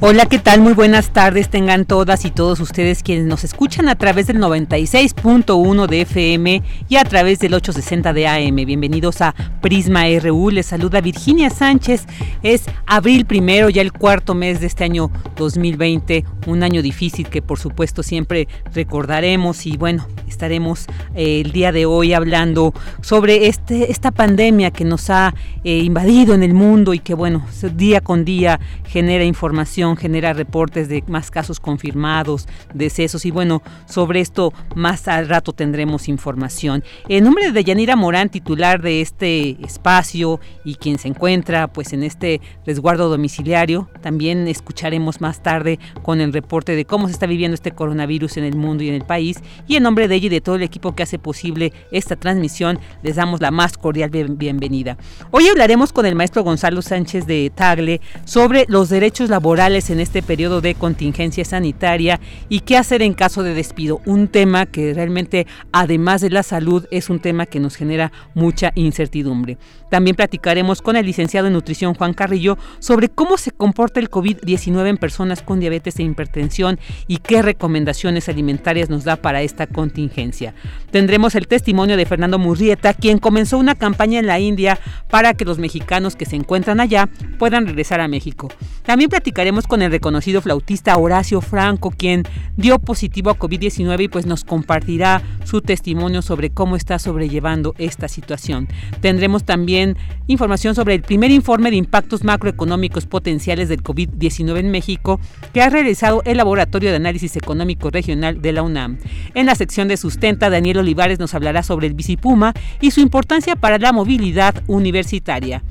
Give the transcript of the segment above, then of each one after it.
Hola, ¿qué tal? Muy buenas tardes tengan todas y todos ustedes quienes nos escuchan a través del 96.1 de FM y a través del 860 de AM. Bienvenidos a Prisma RU. Les saluda Virginia Sánchez. Es abril primero, ya el cuarto mes de este año 2020, un año difícil que por supuesto siempre recordaremos y bueno, estaremos eh, el día de hoy hablando sobre este, esta pandemia que nos ha eh, invadido en el mundo y que bueno, día con día genera información genera reportes de más casos confirmados, decesos y bueno, sobre esto más al rato tendremos información. En nombre de Yanira Morán, titular de este espacio y quien se encuentra pues en este resguardo domiciliario, también escucharemos más tarde con el reporte de cómo se está viviendo este coronavirus en el mundo y en el país y en nombre de ella y de todo el equipo que hace posible esta transmisión, les damos la más cordial bienvenida. Hoy hablaremos con el maestro Gonzalo Sánchez de Tagle sobre los derechos laborales en este periodo de contingencia sanitaria y qué hacer en caso de despido. Un tema que realmente, además de la salud, es un tema que nos genera mucha incertidumbre. También platicaremos con el licenciado en nutrición Juan Carrillo sobre cómo se comporta el COVID-19 en personas con diabetes e hipertensión y qué recomendaciones alimentarias nos da para esta contingencia. Tendremos el testimonio de Fernando Murrieta, quien comenzó una campaña en la India para que los mexicanos que se encuentran allá puedan regresar a México. También platicaremos con el reconocido flautista Horacio Franco, quien dio positivo a COVID-19 y pues nos compartirá su testimonio sobre cómo está sobrellevando esta situación. Tendremos también información sobre el primer informe de impactos macroeconómicos potenciales del COVID-19 en México que ha realizado el Laboratorio de Análisis Económico Regional de la UNAM. En la sección de sustenta, Daniel Olivares nos hablará sobre el bicipuma y su importancia para la movilidad universitaria.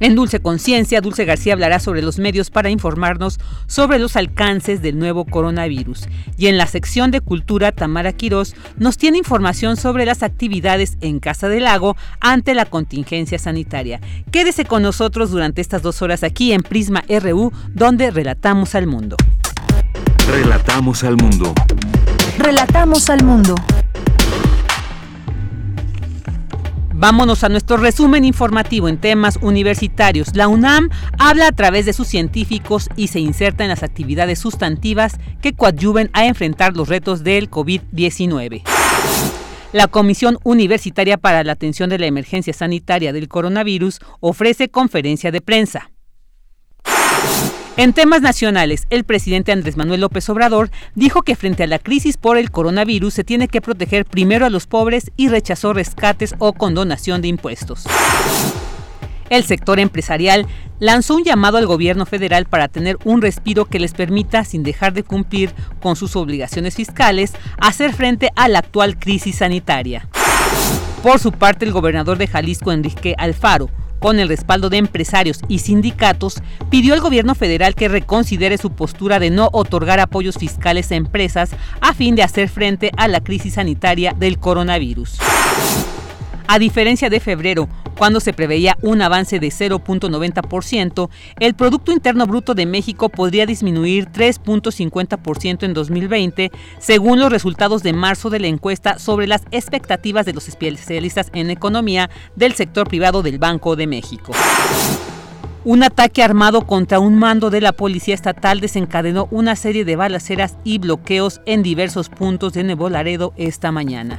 En Dulce Conciencia, Dulce García hablará sobre los medios para informarnos sobre los alcances del nuevo coronavirus. Y en la sección de Cultura, Tamara Quirós nos tiene información sobre las actividades en Casa del Lago ante la contingencia sanitaria. Quédese con nosotros durante estas dos horas aquí en Prisma RU, donde relatamos al mundo. Relatamos al mundo. Relatamos al mundo. Vámonos a nuestro resumen informativo en temas universitarios. La UNAM habla a través de sus científicos y se inserta en las actividades sustantivas que coadyuven a enfrentar los retos del COVID-19. La Comisión Universitaria para la Atención de la Emergencia Sanitaria del Coronavirus ofrece conferencia de prensa. En temas nacionales, el presidente Andrés Manuel López Obrador dijo que frente a la crisis por el coronavirus se tiene que proteger primero a los pobres y rechazó rescates o condonación de impuestos. El sector empresarial lanzó un llamado al gobierno federal para tener un respiro que les permita, sin dejar de cumplir con sus obligaciones fiscales, hacer frente a la actual crisis sanitaria. Por su parte, el gobernador de Jalisco, Enrique Alfaro, con el respaldo de empresarios y sindicatos, pidió al gobierno federal que reconsidere su postura de no otorgar apoyos fiscales a empresas a fin de hacer frente a la crisis sanitaria del coronavirus. A diferencia de febrero, cuando se preveía un avance de 0.90%, el Producto Interno Bruto de México podría disminuir 3.50% en 2020, según los resultados de marzo de la encuesta sobre las expectativas de los especialistas en economía del sector privado del Banco de México. Un ataque armado contra un mando de la Policía Estatal desencadenó una serie de balaceras y bloqueos en diversos puntos de Nuevo Laredo esta mañana.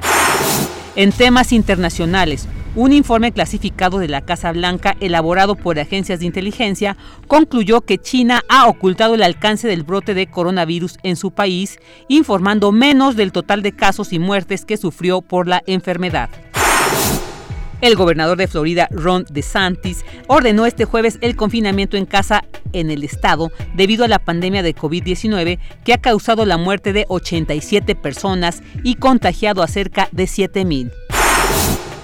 En temas internacionales, un informe clasificado de la Casa Blanca elaborado por agencias de inteligencia concluyó que China ha ocultado el alcance del brote de coronavirus en su país, informando menos del total de casos y muertes que sufrió por la enfermedad. El gobernador de Florida, Ron DeSantis, ordenó este jueves el confinamiento en casa en el estado debido a la pandemia de COVID-19 que ha causado la muerte de 87 personas y contagiado a cerca de 7 mil.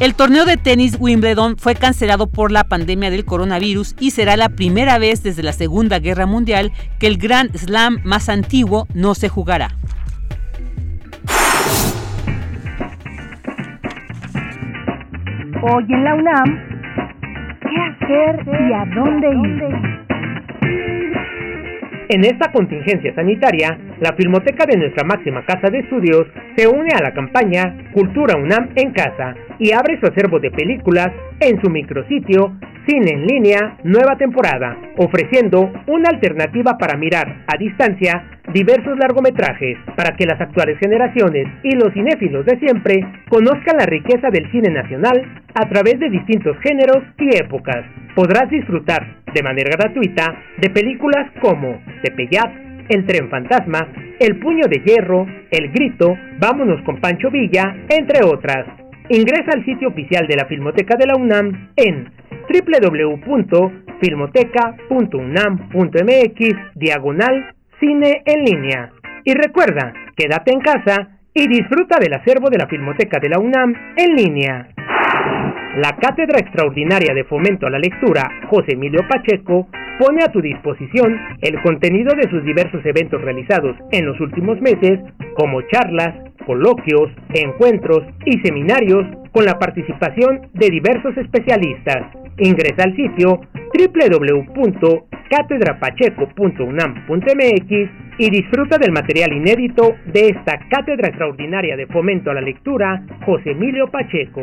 El torneo de tenis Wimbledon fue cancelado por la pandemia del coronavirus y será la primera vez desde la Segunda Guerra Mundial que el Grand Slam más antiguo no se jugará. Hoy en la UNAM, ¿qué hacer y a dónde ir? En esta contingencia sanitaria, la Filmoteca de nuestra máxima casa de estudios se une a la campaña Cultura UNAM en casa y abre su acervo de películas en su micrositio Cine en línea Nueva temporada, ofreciendo una alternativa para mirar a distancia diversos largometrajes para que las actuales generaciones y los cinéfilos de siempre conozcan la riqueza del cine nacional a través de distintos géneros y épocas. Podrás disfrutar de manera gratuita de películas como Tepeyat, El tren fantasma, El puño de hierro, El grito, Vámonos con Pancho Villa, entre otras. Ingresa al sitio oficial de la Filmoteca de la UNAM en www.filmoteca.unam.mx diagonal cine en línea. Y recuerda, quédate en casa y disfruta del acervo de la Filmoteca de la UNAM en línea. La Cátedra Extraordinaria de Fomento a la Lectura, José Emilio Pacheco, pone a tu disposición el contenido de sus diversos eventos realizados en los últimos meses, como charlas, coloquios, encuentros y seminarios con la participación de diversos especialistas. Ingresa al sitio www.catedrapacheco.unam.mx y disfruta del material inédito de esta Cátedra Extraordinaria de Fomento a la Lectura, José Emilio Pacheco.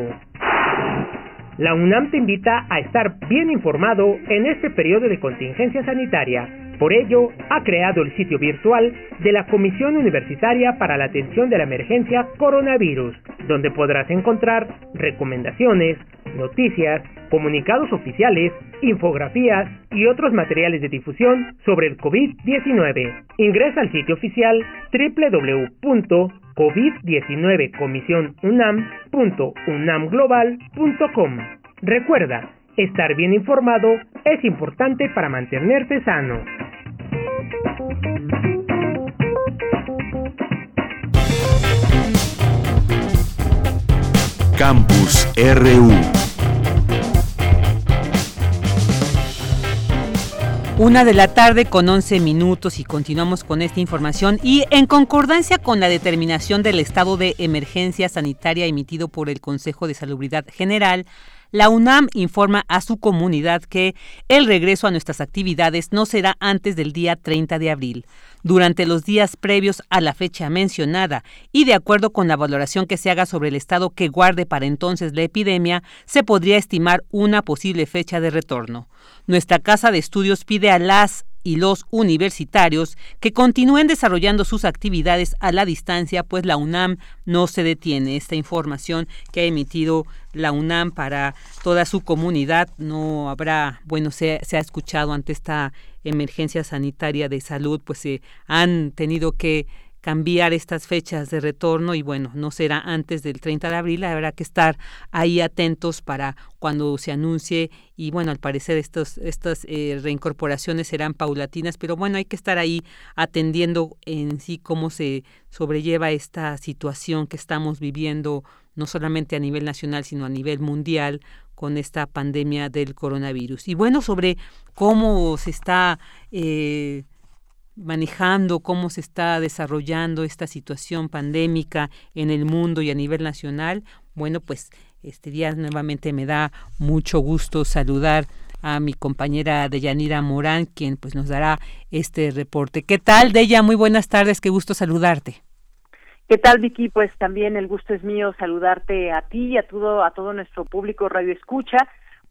La UNAM te invita a estar bien informado en este periodo de contingencia sanitaria. Por ello, ha creado el sitio virtual de la Comisión Universitaria para la Atención de la Emergencia Coronavirus, donde podrás encontrar recomendaciones, noticias, comunicados oficiales, infografías y otros materiales de difusión sobre el COVID-19. Ingresa al sitio oficial www.covid19comisionunam.unamglobal.com. Recuerda, estar bien informado es importante para mantenerse sano. Campus RU Una de la tarde con 11 minutos y continuamos con esta información. Y en concordancia con la determinación del estado de emergencia sanitaria emitido por el Consejo de Salubridad General, la UNAM informa a su comunidad que el regreso a nuestras actividades no será antes del día 30 de abril. Durante los días previos a la fecha mencionada y de acuerdo con la valoración que se haga sobre el estado que guarde para entonces la epidemia, se podría estimar una posible fecha de retorno. Nuestra casa de estudios pide a las y los universitarios que continúen desarrollando sus actividades a la distancia, pues la UNAM no se detiene. Esta información que ha emitido la UNAM para toda su comunidad no habrá, bueno, se, se ha escuchado ante esta emergencia sanitaria de salud, pues se han tenido que cambiar estas fechas de retorno y bueno, no será antes del 30 de abril, habrá que estar ahí atentos para cuando se anuncie y bueno, al parecer estos, estas eh, reincorporaciones serán paulatinas, pero bueno, hay que estar ahí atendiendo en sí cómo se sobrelleva esta situación que estamos viviendo no solamente a nivel nacional, sino a nivel mundial con esta pandemia del coronavirus. Y bueno, sobre cómo se está... Eh, manejando cómo se está desarrollando esta situación pandémica en el mundo y a nivel nacional, bueno, pues este día nuevamente me da mucho gusto saludar a mi compañera Deyanira Morán, quien pues nos dará este reporte. ¿Qué tal, Deya? Muy buenas tardes, qué gusto saludarte. ¿Qué tal, Vicky? Pues también el gusto es mío saludarte a ti y a todo, a todo nuestro público Radio Escucha.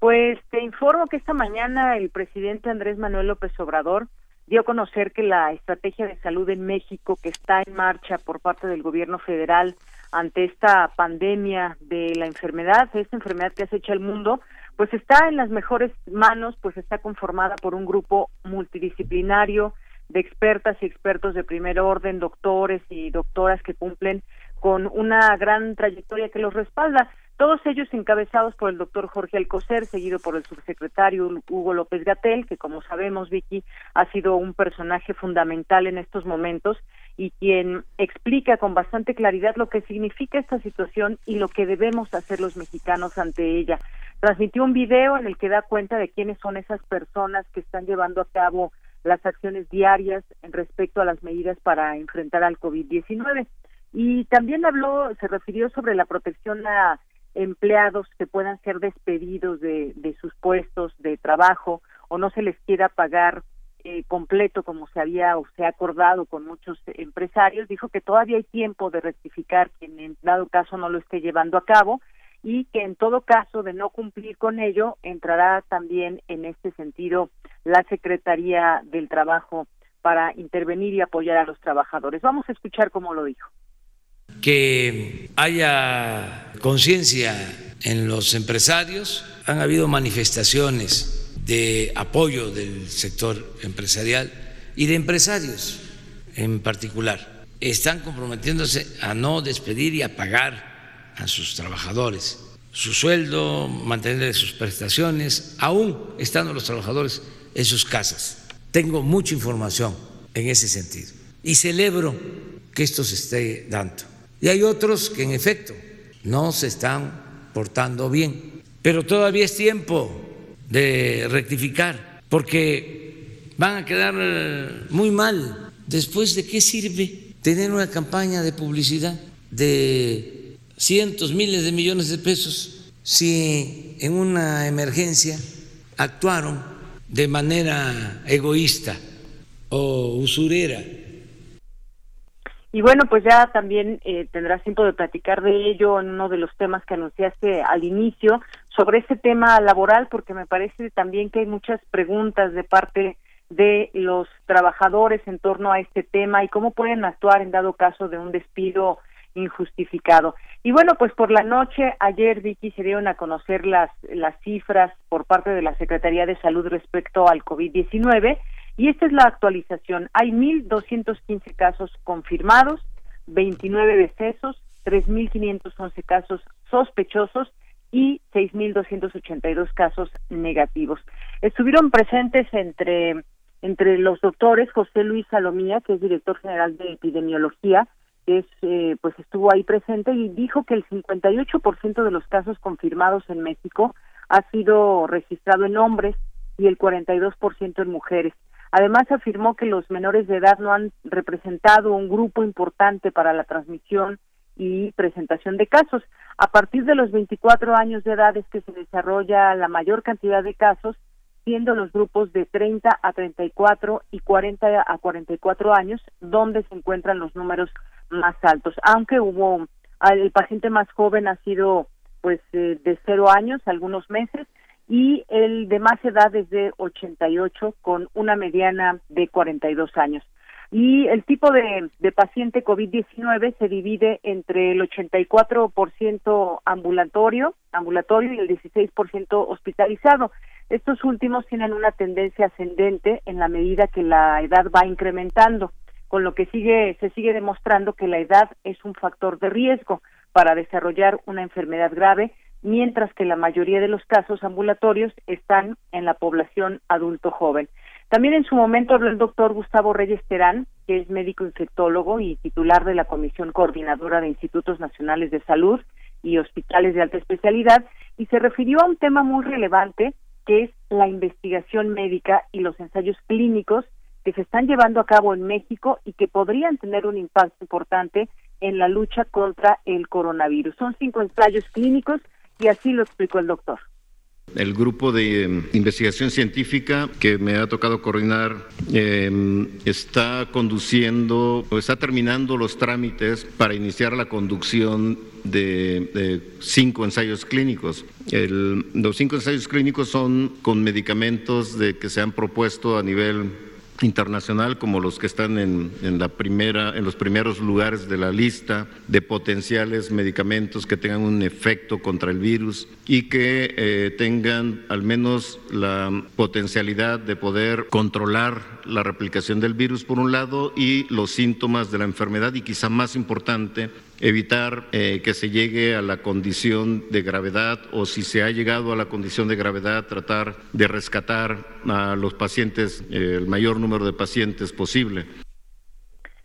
Pues te informo que esta mañana el presidente Andrés Manuel López Obrador dio a conocer que la estrategia de salud en México que está en marcha por parte del gobierno federal ante esta pandemia de la enfermedad, esta enfermedad que acecha el mundo, pues está en las mejores manos, pues está conformada por un grupo multidisciplinario de expertas y expertos de primer orden, doctores y doctoras que cumplen con una gran trayectoria que los respalda. Todos ellos encabezados por el doctor Jorge Alcocer, seguido por el subsecretario Hugo López Gatel, que como sabemos, Vicky, ha sido un personaje fundamental en estos momentos y quien explica con bastante claridad lo que significa esta situación y lo que debemos hacer los mexicanos ante ella. Transmitió un video en el que da cuenta de quiénes son esas personas que están llevando a cabo las acciones diarias en respecto a las medidas para enfrentar al COVID-19. Y también habló, se refirió sobre la protección a empleados que puedan ser despedidos de, de sus puestos de trabajo o no se les quiera pagar eh, completo como se había o se ha acordado con muchos empresarios, dijo que todavía hay tiempo de rectificar quien en dado caso no lo esté llevando a cabo y que en todo caso de no cumplir con ello entrará también en este sentido la Secretaría del Trabajo para intervenir y apoyar a los trabajadores. Vamos a escuchar cómo lo dijo. Que haya conciencia en los empresarios. Han habido manifestaciones de apoyo del sector empresarial y de empresarios en particular. Están comprometiéndose a no despedir y a pagar a sus trabajadores su sueldo, mantener sus prestaciones, aún estando los trabajadores en sus casas. Tengo mucha información en ese sentido y celebro que esto se esté dando. Y hay otros que en efecto no se están portando bien, pero todavía es tiempo de rectificar, porque van a quedar eh, muy mal. Después, ¿de qué sirve tener una campaña de publicidad de cientos, miles de millones de pesos si en una emergencia actuaron de manera egoísta o usurera? Y bueno, pues ya también eh, tendrás tiempo de platicar de ello en uno de los temas que anunciaste al inicio, sobre ese tema laboral, porque me parece también que hay muchas preguntas de parte de los trabajadores en torno a este tema y cómo pueden actuar en dado caso de un despido injustificado. Y bueno, pues por la noche ayer Vicky se dieron a conocer las las cifras por parte de la Secretaría de Salud respecto al COVID-19 y esta es la actualización. Hay 1.215 casos confirmados, 29 decesos, 3.511 casos sospechosos y 6.282 casos negativos. Estuvieron presentes entre, entre los doctores José Luis Salomía, que es director general de epidemiología, que es, eh, pues estuvo ahí presente y dijo que el 58% de los casos confirmados en México ha sido registrado en hombres y el 42% en mujeres. Además, afirmó que los menores de edad no han representado un grupo importante para la transmisión y presentación de casos. A partir de los 24 años de edad es que se desarrolla la mayor cantidad de casos, siendo los grupos de 30 a 34 y 40 a 44 años donde se encuentran los números más altos. Aunque hubo el paciente más joven ha sido pues eh, de cero años, algunos meses, y el de más edad es de 88 con una mediana de 42 años. Y el tipo de, paciente COVID-19 se divide entre el 84% ambulatorio, ambulatorio y el 16% hospitalizado. Estos últimos tienen una tendencia ascendente en la medida que la edad va incrementando, con lo que sigue se sigue demostrando que la edad es un factor de riesgo para desarrollar una enfermedad grave mientras que la mayoría de los casos ambulatorios están en la población adulto joven. También en su momento habló el doctor Gustavo Reyes Terán, que es médico infectólogo y titular de la Comisión Coordinadora de Institutos Nacionales de Salud y Hospitales de Alta Especialidad, y se refirió a un tema muy relevante, que es la investigación médica y los ensayos clínicos que se están llevando a cabo en México y que podrían tener un impacto importante en la lucha contra el coronavirus. Son cinco ensayos clínicos y así lo explicó el doctor. El grupo de em, investigación científica que me ha tocado coordinar em, está conduciendo o está terminando los trámites para iniciar la conducción de, cinco ensayos clínicos. los cinco ensayos clínicos son con medicamentos de, que se han propuesto a nivel internacional como los que están en, la primera, en los primeros lugares de la lista de potenciales medicamentos que tengan un efecto contra el virus y que eh, tengan al menos la potencialidad de poder controlar la replicación del virus por un lado y los síntomas de la enfermedad y quizá más importante, evitar eh, que se llegue a la condición de gravedad o si se ha llegado a la condición de gravedad, tratar de rescatar a los pacientes, eh, el mayor número de pacientes posible.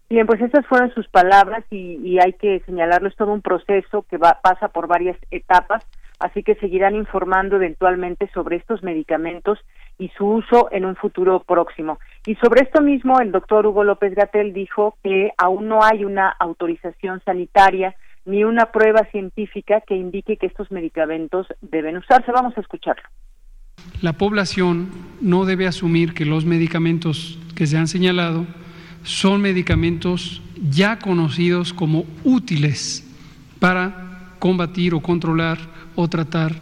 Bien, pues estas fueron sus palabras y, hay que señalarlo, es todo un proceso que va, pasa por varias etapas, así que seguirán informando eventualmente sobre estos medicamentos y su uso en un futuro próximo. Y sobre esto mismo, el doctor Hugo López Gatel dijo que aún no hay una autorización sanitaria ni una prueba científica que indique que estos medicamentos deben usarse. Vamos a escucharlo. La población no debe asumir que los medicamentos que se han señalado son medicamentos ya conocidos como útiles para combatir o controlar o tratar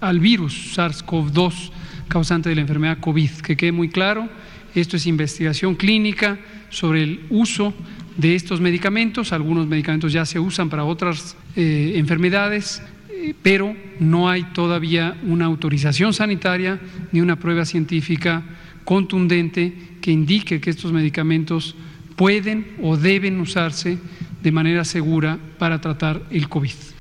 al virus SARS-CoV-2 causante de la enfermedad COVID. Que quede muy claro, esto es investigación clínica sobre el uso de estos medicamentos. Algunos medicamentos ya se usan para otras eh, enfermedades, eh, pero no hay todavía una autorización sanitaria ni una prueba científica contundente que indique que estos medicamentos pueden o deben usarse de manera segura para tratar el COVID.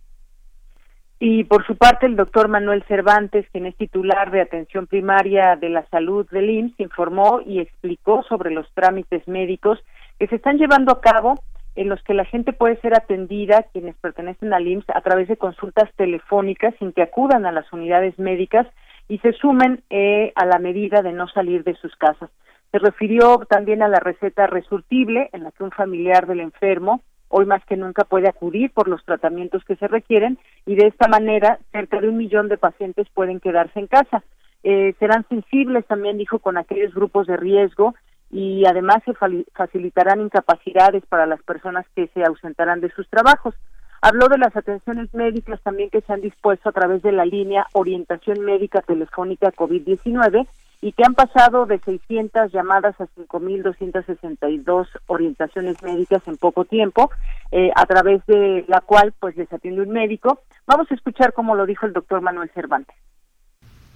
Y por su parte, el doctor Manuel Cervantes, quien es titular de atención primaria de la salud del IMSS, informó y explicó sobre los trámites médicos que se están llevando a cabo en los que la gente puede ser atendida, quienes pertenecen al IMSS, a través de consultas telefónicas sin que acudan a las unidades médicas y se sumen eh, a la medida de no salir de sus casas. Se refirió también a la receta resurtible, en la que un familiar del enfermo hoy más que nunca puede acudir por los tratamientos que se requieren y de esta manera cerca de un millón de pacientes pueden quedarse en casa. Eh, serán sensibles también, dijo, con aquellos grupos de riesgo y además se facilitarán incapacidades para las personas que se ausentarán de sus trabajos. Habló de las atenciones médicas también que se han dispuesto a través de la línea Orientación Médica Telefónica COVID-19 y que han pasado de 600 llamadas a 5.262 orientaciones médicas en poco tiempo, eh, a través de la cual pues les atiende un médico. Vamos a escuchar cómo lo dijo el doctor Manuel Cervantes.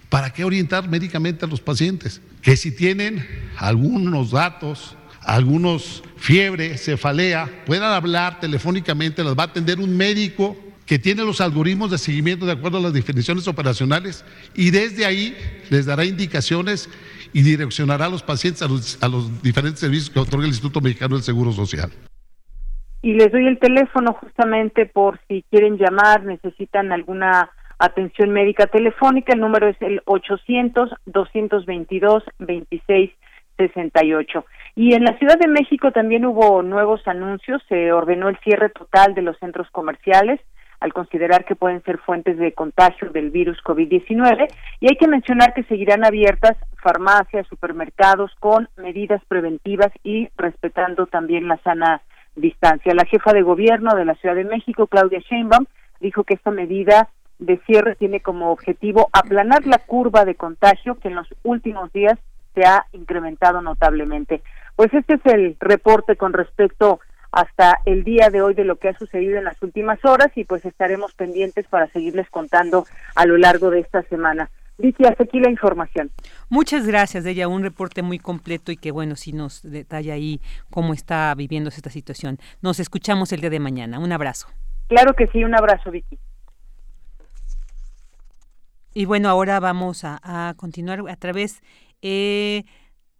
¿Para qué orientar médicamente a los pacientes? Que si tienen algunos datos, algunos fiebre, cefalea, puedan hablar telefónicamente, las va a atender un médico que tiene los algoritmos de seguimiento de acuerdo a las definiciones operacionales y desde ahí les dará indicaciones y direccionará a los pacientes a los, diferentes servicios que otorga el Instituto Mexicano del Seguro Social. Y les doy el teléfono justamente por si quieren llamar, necesitan alguna atención médica telefónica. El número es el 800-222-2668. Y en la Ciudad de México también hubo nuevos anuncios. Se ordenó el cierre total de los centros comerciales al considerar que pueden ser fuentes de contagio del virus COVID-19 y hay que mencionar que seguirán abiertas farmacias, supermercados con medidas preventivas y respetando también la sana distancia. La jefa de gobierno de la Ciudad de México, Claudia Sheinbaum, dijo que esta medida de cierre tiene como objetivo aplanar la curva de contagio que en los últimos días se ha incrementado notablemente. Pues este es el reporte con respecto hasta el día de hoy de lo que ha sucedido en las últimas horas y pues estaremos pendientes para seguirles contando a lo largo de esta semana. Vicky, hasta aquí la información. Muchas gracias, ella. Un reporte muy completo y que, bueno, sí nos detalla ahí cómo está viviéndose esta situación. Nos escuchamos el día de mañana. Un abrazo. Claro que sí, un abrazo, Vicky. Y bueno, ahora vamos a, continuar a través eh,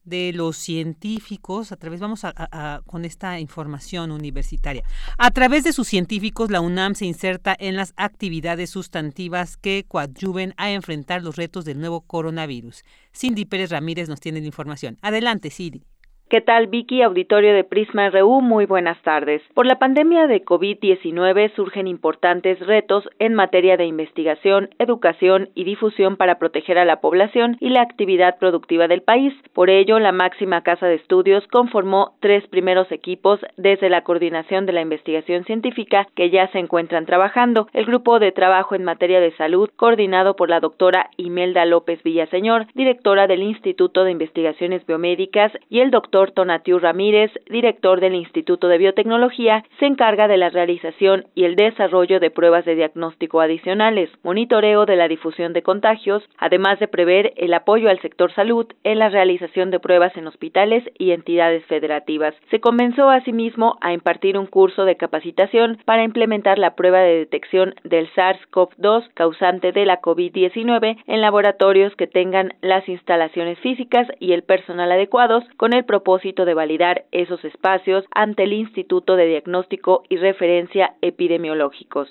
de los científicos, a través, vamos a, con esta información universitaria. A través de sus científicos, la UNAM se inserta en las actividades sustantivas que coadyuven a enfrentar los retos del nuevo coronavirus. Cindy Pérez Ramírez nos tiene la información. Adelante, Cindy. ¿Qué tal, Vicky, auditorio de Prisma RU? Muy buenas tardes. Por la pandemia de COVID-19 surgen importantes retos en materia de investigación, educación y difusión para proteger a la población y la actividad productiva del país. Por ello, la máxima casa de estudios conformó tres primeros equipos desde la coordinación de la investigación científica que ya se encuentran trabajando. El grupo de trabajo en materia de salud, coordinado por la doctora Imelda López Villaseñor, directora del Instituto de Investigaciones Biomédicas, y el doctor doctor Tonatiu Ramírez, director del Instituto de Biotecnología, se encarga de la realización y el desarrollo de pruebas de diagnóstico adicionales, monitoreo de la difusión de contagios, además de prever el apoyo al sector salud en la realización de pruebas en hospitales y entidades federativas. Se comenzó asimismo a impartir un curso de capacitación para implementar la prueba de detección del SARS-CoV-2 causante de la COVID-19 en laboratorios que tengan las instalaciones físicas y el personal adecuados con el propósito de validar esos espacios ante el Instituto de Diagnóstico y Referencia Epidemiológicos.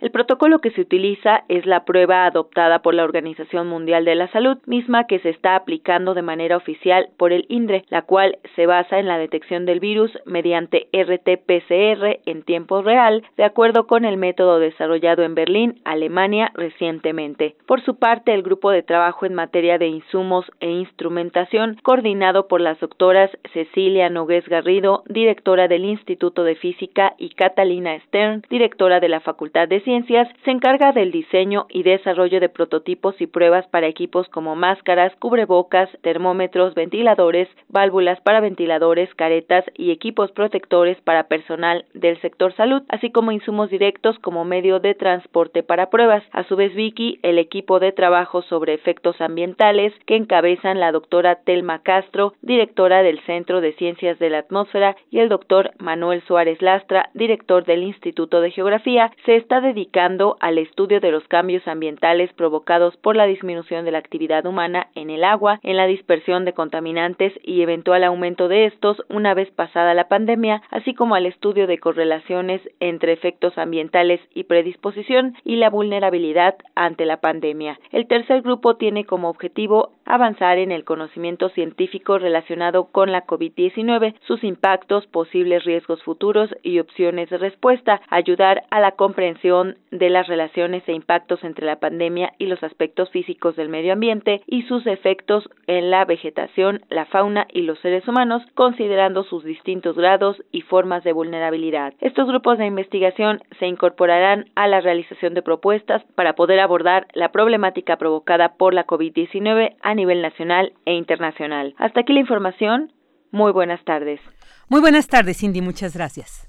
El protocolo que se utiliza es la prueba adoptada por la Organización Mundial de la Salud, misma que se está aplicando de manera oficial por el INDRE, la cual se basa en la detección del virus mediante RT-PCR en tiempo real, de acuerdo con el método desarrollado en Berlín, Alemania, recientemente. Por su parte, el grupo de trabajo en materia de insumos e instrumentación, coordinado por las doctoras Cecilia Nogués Garrido, directora del Instituto de Física, y Catalina Stern, directora de la Facultad de Ciencias se encarga del diseño y desarrollo de prototipos y pruebas para equipos como máscaras, cubrebocas, termómetros, ventiladores, válvulas para ventiladores, caretas y equipos protectores para personal del sector salud, así como insumos directos como medio de transporte para pruebas. A su vez, Vicky, el equipo de trabajo sobre efectos ambientales que encabezan la doctora Telma Castro, directora del Centro de Ciencias de la Atmósfera, y el doctor Manuel Suárez Lastra, director del Instituto de Geografía, se está dedicando al estudio de los cambios ambientales provocados por la disminución de la actividad humana en el agua, en la dispersión de contaminantes y eventual aumento de estos una vez pasada la pandemia, así como al estudio de correlaciones entre efectos ambientales y predisposición y la vulnerabilidad ante la pandemia. El tercer grupo tiene como objetivo avanzar en el conocimiento científico relacionado con la COVID-19, sus impactos, posibles riesgos futuros y opciones de respuesta, ayudar a la comprensión de las relaciones e impactos entre la pandemia y los aspectos físicos del medio ambiente y sus efectos en la vegetación, la fauna y los seres humanos, considerando sus distintos grados y formas de vulnerabilidad. Estos grupos de investigación se incorporarán a la realización de propuestas para poder abordar la problemática provocada por la COVID-19 a nivel nacional e internacional. Hasta aquí la información. Muy buenas tardes. Muy buenas tardes, Cindy. Muchas gracias.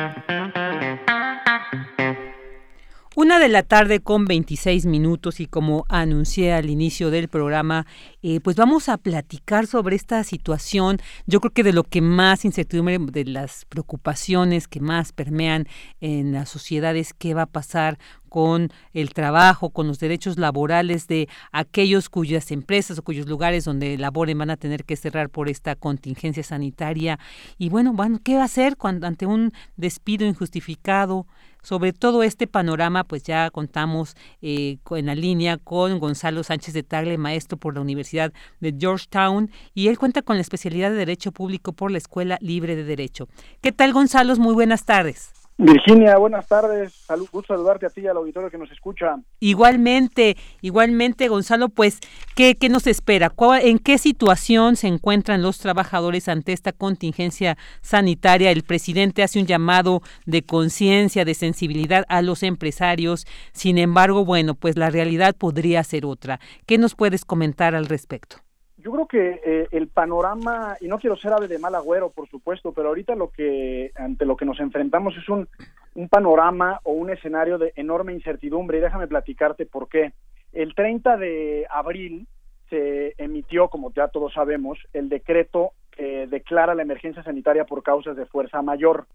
Una de la tarde con 26 minutos y como anuncié al inicio del programa, eh, pues vamos a platicar sobre esta situación. Yo creo que de lo que más incertidumbre, de las preocupaciones que más permean en la sociedad es qué va a pasar con el trabajo, con los derechos laborales de aquellos cuyas empresas o cuyos lugares donde laboren van a tener que cerrar por esta contingencia sanitaria. Y bueno, bueno ¿qué va a hacer cuando ante un despido injustificado? Sobre todo este panorama, pues ya contamos eh, en la línea con Gonzalo Sánchez de Tagle, maestro por la Universidad de Georgetown, y él cuenta con la especialidad de Derecho Público por la Escuela Libre de Derecho. ¿Qué tal, Gonzalo? Muy buenas tardes. Virginia, buenas tardes. Salud, gusto saludarte a ti y al auditorio que nos escucha. Igualmente, igualmente, Gonzalo, pues, ¿qué, qué nos espera? ¿En qué situación se encuentran los trabajadores ante esta contingencia sanitaria? El presidente hace un llamado de conciencia, de sensibilidad a los empresarios. Sin embargo, bueno, pues la realidad podría ser otra. ¿Qué nos puedes comentar al respecto? Yo creo que eh, el panorama, y no quiero ser ave de mal agüero, por supuesto, pero ahorita lo que, ante lo que nos enfrentamos es un, un panorama o un escenario de enorme incertidumbre, y déjame platicarte por qué. El 30 de abril se emitió, como ya todos sabemos, el decreto que declara la emergencia sanitaria por causas de fuerza mayor.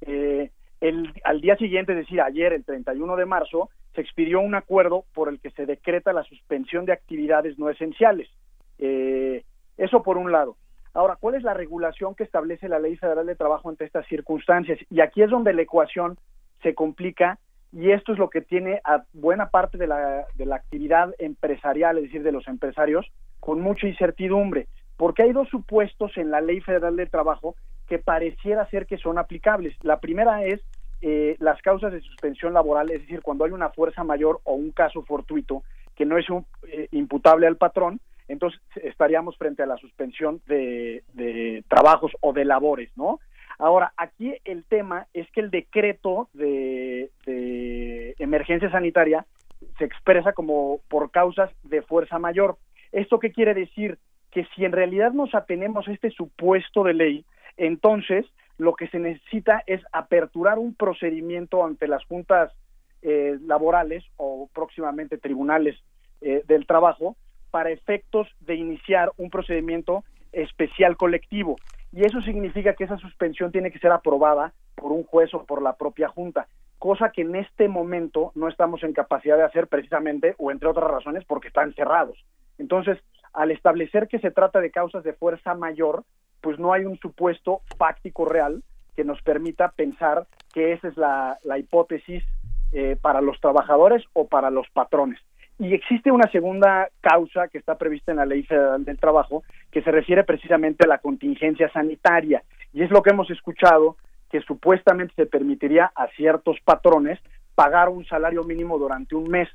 Eh, el, al día siguiente, es decir, ayer, el 31 de marzo, se expidió un acuerdo por el que se decreta la suspensión de actividades no esenciales. Eh, eso por un lado. Ahora, ¿cuál es la regulación que establece la Ley Federal de Trabajo ante estas circunstancias? Y aquí es donde la ecuación se complica y esto es lo que tiene a buena parte de la, de la actividad empresarial, es decir, de los empresarios, con mucha incertidumbre, porque hay dos supuestos en la Ley Federal de Trabajo que pareciera ser que son aplicables. La primera es eh, las causas de suspensión laboral, es decir, cuando hay una fuerza mayor o un caso fortuito que no es un, eh, imputable al patrón, entonces estaríamos frente a la suspensión de, de trabajos o de labores, ¿no? Ahora, aquí el tema es que el decreto de, emergencia sanitaria se expresa como por causas de fuerza mayor. ¿Esto qué quiere decir? Que si en realidad nos atenemos a este supuesto de ley, entonces lo que se necesita es aperturar un procedimiento ante las juntas eh, laborales o próximamente tribunales eh, del trabajo para efectos de iniciar un procedimiento especial colectivo. Y eso significa que esa suspensión tiene que ser aprobada por un juez o por la propia Junta, cosa que en este momento no estamos en capacidad de hacer precisamente o entre otras razones porque están cerrados. Entonces, al establecer que se trata de causas de fuerza mayor, pues no hay un supuesto fáctico real que nos permita pensar que esa es la, hipótesis eh, para los trabajadores o para los patrones. Y existe una segunda causa que está prevista en la Ley Federal del Trabajo que se refiere precisamente a la contingencia sanitaria. Y es lo que hemos escuchado, que supuestamente se permitiría a ciertos patrones pagar un salario mínimo durante un mes.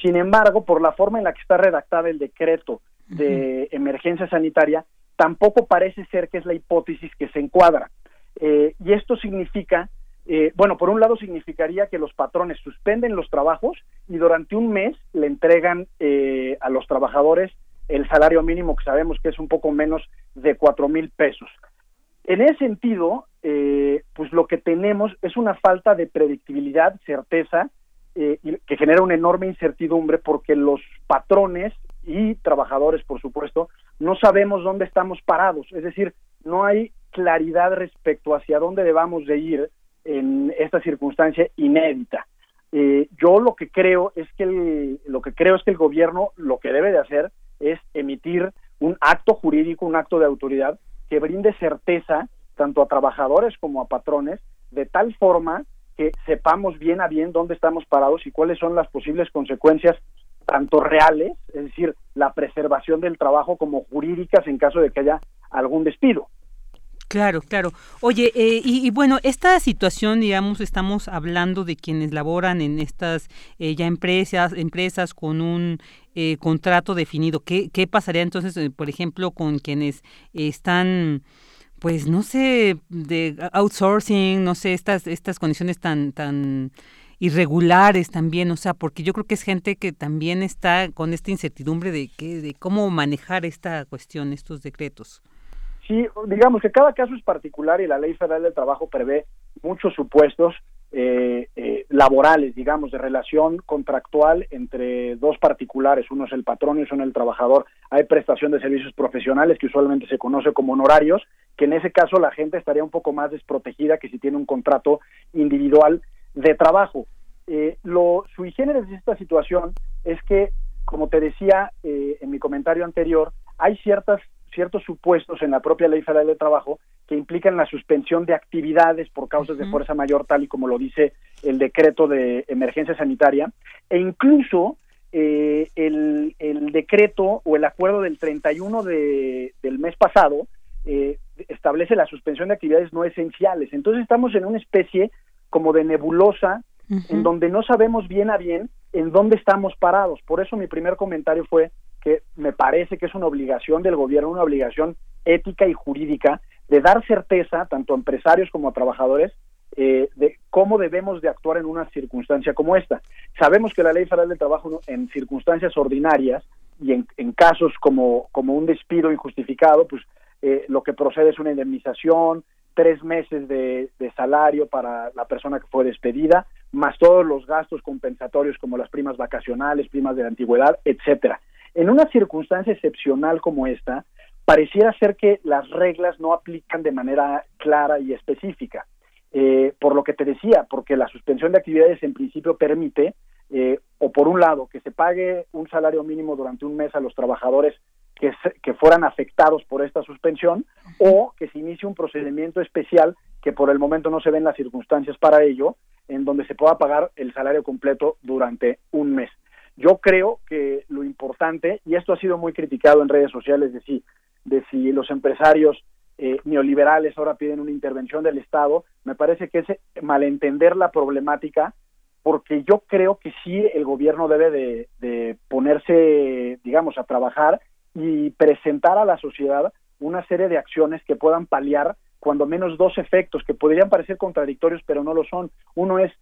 Sin embargo, por la forma en la que está redactada el decreto de emergencia sanitaria, tampoco parece ser que es la hipótesis que se encuadra. Eh, y esto significa eh, bueno, por un lado significaría que los patrones suspenden los trabajos y durante un mes le entregan eh, a los trabajadores el salario mínimo que sabemos que es un poco menos de cuatro mil pesos. En ese sentido, eh, pues lo que tenemos es una falta de predictibilidad, certeza, que genera una enorme incertidumbre porque los patrones y trabajadores, por supuesto, no sabemos dónde estamos parados, es decir, no hay claridad respecto hacia dónde debamos de ir en esta circunstancia inédita. Eh, yo lo que creo es que el, lo que creo es que el gobierno lo que debe de hacer es emitir un acto jurídico, un acto de autoridad que brinde certeza tanto a trabajadores como a patrones de tal forma que sepamos bien a bien dónde estamos parados y cuáles son las posibles consecuencias tanto reales, es decir, la preservación del trabajo como jurídicas en caso de que haya algún despido. Claro, claro. Oye, eh, y, bueno, esta situación, digamos, estamos hablando de quienes laboran en estas eh, ya empresas, empresas con un eh, contrato definido. ¿Qué, ¿Qué pasaría entonces, por ejemplo, con quienes están pues no sé, de outsourcing, no sé, estas, estas condiciones tan, tan irregulares también, o sea, porque yo creo que es gente que también está con esta incertidumbre de, que, de cómo manejar esta cuestión, estos decretos. Sí, digamos que cada caso es particular y la Ley Federal del Trabajo prevé muchos supuestos eh, eh, laborales, digamos, de relación contractual entre dos particulares, uno es el patrón y uno es el trabajador. Hay prestación de servicios profesionales que usualmente se conoce como honorarios, que en ese caso la gente estaría un poco más desprotegida que si tiene un contrato individual de trabajo. Eh, lo sui generis de esta situación es que, como te decía eh, en mi comentario anterior, hay ciertas ciertos supuestos en la propia Ley Federal de Trabajo que implican la suspensión de actividades por causas de fuerza mayor, tal y como lo dice el decreto de emergencia sanitaria, e incluso eh, el, decreto o el acuerdo del 31 de, del mes pasado eh, establece la suspensión de actividades no esenciales. Entonces estamos en una especie como de nebulosa en donde no sabemos bien a bien en dónde estamos parados. Por eso mi primer comentario fue que me parece que es una obligación del gobierno, una obligación ética y jurídica de dar certeza tanto a empresarios como a trabajadores eh, de cómo debemos de actuar en una circunstancia como esta. Sabemos que la Ley Federal del Trabajo en circunstancias ordinarias y en, casos como, como un despido injustificado, pues eh, lo que procede es una indemnización, tres meses de, de, salario para la persona que fue despedida, más todos los gastos compensatorios como las primas vacacionales, primas de la antigüedad, etcétera. En una circunstancia excepcional como esta, pareciera ser que las reglas no aplican de manera clara y específica. Eh, por lo que te decía, porque la suspensión de actividades en principio permite, eh, o por un lado, que se pague un salario mínimo durante un mes a los trabajadores que, que fueran afectados por esta suspensión, o que se inicie un procedimiento especial que por el momento no se ven las circunstancias para ello, en donde se pueda pagar el salario completo durante un mes. Yo creo que lo importante, y esto ha sido muy criticado en redes sociales, de si, de si los empresarios eh, neoliberales ahora piden una intervención del Estado, me parece que es eh, malentender la problemática, porque yo creo que sí el gobierno debe de ponerse, digamos, a trabajar y presentar a la sociedad una serie de acciones que puedan paliar cuando menos dos efectos que podrían parecer contradictorios, pero no lo son. Uno es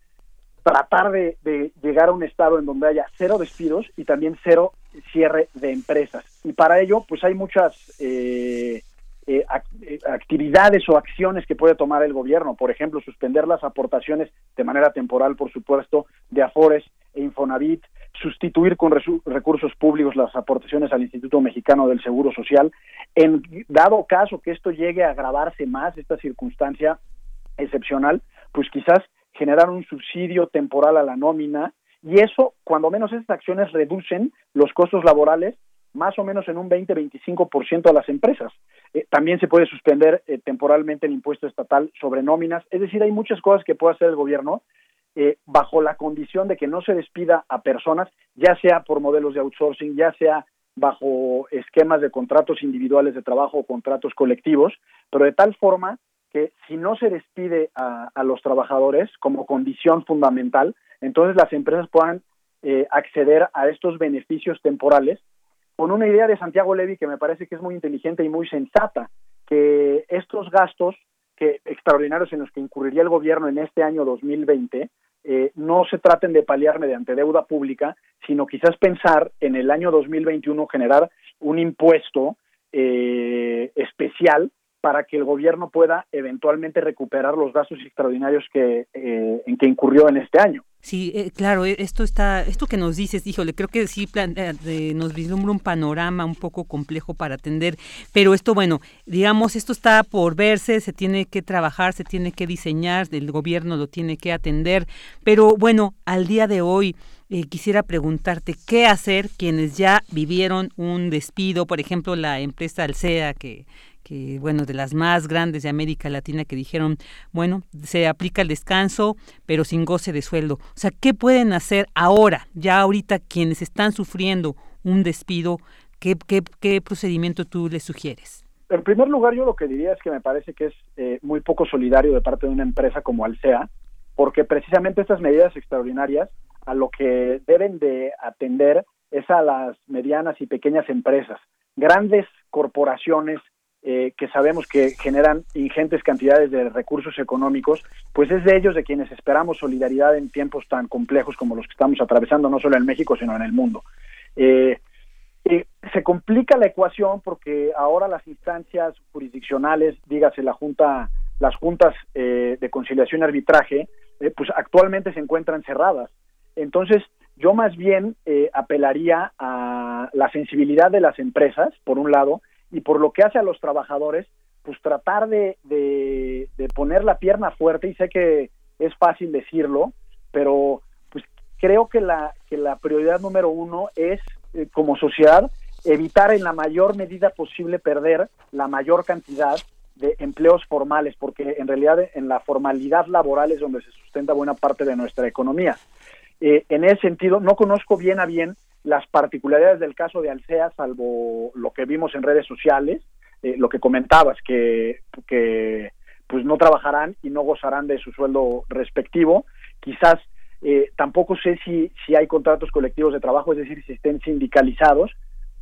tratar de, llegar a un estado en donde haya cero despidos y también cero cierre de empresas. Y para ello, pues hay muchas eh, eh, eh, actividades o acciones que puede tomar el gobierno. Por ejemplo, suspender las aportaciones de manera temporal, por supuesto, de Afores e Infonavit, sustituir con recursos públicos las aportaciones al Instituto Mexicano del Seguro Social. En dado caso que esto llegue a agravarse más, esta circunstancia excepcional, pues quizás generar un subsidio temporal a la nómina y eso, cuando menos estas acciones reducen los costos laborales más o menos en un 20-25% a las empresas. Eh, también se puede suspender eh, temporalmente el impuesto estatal sobre nóminas, es decir, hay muchas cosas que puede hacer el gobierno eh, bajo la condición de que no se despida a personas, ya sea por modelos de outsourcing, ya sea bajo esquemas de contratos individuales de trabajo o contratos colectivos, pero de tal forma que si no se despide a, los trabajadores como condición fundamental, entonces las empresas puedan eh, acceder a estos beneficios temporales. Con una idea de Santiago Levy que me parece que es muy inteligente y muy sensata, que estos gastos que, extraordinarios en los que incurriría el gobierno en este año 2020 eh, no se traten de paliar mediante deuda pública, sino quizás pensar en el año 2021 generar un impuesto eh, especial para que el gobierno pueda eventualmente recuperar los gastos extraordinarios que, eh, en que incurrió en este año. Sí, eh, claro, eh, esto está, esto que nos dices, híjole, creo que sí plan, eh, nos vislumbra un panorama un poco complejo para atender, pero esto, bueno, digamos, esto está por verse, se tiene que trabajar, se tiene que diseñar, el gobierno lo tiene que atender, pero bueno, al día de hoy, quisiera preguntarte qué hacer quienes ya vivieron un despido, por ejemplo, la empresa Alcea que, que bueno, de las más grandes de América Latina que dijeron, bueno, se aplica el descanso, pero sin goce de sueldo. O sea, ¿qué pueden hacer ahora, ya ahorita quienes están sufriendo un despido? ¿Qué, qué, qué procedimiento tú les sugieres? En primer lugar, yo lo que diría es que me parece que es eh, muy poco solidario de parte de una empresa como Alsea, porque precisamente estas medidas extraordinarias a lo que deben de atender es a las medianas y pequeñas empresas. Grandes corporaciones eh, que sabemos que generan ingentes cantidades de recursos económicos, pues es de ellos de quienes esperamos solidaridad en tiempos tan complejos como los que estamos atravesando, no solo en México, sino en el mundo. Eh, eh, se complica la ecuación porque ahora las instancias jurisdiccionales, dígase la junta, las juntas de conciliación y arbitraje, pues actualmente se encuentran cerradas. Entonces, yo más bien eh, apelaría a la sensibilidad de las empresas, por un lado, y por lo que hace a los trabajadores, pues tratar de, de, poner la pierna fuerte y sé que es fácil decirlo, pero pues creo que la, que la prioridad número uno es eh, como sociedad evitar en la mayor medida posible perder la mayor cantidad de empleos formales, porque en realidad en la formalidad laboral es donde se sustenta buena parte de nuestra economía. Eh, en ese sentido, no conozco bien a bien las particularidades del caso de Alcea, salvo lo que vimos en redes sociales, eh, lo que comentabas, que, que pues no trabajarán y no gozarán de su sueldo respectivo. Quizás eh, tampoco sé si, si hay contratos colectivos de trabajo, es decir, si estén sindicalizados,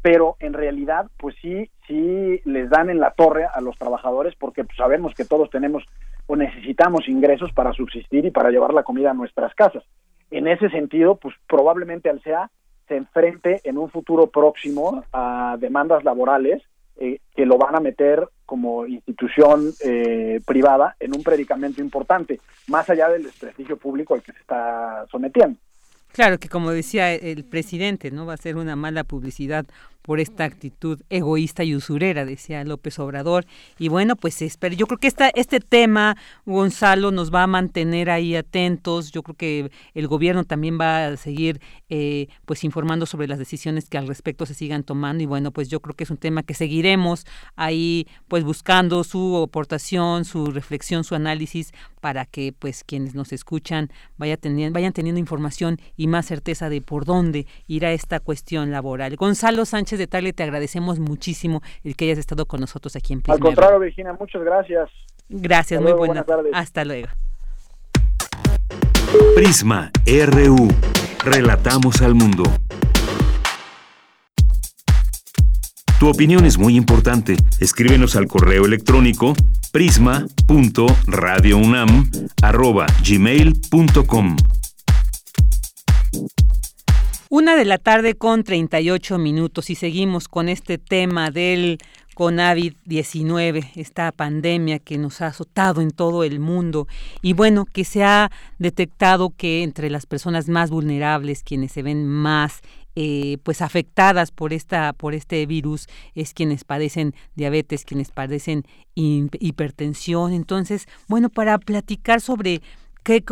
pero en realidad, pues sí, sí les dan en la torre a los trabajadores porque pues, sabemos que todos tenemos o necesitamos ingresos para subsistir y para llevar la comida a nuestras casas. En ese sentido, pues probablemente Alcea se enfrente en un futuro próximo a demandas laborales eh, que lo van a meter como institución eh, privada en un predicamento importante, más allá del desprestigio público al que se está sometiendo. Claro que como decía el presidente, no va a ser una mala publicidad por esta actitud egoísta y usurera, decía López Obrador. Y bueno, pues espero. Yo creo que esta, este tema, Gonzalo, nos va a mantener ahí atentos. Yo creo que el gobierno también va a seguir eh, pues informando sobre las decisiones que al respecto se sigan tomando. Y bueno, pues yo creo que es un tema que seguiremos ahí pues buscando su aportación, su reflexión, su análisis para que pues quienes nos escuchan vaya teniendo, vayan teniendo información y más certeza de por dónde irá esta cuestión laboral. Gonzalo Sánchez ese detalle te agradecemos muchísimo el que hayas estado con nosotros aquí en Prisma. Al contrario, Virginia, muchas gracias. Gracias, muy buenas. Hasta luego. Prisma RU. Relatamos al mundo. Tu opinión es muy importante. Escríbenos al correo electrónico prisma.radiounam@gmail.com. Una de la tarde con 38 minutos y seguimos con este tema del COVID-19, esta pandemia que nos ha azotado en todo el mundo y bueno, que se ha detectado que entre las personas más vulnerables, quienes se ven más eh, pues afectadas por esta por este virus es quienes padecen diabetes quienes padecen hipertensión. Entonces bueno para platicar sobre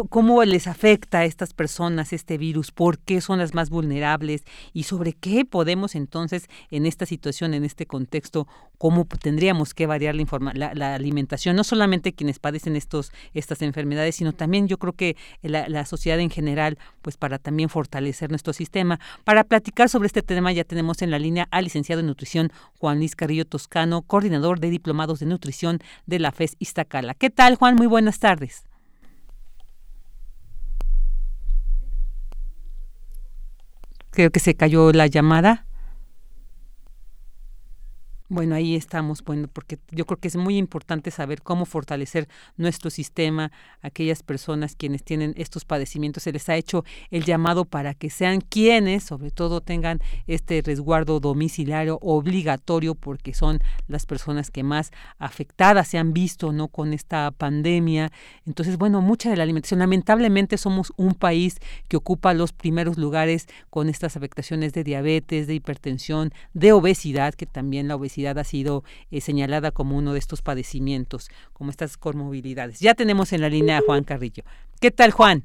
cómo les afecta a estas personas este virus, por qué son las más vulnerables y sobre qué podemos entonces en esta situación, en este contexto, cómo tendríamos que variar la, la, alimentación, no solamente quienes padecen estos, estas enfermedades, sino también yo creo que la, la sociedad en general, pues para también fortalecer nuestro sistema. Para platicar sobre este tema ya tenemos en la línea al licenciado en nutrición Juan Luis Carrillo Toscano, coordinador de diplomados de nutrición de la FES Iztacala. ¿Qué tal, Juan? Muy buenas tardes. Creo que se cayó la llamada. Bueno, ahí estamos, bueno, porque yo creo que es muy importante saber cómo fortalecer nuestro sistema, aquellas personas quienes tienen estos padecimientos, se les ha hecho el llamado para que sean quienes, sobre todo, tengan este resguardo domiciliario obligatorio, porque son las personas que más afectadas se han visto, ¿no? Con esta pandemia. Entonces, bueno, mucha de la alimentación, lamentablemente somos un país que ocupa los primeros lugares con estas afectaciones de diabetes, de hipertensión, de obesidad, que también la obesidad ha sido eh, señalada como uno de estos padecimientos, como estas comorbilidades. Ya tenemos en la línea a Juan Carrillo. ¿Qué tal, Juan?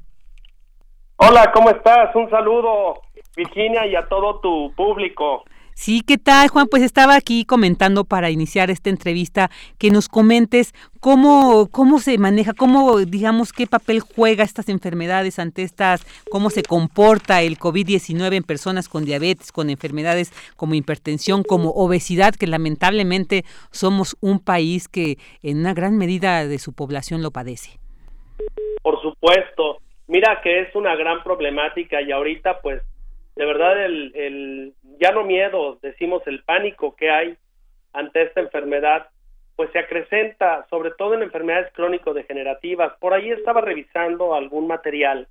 Hola, ¿cómo estás? Un saludo, Virginia, y a todo tu público. Sí, ¿qué tal, Juan? Pues estaba aquí comentando para iniciar esta entrevista que nos comentes cómo, cómo se maneja, cómo, digamos, qué papel juega estas enfermedades ante estas, cómo se comporta el COVID-19 en personas con diabetes, con enfermedades como hipertensión, como obesidad, que lamentablemente somos un país que en una gran medida de su población lo padece. Por supuesto. Mira que es una gran problemática y ahorita pues de verdad el, el ya no miedo, decimos el pánico que hay ante esta enfermedad, pues se acrecenta, sobre todo en enfermedades crónico-degenerativas. Por ahí estaba revisando algún material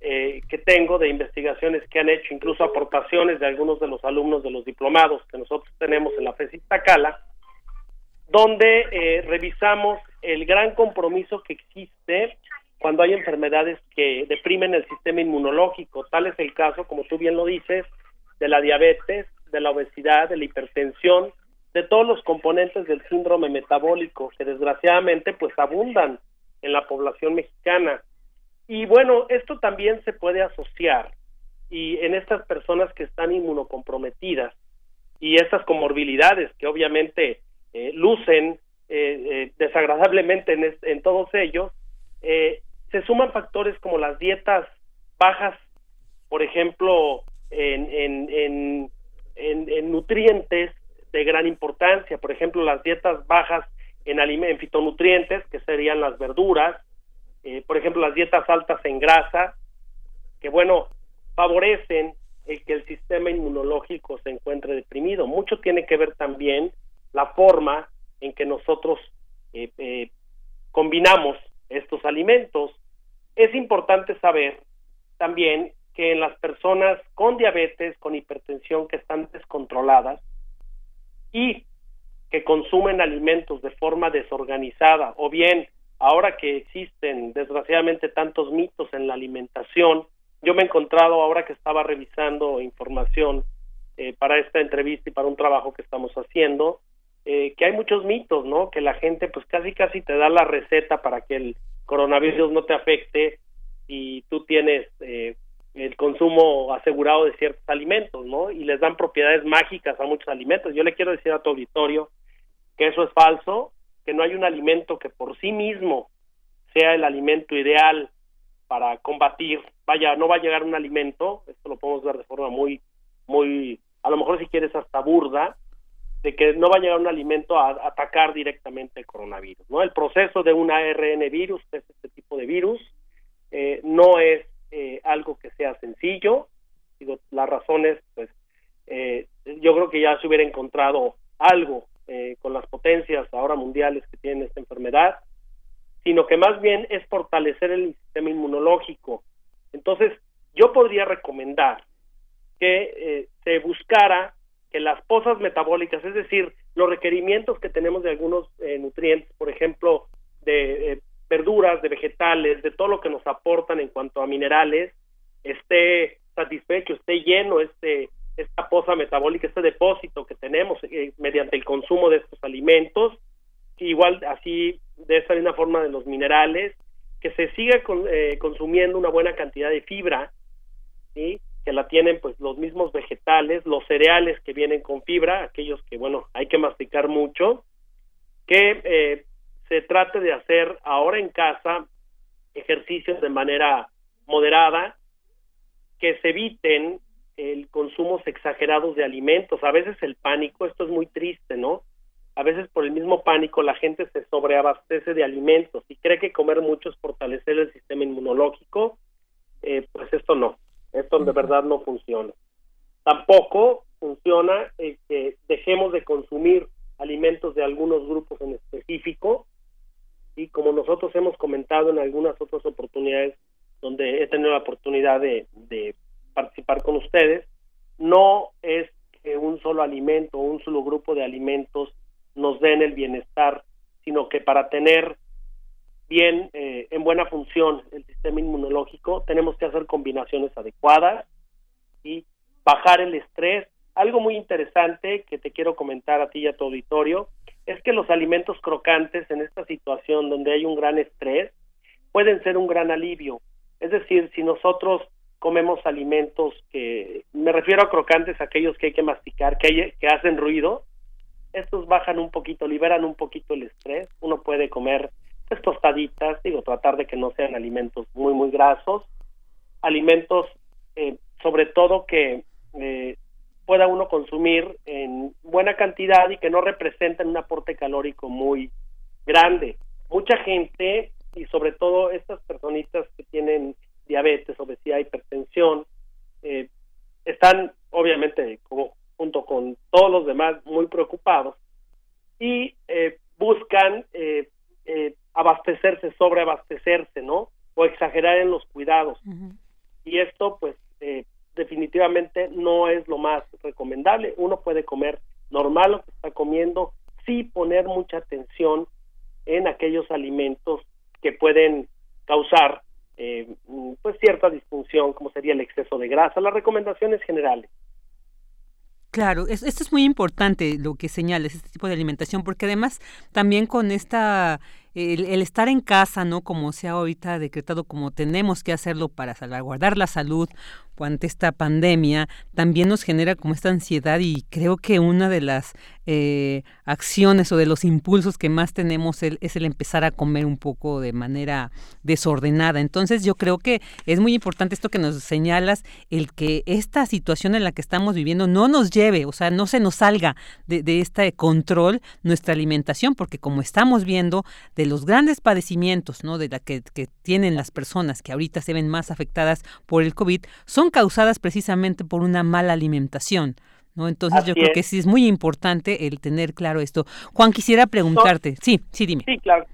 eh, que tengo de investigaciones que han hecho, incluso aportaciones de algunos de los alumnos de los diplomados que nosotros tenemos en la FESI Tacala, donde eh, revisamos el gran compromiso que existe cuando hay enfermedades que deprimen el sistema inmunológico. Tal es el caso, como tú bien lo dices, de la diabetes, de la obesidad, de la hipertensión, de todos los componentes del síndrome metabólico que desgraciadamente pues abundan en la población mexicana. Y bueno, esto también se puede asociar y en estas personas que están inmunocomprometidas y estas comorbilidades que obviamente eh, lucen eh, eh, desagradablemente en, en, todos ellos, se suman factores como las dietas bajas, por ejemplo, en, en, en, nutrientes de gran importancia, por ejemplo, las dietas bajas en, en fitonutrientes, que serían las verduras, eh, por ejemplo, las dietas altas en grasa, que bueno, favorecen el que el sistema inmunológico se encuentre deprimido. Mucho tiene que ver también la forma en que nosotros eh, eh, combinamos estos alimentos. Es importante saber también que en las personas con diabetes, con hipertensión que están descontroladas y que consumen alimentos de forma desorganizada o bien ahora que existen desgraciadamente tantos mitos en la alimentación, yo me he encontrado ahora que estaba revisando información eh, para esta entrevista y para un trabajo que estamos haciendo, eh, que hay muchos mitos, ¿no? Que la gente pues casi casi te da la receta para que el coronavirus no te afecte y tú tienes eh, el consumo asegurado de ciertos alimentos, ¿no? Y les dan propiedades mágicas a muchos alimentos. Yo le quiero decir a tu auditorio que eso es falso, que no hay un alimento que por sí mismo sea el alimento ideal para combatir. Vaya, no va a llegar un alimento, esto lo podemos ver de forma muy, muy, a lo mejor si quieres hasta burda, de que no va a llegar un alimento a, atacar directamente el coronavirus, ¿no? El proceso de un ARN virus, es este tipo de virus, eh, no es eh, algo que sea sencillo. Digo, las razones, pues, eh, yo creo que ya se hubiera encontrado algo eh, con las potencias ahora mundiales que tienen esta enfermedad, sino que más bien es fortalecer el sistema inmunológico. Entonces, yo podría recomendar que eh, se buscara que las pozas metabólicas, es decir, los requerimientos que tenemos de algunos eh, nutrientes, por ejemplo, de verduras, de vegetales, de todo lo que nos aportan en cuanto a minerales, esté satisfecho, esté lleno este esta poza metabólica, este depósito que tenemos eh, mediante el consumo de estos alimentos, igual así de esta misma forma de los minerales, que se siga eh, consumiendo una buena cantidad de fibra, ¿sí? Que la tienen pues los mismos vegetales, los cereales que vienen con fibra, aquellos que bueno hay que masticar mucho, que eh, se trate de hacer ahora en casa ejercicios de manera moderada, que se eviten el consumo exagerados de alimentos, a veces el pánico, esto es muy triste, ¿no? A veces por el mismo pánico la gente se sobreabastece de alimentos y cree que comer mucho es fortalecer el sistema inmunológico, eh, pues esto no, esto de verdad no funciona. Tampoco funciona que dejemos de consumir alimentos de algunos grupos en específico y como nosotros hemos comentado en algunas otras oportunidades donde he tenido la oportunidad de, participar con ustedes, no es que un solo alimento o un solo grupo de alimentos nos den el bienestar, sino que para tener bien eh, en buena función el sistema inmunológico tenemos que hacer combinaciones adecuadas y bajar el estrés. Algo muy interesante que te quiero comentar a ti y a tu auditorio es que los alimentos crocantes en esta situación donde hay un gran estrés pueden ser un gran alivio. Es decir, si nosotros comemos alimentos que, me refiero a crocantes, aquellos que hay que masticar, que, que hacen ruido, estos bajan un poquito, liberan un poquito el estrés. Uno puede comer pues, tostaditas, digo, tratar de que no sean alimentos muy, muy grasos, alimentos eh, sobre todo que eh, pueda uno consumir en buena cantidad y que no representen un aporte calórico muy grande. Mucha gente y sobre todo estas personitas que tienen diabetes, obesidad, hipertensión, eh, están obviamente como junto con todos los demás muy preocupados y buscan eh, abastecerse, sobreabastecerse, ¿no? O exagerar en los cuidados. Y esto pues definitivamente no es lo más recomendable. Uno puede comer normal lo que está comiendo, sí poner mucha atención en aquellos alimentos que pueden causar eh, pues cierta disfunción como sería el exceso de grasa, las recomendaciones generales. Claro, esto es muy importante lo que señales, este tipo de alimentación, porque además también con esta el, estar en casa, ¿no? Como se ha ahorita decretado, como tenemos que hacerlo para salvaguardar la salud ante esta pandemia, también nos genera como esta ansiedad y creo que una de las eh, acciones o de los impulsos que más tenemos es el empezar a comer un poco de manera desordenada. Entonces yo creo que es muy importante esto que nos señalas, el que esta situación en la que estamos viviendo no nos lleve, o sea, no se nos salga de, de este control nuestra alimentación, porque como estamos viendo, de los grandes padecimientos ¿no? de la que, tienen las personas que ahorita se ven más afectadas por el COVID son causadas precisamente por una mala alimentación. ¿no? Entonces yo creo que sí es muy importante el tener claro esto. Juan, quisiera preguntarte. sí, sí, dime. Sí, claro.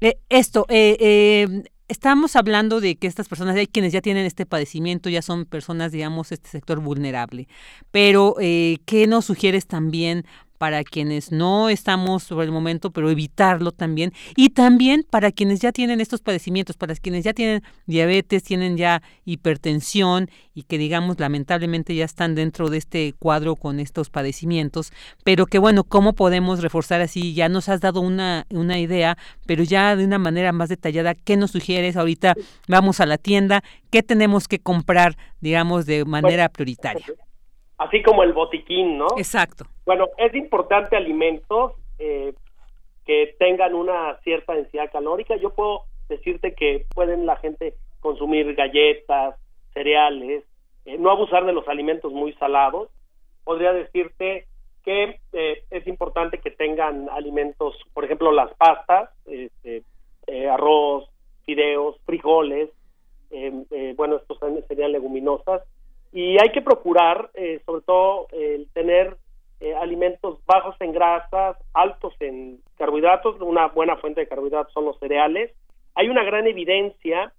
Eh, esto, eh, eh, estamos hablando de que estas personas, hay quienes ya tienen este padecimiento, ya son personas, digamos, este sector vulnerable. Pero, ¿qué nos sugieres también para quienes no estamos sobre el momento, pero evitarlo también. Y también para quienes ya tienen estos padecimientos, para quienes ya tienen diabetes, tienen ya hipertensión y que digamos lamentablemente ya están dentro de este cuadro con estos padecimientos, pero que bueno, ¿cómo podemos reforzar así? Ya nos has dado una, una idea, pero ya de una manera más detallada, ¿qué nos sugieres? Ahorita vamos a la tienda, ¿qué tenemos que comprar, digamos, de manera prioritaria? Así como el botiquín, ¿no? Exacto. Bueno, es importante alimentos eh, que tengan una cierta densidad calórica. Yo puedo decirte que pueden la gente consumir galletas, cereales, eh, no abusar de los alimentos muy salados. Podría decirte que eh, es importante que tengan alimentos, por ejemplo, las pastas, este, arroz, fideos, frijoles, bueno, estos serían leguminosas, y hay que procurar, eh, sobre todo, el tener eh, alimentos bajos en grasas, altos en carbohidratos. Una buena fuente de carbohidratos son los cereales. Hay una gran evidencia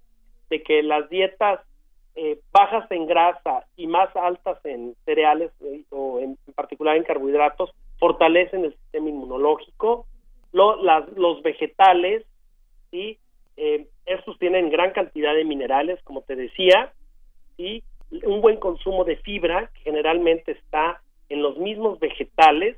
de que las dietas eh, bajas en grasa y más altas en cereales eh, o en, particular en carbohidratos fortalecen el sistema inmunológico. Lo, las, los vegetales, y eh, estos tienen gran cantidad de minerales, como te decía, y un buen consumo de fibra, que generalmente está en los mismos vegetales,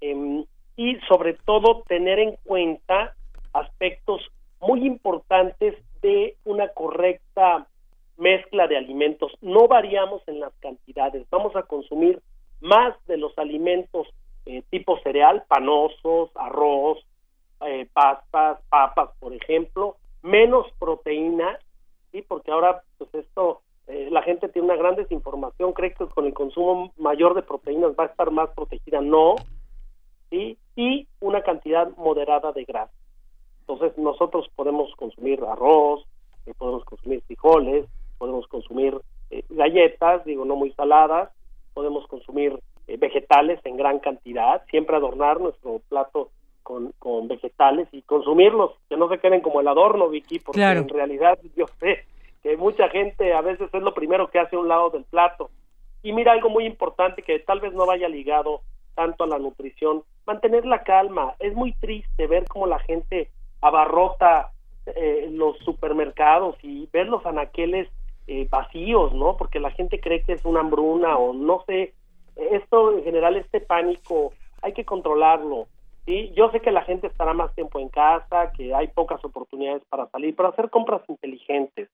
em, y sobre todo tener en cuenta aspectos muy importantes de una correcta mezcla de alimentos. No variamos en las cantidades, vamos a consumir más de los alimentos eh, tipo cereal, panosos, arroz, eh, pastas, papas, por ejemplo, menos proteína, ¿sí? porque ahora pues esto, eh, la gente tiene una gran desinformación, cree que con el consumo mayor de proteínas va a estar más protegida, no, ¿sí? y una cantidad moderada de grasa. Entonces nosotros podemos consumir arroz, podemos consumir frijoles, podemos consumir eh, galletas, digo, no muy saladas, podemos consumir eh, vegetales en gran cantidad, siempre adornar nuestro plato con, con, vegetales y consumirlos, que no se queden como el adorno, Vicky, porque en realidad yo sé que mucha gente a veces es lo primero que hace a un lado del plato. Y mira algo muy importante que tal vez no vaya ligado tanto a la nutrición, mantener la calma. Es muy triste ver cómo la gente abarrota eh, los supermercados y ver los anaqueles eh, vacíos, ¿no? Porque la gente cree que es una hambruna o no sé. Esto en general, este pánico, hay que controlarlo. ¿sí? Yo sé que la gente estará más tiempo en casa, que hay pocas oportunidades para salir, pero hacer compras inteligentes.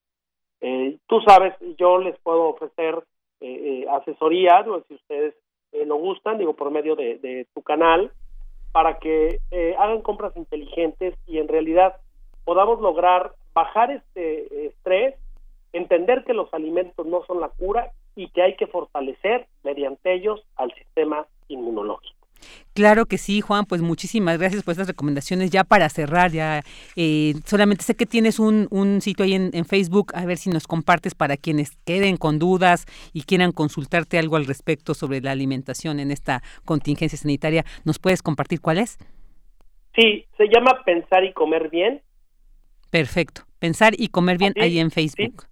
Eh, tú sabes, yo les puedo ofrecer eh, eh asesoría, si ustedes lo gustan, digo, por medio de, de tu canal, para que hagan compras inteligentes y en realidad podamos lograr bajar este estrés entender que los alimentos no son la cura y que hay que fortalecer mediante ellos al sistema inmunológico. Claro que sí, Juan, pues muchísimas gracias por estas recomendaciones. Ya para cerrar, ya eh, solamente sé que tienes un, sitio ahí en, Facebook, a ver si nos compartes para quienes queden con dudas y quieran consultarte algo al respecto sobre la alimentación en esta contingencia sanitaria. ¿Nos puedes compartir cuál es? Sí, se llama Pensar y Comer Bien. Perfecto, Pensar y Comer Bien ahí en Facebook.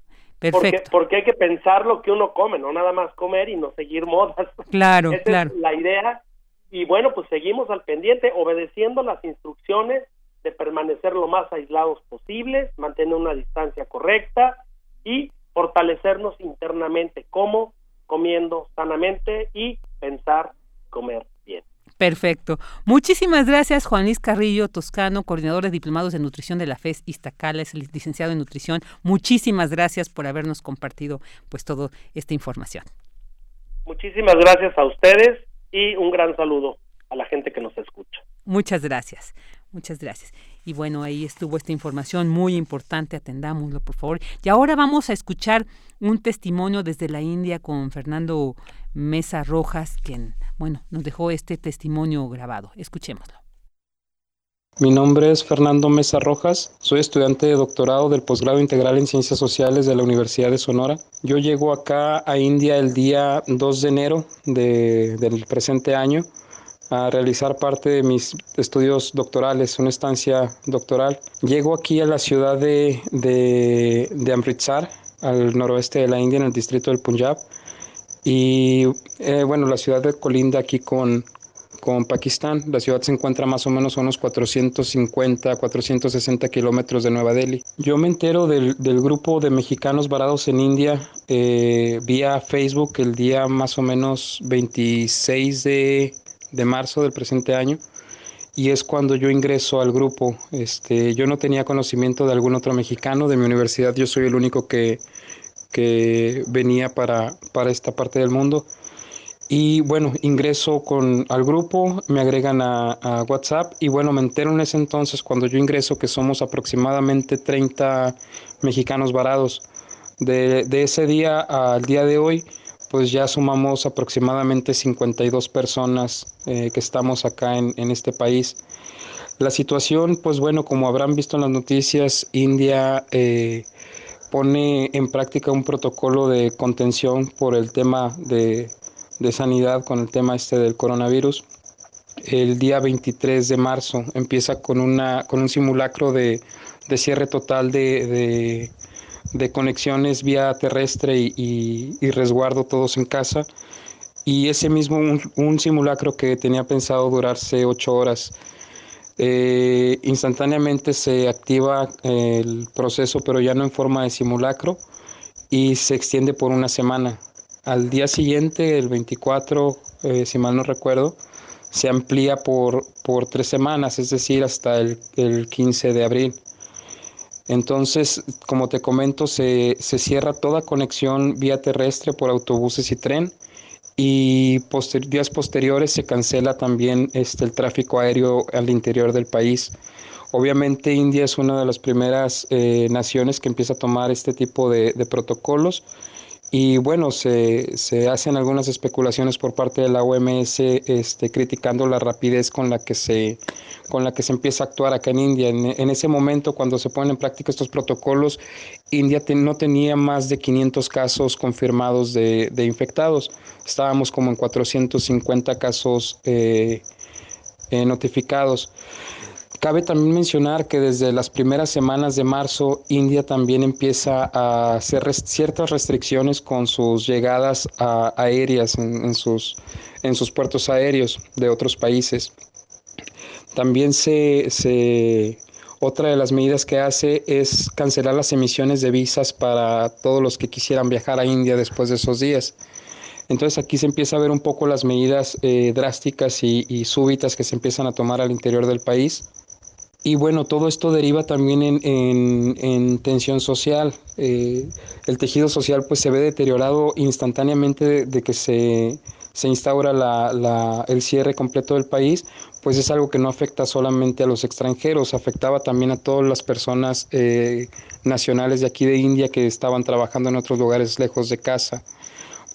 Porque, porque hay que pensar lo que uno come, no nada más comer y no seguir modas. Claro, claro. la idea. Y bueno, pues seguimos al pendiente, obedeciendo las instrucciones de permanecer lo más aislados posibles, mantener una distancia correcta y fortalecernos internamente, como comiendo sanamente y pensar comer bien. Perfecto. Muchísimas gracias, Juan Luis Carrillo Toscano, coordinador de diplomados de nutrición de la FES Iztacala, es el licenciado en nutrición. Muchísimas gracias por habernos compartido pues toda esta información. Muchísimas gracias a ustedes y un gran saludo a la gente que nos escucha. Muchas gracias. Muchas gracias. Y bueno, ahí estuvo esta información muy importante, atendámoslo por favor. Y ahora vamos a escuchar un testimonio desde la India con Fernando Mesa Rojas, quien, bueno, nos dejó este testimonio grabado. Escuchémoslo. Mi nombre es Fernando Mesa Rojas, soy estudiante de doctorado del posgrado integral en Ciencias Sociales de la Universidad de Sonora. Yo llego acá a India el día 2 de enero del presente año a realizar parte de mis estudios doctorales, una estancia doctoral. Llego aquí a la ciudad de, de, Amritsar, al noroeste de la India, en el distrito del Punjab. Y eh, bueno, la ciudad de colinda aquí con, con Pakistán. La ciudad se encuentra más o menos a unos 450, 460 kilómetros de Nueva Delhi. Yo me entero del, del grupo de mexicanos varados en India eh, vía Facebook el día más o menos 26 de de marzo del presente año y es cuando yo ingreso al grupo. Este, yo no tenía conocimiento de algún otro mexicano de mi universidad, yo soy el único que, que venía para, para esta parte del mundo. Y bueno, ingreso con, al grupo, me agregan a, WhatsApp y bueno, me entero en ese entonces cuando yo ingreso que somos aproximadamente 30 mexicanos varados. De, de ese día al día de hoy, pues ya sumamos aproximadamente 52 personas eh, que estamos acá en, este país. La situación, pues bueno, como habrán visto en las noticias, India eh, pone en práctica un protocolo de contención por el tema de, sanidad con el tema este del coronavirus. el día 23 de marzo. Empieza con, una, con un simulacro de, de cierre total de, de, de, conexiones vía terrestre y, y, resguardo todos en casa. Y ese mismo, un, simulacro que tenía pensado durarse ocho horas. Eh, instantáneamente se activa el proceso, pero ya no en forma de simulacro, y se extiende por una semana. Al día siguiente, el 24, eh, si mal no recuerdo, se amplía por, por tres semanas, es decir, hasta el, el 15 de abril. Entonces, como te comento, se, se, cierra toda conexión vía terrestre por autobuses y tren y días posteriores se cancela también este, el tráfico aéreo al interior del país. Obviamente India es una de las primeras eh, naciones que empieza a tomar este tipo de, de protocolos y bueno, se, se, hacen algunas especulaciones por parte de la OMS este, criticando la rapidez con la, que se, con la que se empieza a actuar acá en India. En, ese momento, cuando se ponen en práctica estos protocolos, India no tenía más de 500 casos confirmados de, de, infectados. Estábamos como en 450 casos eh, eh, notificados. Cabe también mencionar que desde las primeras semanas de marzo, India también empieza a hacer ciertas restricciones con sus llegadas aéreas en, sus, en sus puertos aéreos de otros países. También se, otra de las medidas que hace es cancelar las emisiones de visas para todos los que quisieran viajar a India después de esos días. Entonces aquí se empieza a ver un poco las medidas eh, drásticas y súbitas que se empiezan a tomar al interior del país. Y bueno, todo esto deriva también en, en, en tensión social. Eh, el tejido social pues se ve deteriorado instantáneamente de, que se, se instaura la, la, el cierre completo del país, pues es algo que no afecta solamente a los extranjeros, afectaba también a todas las personas eh, nacionales de aquí de India que estaban trabajando en otros lugares lejos de casa.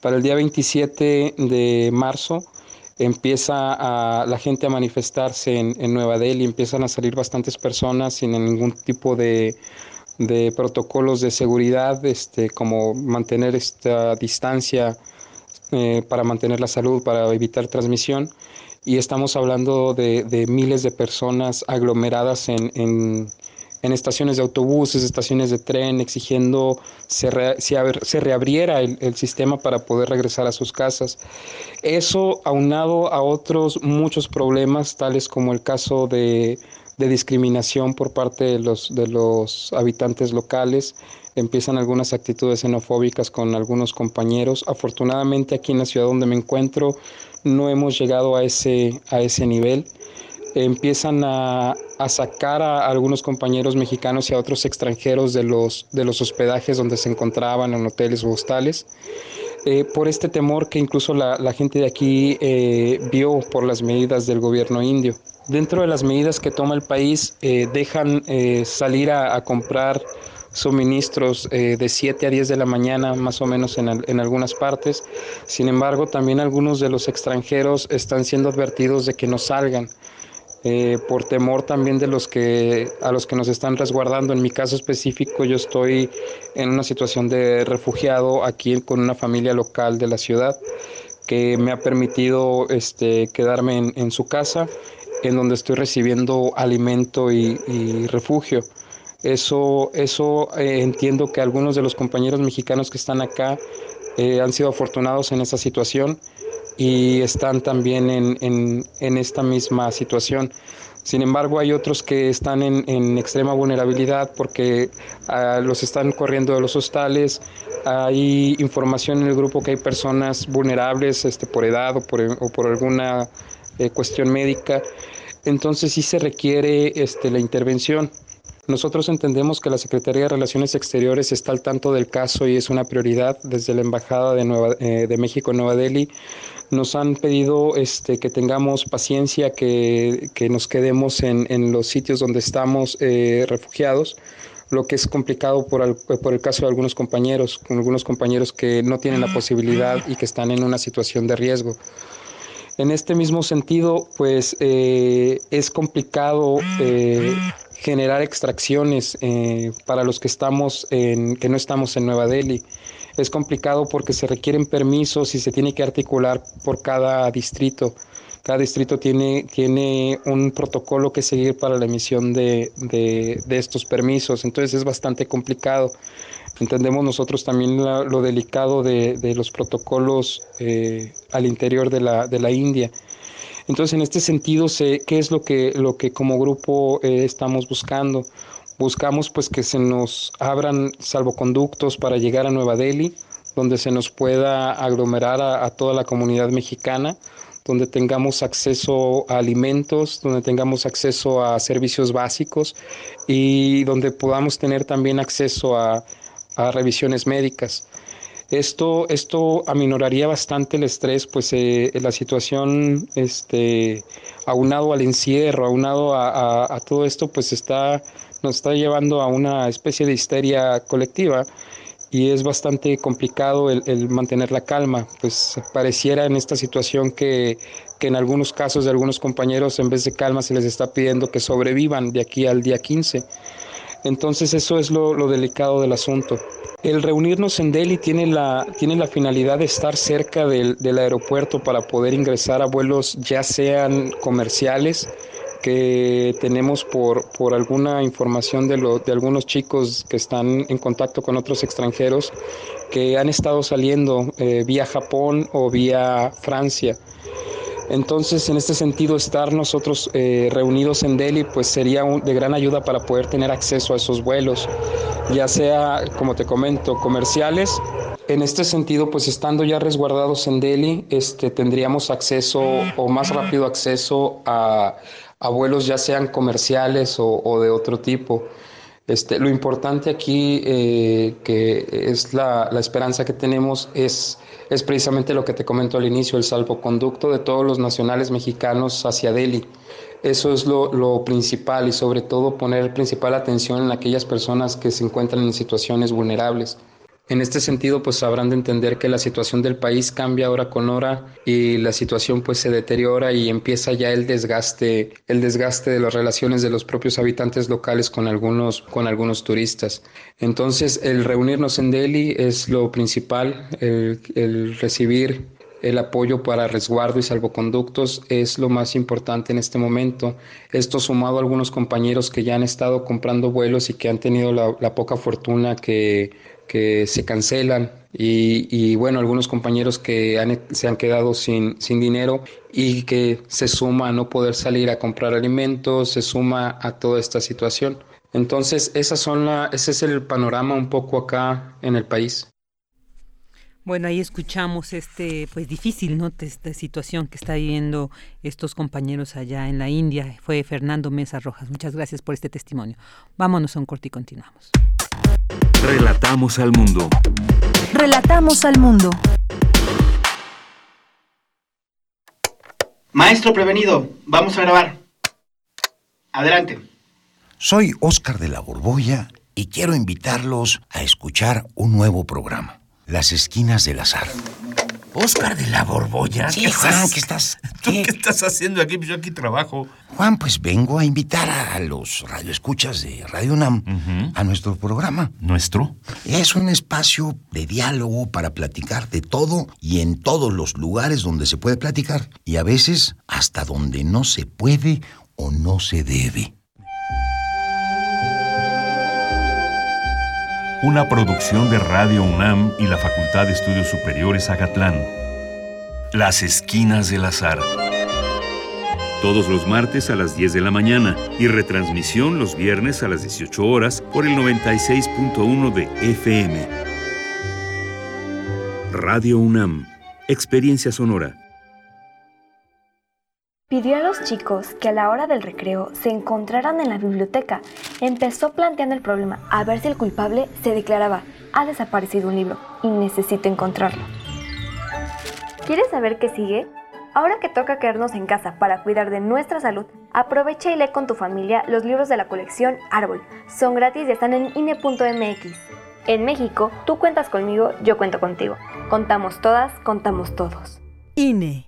Para el día 27 de marzo, empieza a, la gente a manifestarse en, en, Nueva Delhi, empiezan a salir bastantes personas sin ningún tipo de, de protocolos de seguridad, este, como mantener esta distancia eh, para mantener la salud, para evitar transmisión. Y estamos hablando de, de miles de personas aglomeradas en, en en estaciones de autobuses, estaciones de tren, exigiendo se, re, se, reabriera el, el, sistema para poder regresar a sus casas. Eso aunado a otros muchos problemas, tales como el caso de, de discriminación por parte de los, de los habitantes locales, empiezan algunas actitudes xenofóbicas con algunos compañeros. Afortunadamente aquí en la ciudad donde me encuentro no hemos llegado a ese, a ese nivel empiezan a, a, sacar a algunos compañeros mexicanos y a otros extranjeros de los, de los hospedajes donde se encontraban en hoteles o hostales. Eh, por este temor que incluso la, la gente de aquí eh, vio por las medidas del gobierno indio. Dentro de las medidas que toma el país, eh, dejan eh, salir a, a, comprar suministros eh, de 7 a 10 de la mañana, más o menos en, en, algunas partes. Sin embargo, también algunos de los extranjeros están siendo advertidos de que no salgan eh, por temor también de los que a los que nos están resguardando. En mi caso específico, yo estoy en una situación de refugiado aquí con una familia local de la ciudad que me ha permitido este, quedarme en, su casa, en donde estoy recibiendo alimento y, y refugio. Eso, eso eh, entiendo que algunos de los compañeros mexicanos que están acá eh, han sido afortunados en esa situación y están también en, en, en esta misma situación. Sin embargo, hay otros que están en, en extrema vulnerabilidad porque uh, los están corriendo de los hostales. Hay información en el grupo que hay personas vulnerables este, por edad o por, o por alguna eh, cuestión médica. Entonces sí se requiere este, la intervención. Nosotros entendemos que la Secretaría de Relaciones Exteriores está al tanto del caso y es una prioridad desde la Embajada de, Nueva, eh, de México en Nueva Delhi nos han pedido este, que tengamos paciencia, que, que nos quedemos en, en, los sitios donde estamos eh, refugiados, lo que es complicado por el, por el caso de algunos compañeros, con algunos compañeros que no tienen la posibilidad y que están en una situación de riesgo. En este mismo sentido, pues eh, es complicado eh, generar extracciones para los que estamos en, que no estamos en Nueva Delhi es complicado porque se requieren permisos y se tiene que articular por cada distrito. cada distrito tiene, tiene un protocolo que seguir para la emisión de, estos permisos, entonces es bastante complicado. Entendemos nosotros también lo delicado de, los protocolos eh, al interior de la, de la India. Entonces, en este sentido, sé ¿qué es lo que, lo que como grupo eh, estamos buscando? Buscamos pues que se nos abran salvoconductos para llegar a Nueva Delhi, donde se nos pueda aglomerar a, toda la comunidad mexicana, donde tengamos acceso a alimentos, donde tengamos acceso a servicios básicos y donde podamos tener también acceso a revisiones médicas. Esto, esto aminoraría bastante el estrés, pues eh, la situación, este, aunado al encierro, aunado a, todo esto, pues está, nos está llevando a una especie de histeria colectiva y es bastante complicado el, mantener la calma. Pues pareciera en esta situación que, que, en algunos casos de algunos compañeros en vez de calma se les está pidiendo que sobrevivan de aquí al día 15. Entonces eso es lo, delicado del asunto. El reunirnos en Delhi tiene la, tiene la finalidad de estar cerca del, aeropuerto para poder ingresar a vuelos ya sean comerciales, que tenemos por, por alguna información de, de algunos chicos que están en contacto con otros extranjeros que han estado saliendo eh, vía Japón o vía Francia. Entonces, en este sentido, estar nosotros eh, reunidos en Delhi, pues sería de gran ayuda para poder tener acceso a esos vuelos, ya sea, como te comento, comerciales. En este sentido, pues estando ya resguardados en Delhi, este, tendríamos acceso o más rápido acceso a, vuelos ya sean comerciales o de otro tipo. Este, lo importante aquí, eh, que es la, esperanza que tenemos, es, es precisamente lo que te comento al inicio, el salvoconducto de todos los nacionales mexicanos hacia Delhi. Eso es lo, lo, principal y sobre todo poner principal atención en aquellas personas que se encuentran en situaciones vulnerables. En este sentido, pues habrán de entender que la situación del país cambia hora con hora y la situación pues se deteriora y empieza ya el desgaste, el desgaste de las relaciones de los propios habitantes locales con algunos, con algunos turistas. Entonces, el reunirnos en Delhi es lo principal, el, el recibir el apoyo para resguardo y salvoconductos es lo más importante en este momento. Esto sumado a algunos compañeros que ya han estado comprando vuelos y que han tenido la, la poca fortuna que que se cancelan y, bueno, algunos compañeros que se han quedado sin, sin dinero y que se suma a no poder salir a comprar alimentos, se suma a toda esta situación. Entonces, esas son la, ese es el panorama un poco acá en el país. Bueno, ahí escuchamos este, pues difícil, ¿no? Esta situación que está viviendo estos compañeros allá en la India. Fue Fernando Mesa Rojas. Muchas gracias por este testimonio. Vámonos a un corte y continuamos. Relatamos al mundo. Relatamos al mundo. Maestro prevenido, vamos a grabar. Adelante. Soy Óscar de la Borbolla y quiero invitarlos a escuchar un nuevo programa, Las Esquinas del Azar. Oscar de la Borbolla. Sí, Juan, ¿qué estás? ¿Tú qué? estás haciendo aquí? Yo aquí trabajo. Juan, pues vengo a invitar a los radioescuchas de Radio UNAM a nuestro programa. ¿Nuestro? Es un espacio de diálogo para platicar de todo y en todos los lugares donde se puede platicar y a veces hasta donde no se puede o no se debe. Una producción de Radio UNAM y la Facultad de Estudios Superiores Agatlán. Las Esquinas del Azar. Todos los martes a las 10 de la mañana y retransmisión los viernes a las 18 horas por el 96.1 de FM. Radio UNAM. Experiencia sonora pidió a los chicos que a la hora del recreo se encontraran en la biblioteca. Empezó planteando el problema a ver si el culpable se declaraba, ha desaparecido un libro y necesito encontrarlo. ¿Quieres saber qué sigue? Ahora que toca quedarnos en casa para cuidar de nuestra salud, aprovecha y lee con tu familia los libros de la colección Árbol. Son gratis y están en INE.mx. En México, tú cuentas conmigo, yo cuento contigo. Contamos todas, contamos todos. INE.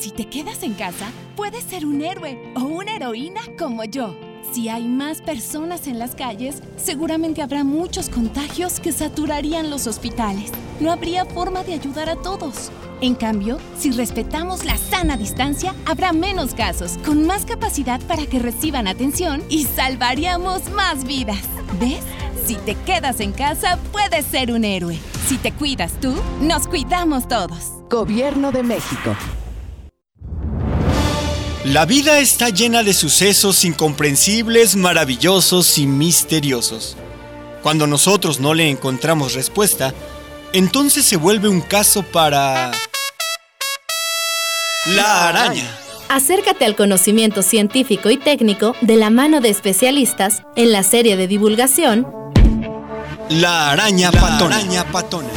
Si te quedas en casa, puedes ser un héroe o una heroína como yo Si hay más personas en las calles, seguramente habrá muchos contagios que saturarían los hospitales. No habría forma de ayudar a todos. En cambio, si respetamos la sana distancia, habrá menos casos, con más capacidad para que reciban atención y salvaríamos más vidas. ¿Ves? Si te quedas en casa, puedes ser un héroe. Si te cuidas tú, nos cuidamos todos. Gobierno de México. La vida está llena de sucesos incomprensibles, maravillosos y misteriosos. Cuando nosotros no le encontramos respuesta, entonces se vuelve un caso para... La araña. Acércate al conocimiento científico y técnico de la mano de especialistas en la serie de divulgación La araña patona.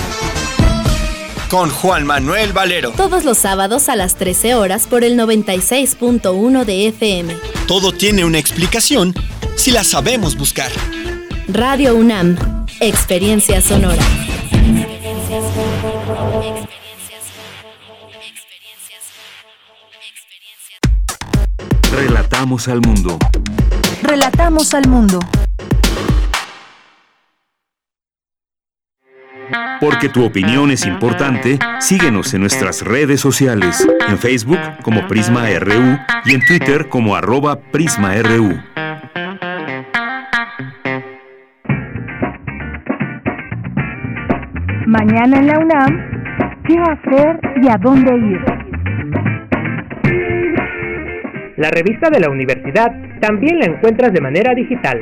Con Juan Manuel Valero. todos los sábados a las 13 horas por el 96.1 de FM. Todo tiene una explicación si la sabemos buscar. Radio UNAM, Experiencia Sonora. Relatamos al mundo. Relatamos al mundo. Porque tu opinión es importante, síguenos en nuestras redes sociales, en Facebook como Prisma RU y en Twitter como arroba PrismaRU. Mañana en la UNAM, ¿qué hacer y a dónde ir? La revista de la universidad también la encuentras de manera digital.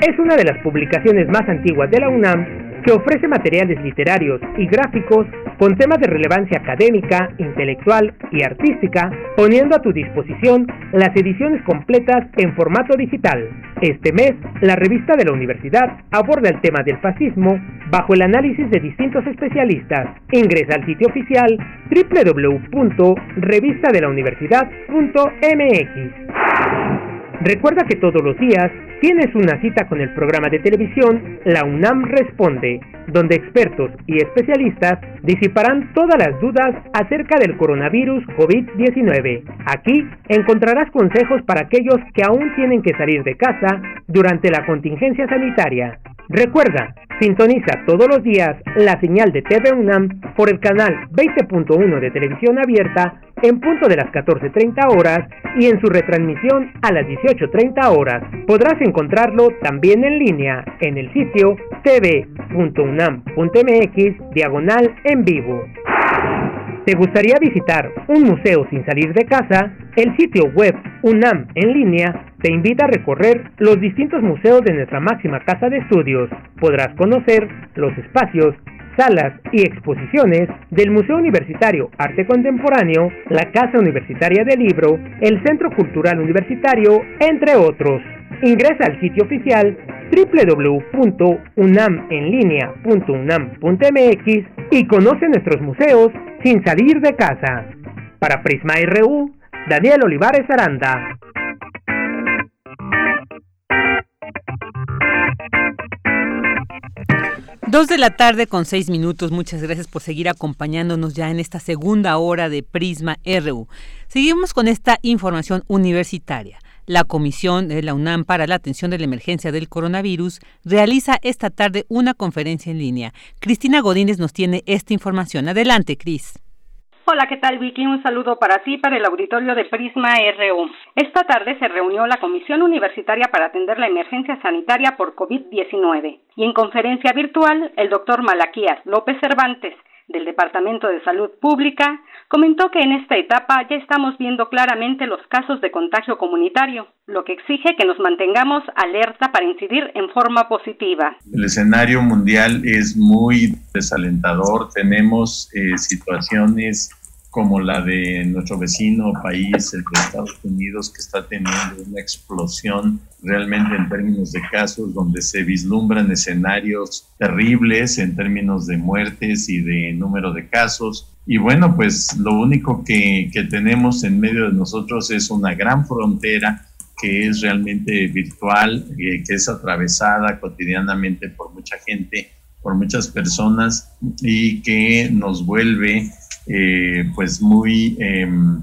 Es una de las publicaciones más antiguas de la UNAM que ofrece materiales literarios y gráficos con temas de relevancia académica, intelectual y artística, poniendo a tu disposición las ediciones completas en formato digital. Este mes, la revista de la universidad aborda el tema del fascismo bajo el análisis de distintos especialistas. Ingresa al sitio oficial www.revistadelauniversidad.mx. Recuerda que todos los días tienes una cita con el programa de televisión La UNAM Responde, donde expertos y especialistas disiparán todas las dudas acerca del coronavirus COVID-19. Aquí encontrarás consejos para aquellos que aún tienen que salir de casa durante la contingencia sanitaria. Recuerda, sintoniza todos los días la señal de TV UNAM por el canal 20.1 de televisión abierta en punto de las 14.30 horas y en su retransmisión a las 18.30 horas. Podrás encontrarlo también en línea en el sitio tv.unam.mx diagonal en vivo. ¿Te gustaría visitar un museo sin salir de casa? El sitio web UNAM en línea te invita a recorrer los distintos museos de nuestra máxima casa de estudios. Podrás conocer los espacios, salas y exposiciones del Museo Universitario Arte Contemporáneo, la Casa Universitaria del Libro, el Centro Cultural Universitario, entre otros. Ingresa al sitio oficial www.unamenlinea.unam.mx y conoce nuestros museos sin salir de casa. Para Prisma RU, Daniel Olivares Aranda. Dos de la tarde con seis minutos. Muchas gracias por seguir acompañándonos ya en esta segunda hora de Prisma RU. Seguimos con esta información universitaria. La Comisión de la UNAM para la Atención de la Emergencia del Coronavirus realiza esta tarde una conferencia en línea. Cristina Godínez nos tiene esta información. Adelante, Cris. Hola, ¿qué tal Vicky? Un saludo para ti, para el auditorio de Prisma RU. Esta tarde se reunió la Comisión Universitaria para atender la emergencia sanitaria por COVID-19 y en conferencia virtual el doctor Malaquías López Cervantes del Departamento de Salud Pública comentó que en esta etapa ya estamos viendo claramente los casos de contagio comunitario, lo que exige que nos mantengamos alerta para incidir en forma positiva. El escenario mundial es muy desalentador. Tenemos eh, situaciones como la de nuestro vecino país, el de Estados Unidos, que está teniendo una explosión realmente en términos de casos, donde se vislumbran escenarios terribles en términos de muertes y de número de casos. Y bueno, pues lo único que, que tenemos en medio de nosotros es una gran frontera que es realmente virtual, eh, que es atravesada cotidianamente por mucha gente, por muchas personas y que nos vuelve eh, pues muy em,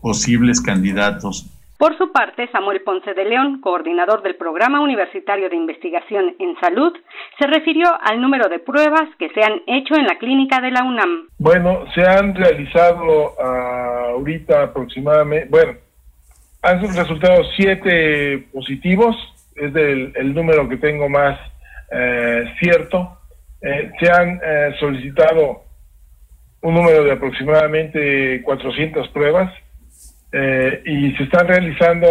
posibles candidatos Por su parte, Samuel Ponce de León, coordinador del Programa Universitario de Investigación en Salud, se refirió al número de pruebas que se han hecho en la clínica de la UNAM. Bueno, se han realizado ah, ahorita aproximadamente, bueno, han resultado siete positivos, es el número que tengo más eh, cierto. Eh, se han eh, solicitado un número de aproximadamente 400 pruebas eh, y se están realizando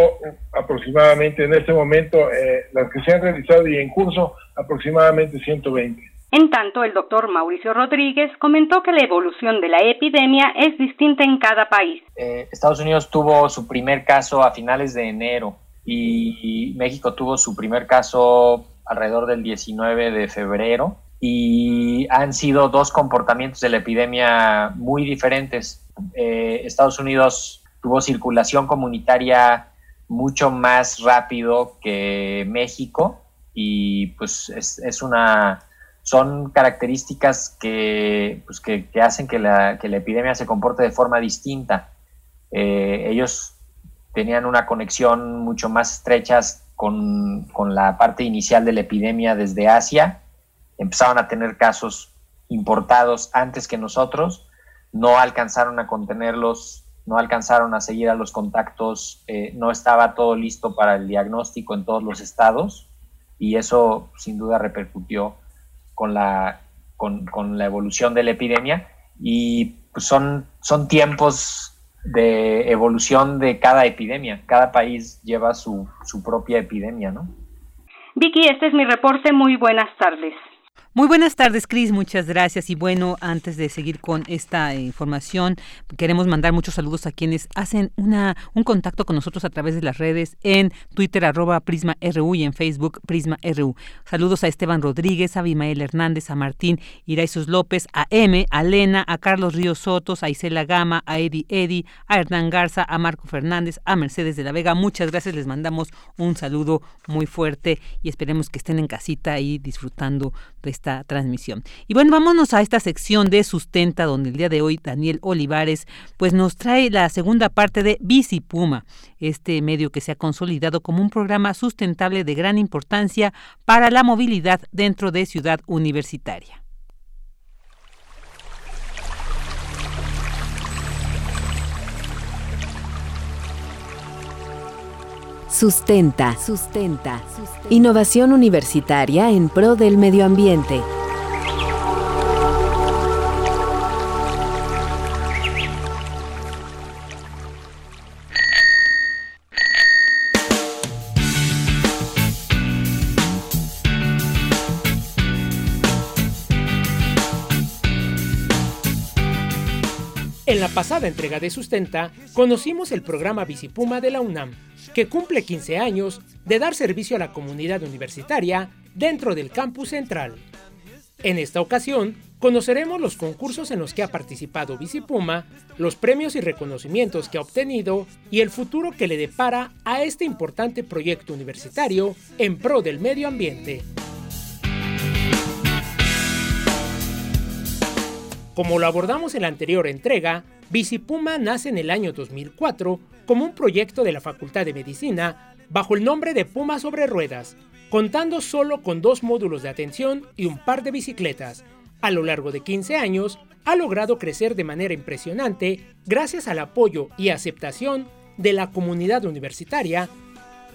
aproximadamente en este momento, eh, las que se han realizado y en curso, aproximadamente 120. En tanto, el doctor Mauricio Rodríguez comentó que la evolución de la epidemia es distinta en cada país. Eh, Estados Unidos tuvo su primer caso a finales de enero y México tuvo su primer caso alrededor del 19 de febrero y han sido dos comportamientos de la epidemia muy diferentes. Estados Unidos tuvo circulación comunitaria mucho más rápido que México y pues es, una son características que, pues que, hacen que la, que la, epidemia se comporte de forma distinta. Eh, ellos tenían una conexión mucho más estrecha con, con, la parte inicial de la epidemia desde Asia, empezaron a tener casos importados antes que nosotros, no alcanzaron a contenerlos no alcanzaron a seguir a los contactos, eh, no estaba todo listo para el diagnóstico en todos los estados y eso sin duda repercutió con la, con, la evolución de la epidemia y pues, son, son tiempos de evolución de cada epidemia. Cada país lleva su, su propia epidemia, ¿no? Vicky, este es mi reporte. Muy buenas tardes. Muy buenas tardes, Cris. Muchas gracias. Y bueno, antes de seguir con esta eh, información, queremos mandar muchos saludos a quienes hacen una, un contacto con nosotros a través de las redes en Twitter, arroba Prisma RU y en Facebook Prisma RU. Saludos a Esteban Rodríguez, a Abimael Hernández, a Martín Iraisos López, a M, a Lena, a Carlos Ríos Sotos, a Isela Gama, a Edi Edi, a Hernán Garza, a Marco Fernández, a Mercedes de la Vega. Muchas gracias. Les mandamos un saludo muy fuerte y esperemos que estén en casita y disfrutando de transmisión. Y bueno, vámonos a esta sección de Sustenta, donde el día de hoy Daniel Olivares pues nos trae la segunda parte de Bici Puma, este medio que se ha consolidado como un programa sustentable de gran importancia para la movilidad dentro de Ciudad Universitaria. Sustenta. Sustenta. Innovación universitaria en pro del medio ambiente. En la pasada entrega de Sustenta, conocimos el programa Bicipuma de la UNAM, que cumple 15 años de dar servicio a la comunidad universitaria dentro del campus central. En esta ocasión, conoceremos los concursos en los que ha participado Bicipuma, los premios y reconocimientos que ha obtenido y el futuro que le depara a este importante proyecto universitario en pro del medio ambiente. Como lo abordamos en la anterior entrega, Bicipuma nace en el año 2004 como un proyecto de la Facultad de Medicina bajo el nombre de Puma sobre Ruedas, contando solo con dos módulos de atención y un par de bicicletas. A lo largo de 15 años, ha logrado crecer de manera impresionante gracias al apoyo y aceptación de la comunidad universitaria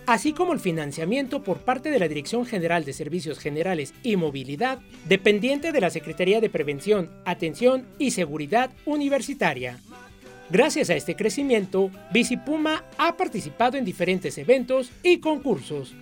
así como el financiamiento por parte de la Dirección General de Servicios Generales y Movilidad, dependiente de la Secretaría de Prevención, Atención y Seguridad Universitaria. Gracias a este crecimiento, Bicipuma ha participado en diferentes eventos y concursos.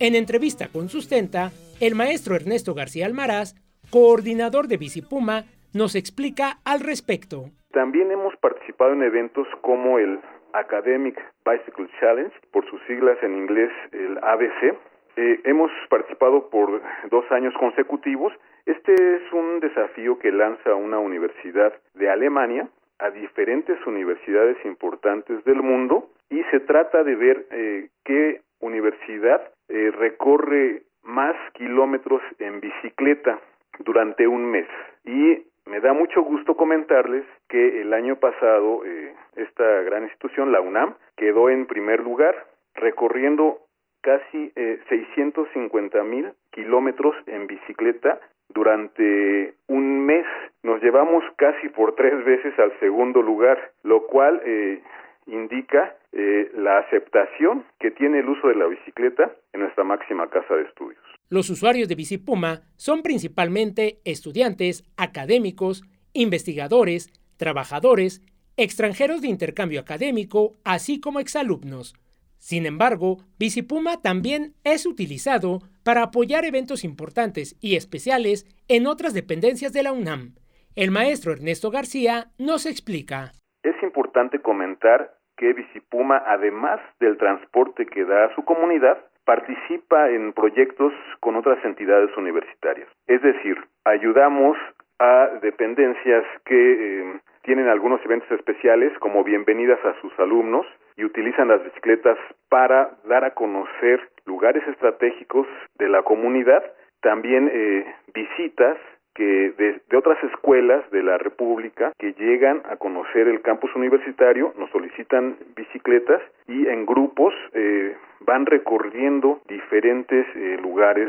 En entrevista con Sustenta, el maestro Ernesto García Almaraz, coordinador de Bicipuma, nos explica al respecto. También hemos participado en eventos como el Academic Bicycle Challenge, por sus siglas en inglés el ABC. Eh, hemos participado por dos años consecutivos. Este es un desafío que lanza una universidad de Alemania a diferentes universidades importantes del mundo y se trata de ver eh, qué universidad eh, recorre más kilómetros en bicicleta durante un mes. Y me da mucho gusto comentarles que el año pasado eh, esta gran institución, la UNAM, quedó en primer lugar, recorriendo casi eh, 650 mil kilómetros en bicicleta durante un mes. Nos llevamos casi por tres veces al segundo lugar, lo cual eh, indica eh, la aceptación que tiene el uso de la bicicleta en nuestra máxima casa de estudios. Los usuarios de Bicipuma son principalmente estudiantes, académicos, investigadores, trabajadores, extranjeros de intercambio académico, así como exalumnos. Sin embargo, Bicipuma también es utilizado para apoyar eventos importantes y especiales en otras dependencias de la UNAM. El maestro Ernesto García nos explica. Es importante comentar que Bicipuma, además del transporte que da a su comunidad, participa en proyectos con otras entidades universitarias. Es decir, ayudamos a dependencias que eh, tienen algunos eventos especiales como bienvenidas a sus alumnos y utilizan las bicicletas para dar a conocer lugares estratégicos de la comunidad, también eh, visitas que de, otras escuelas de la República que llegan a conocer el campus universitario, nos solicitan bicicletas y en grupos eh, van recorriendo diferentes eh, lugares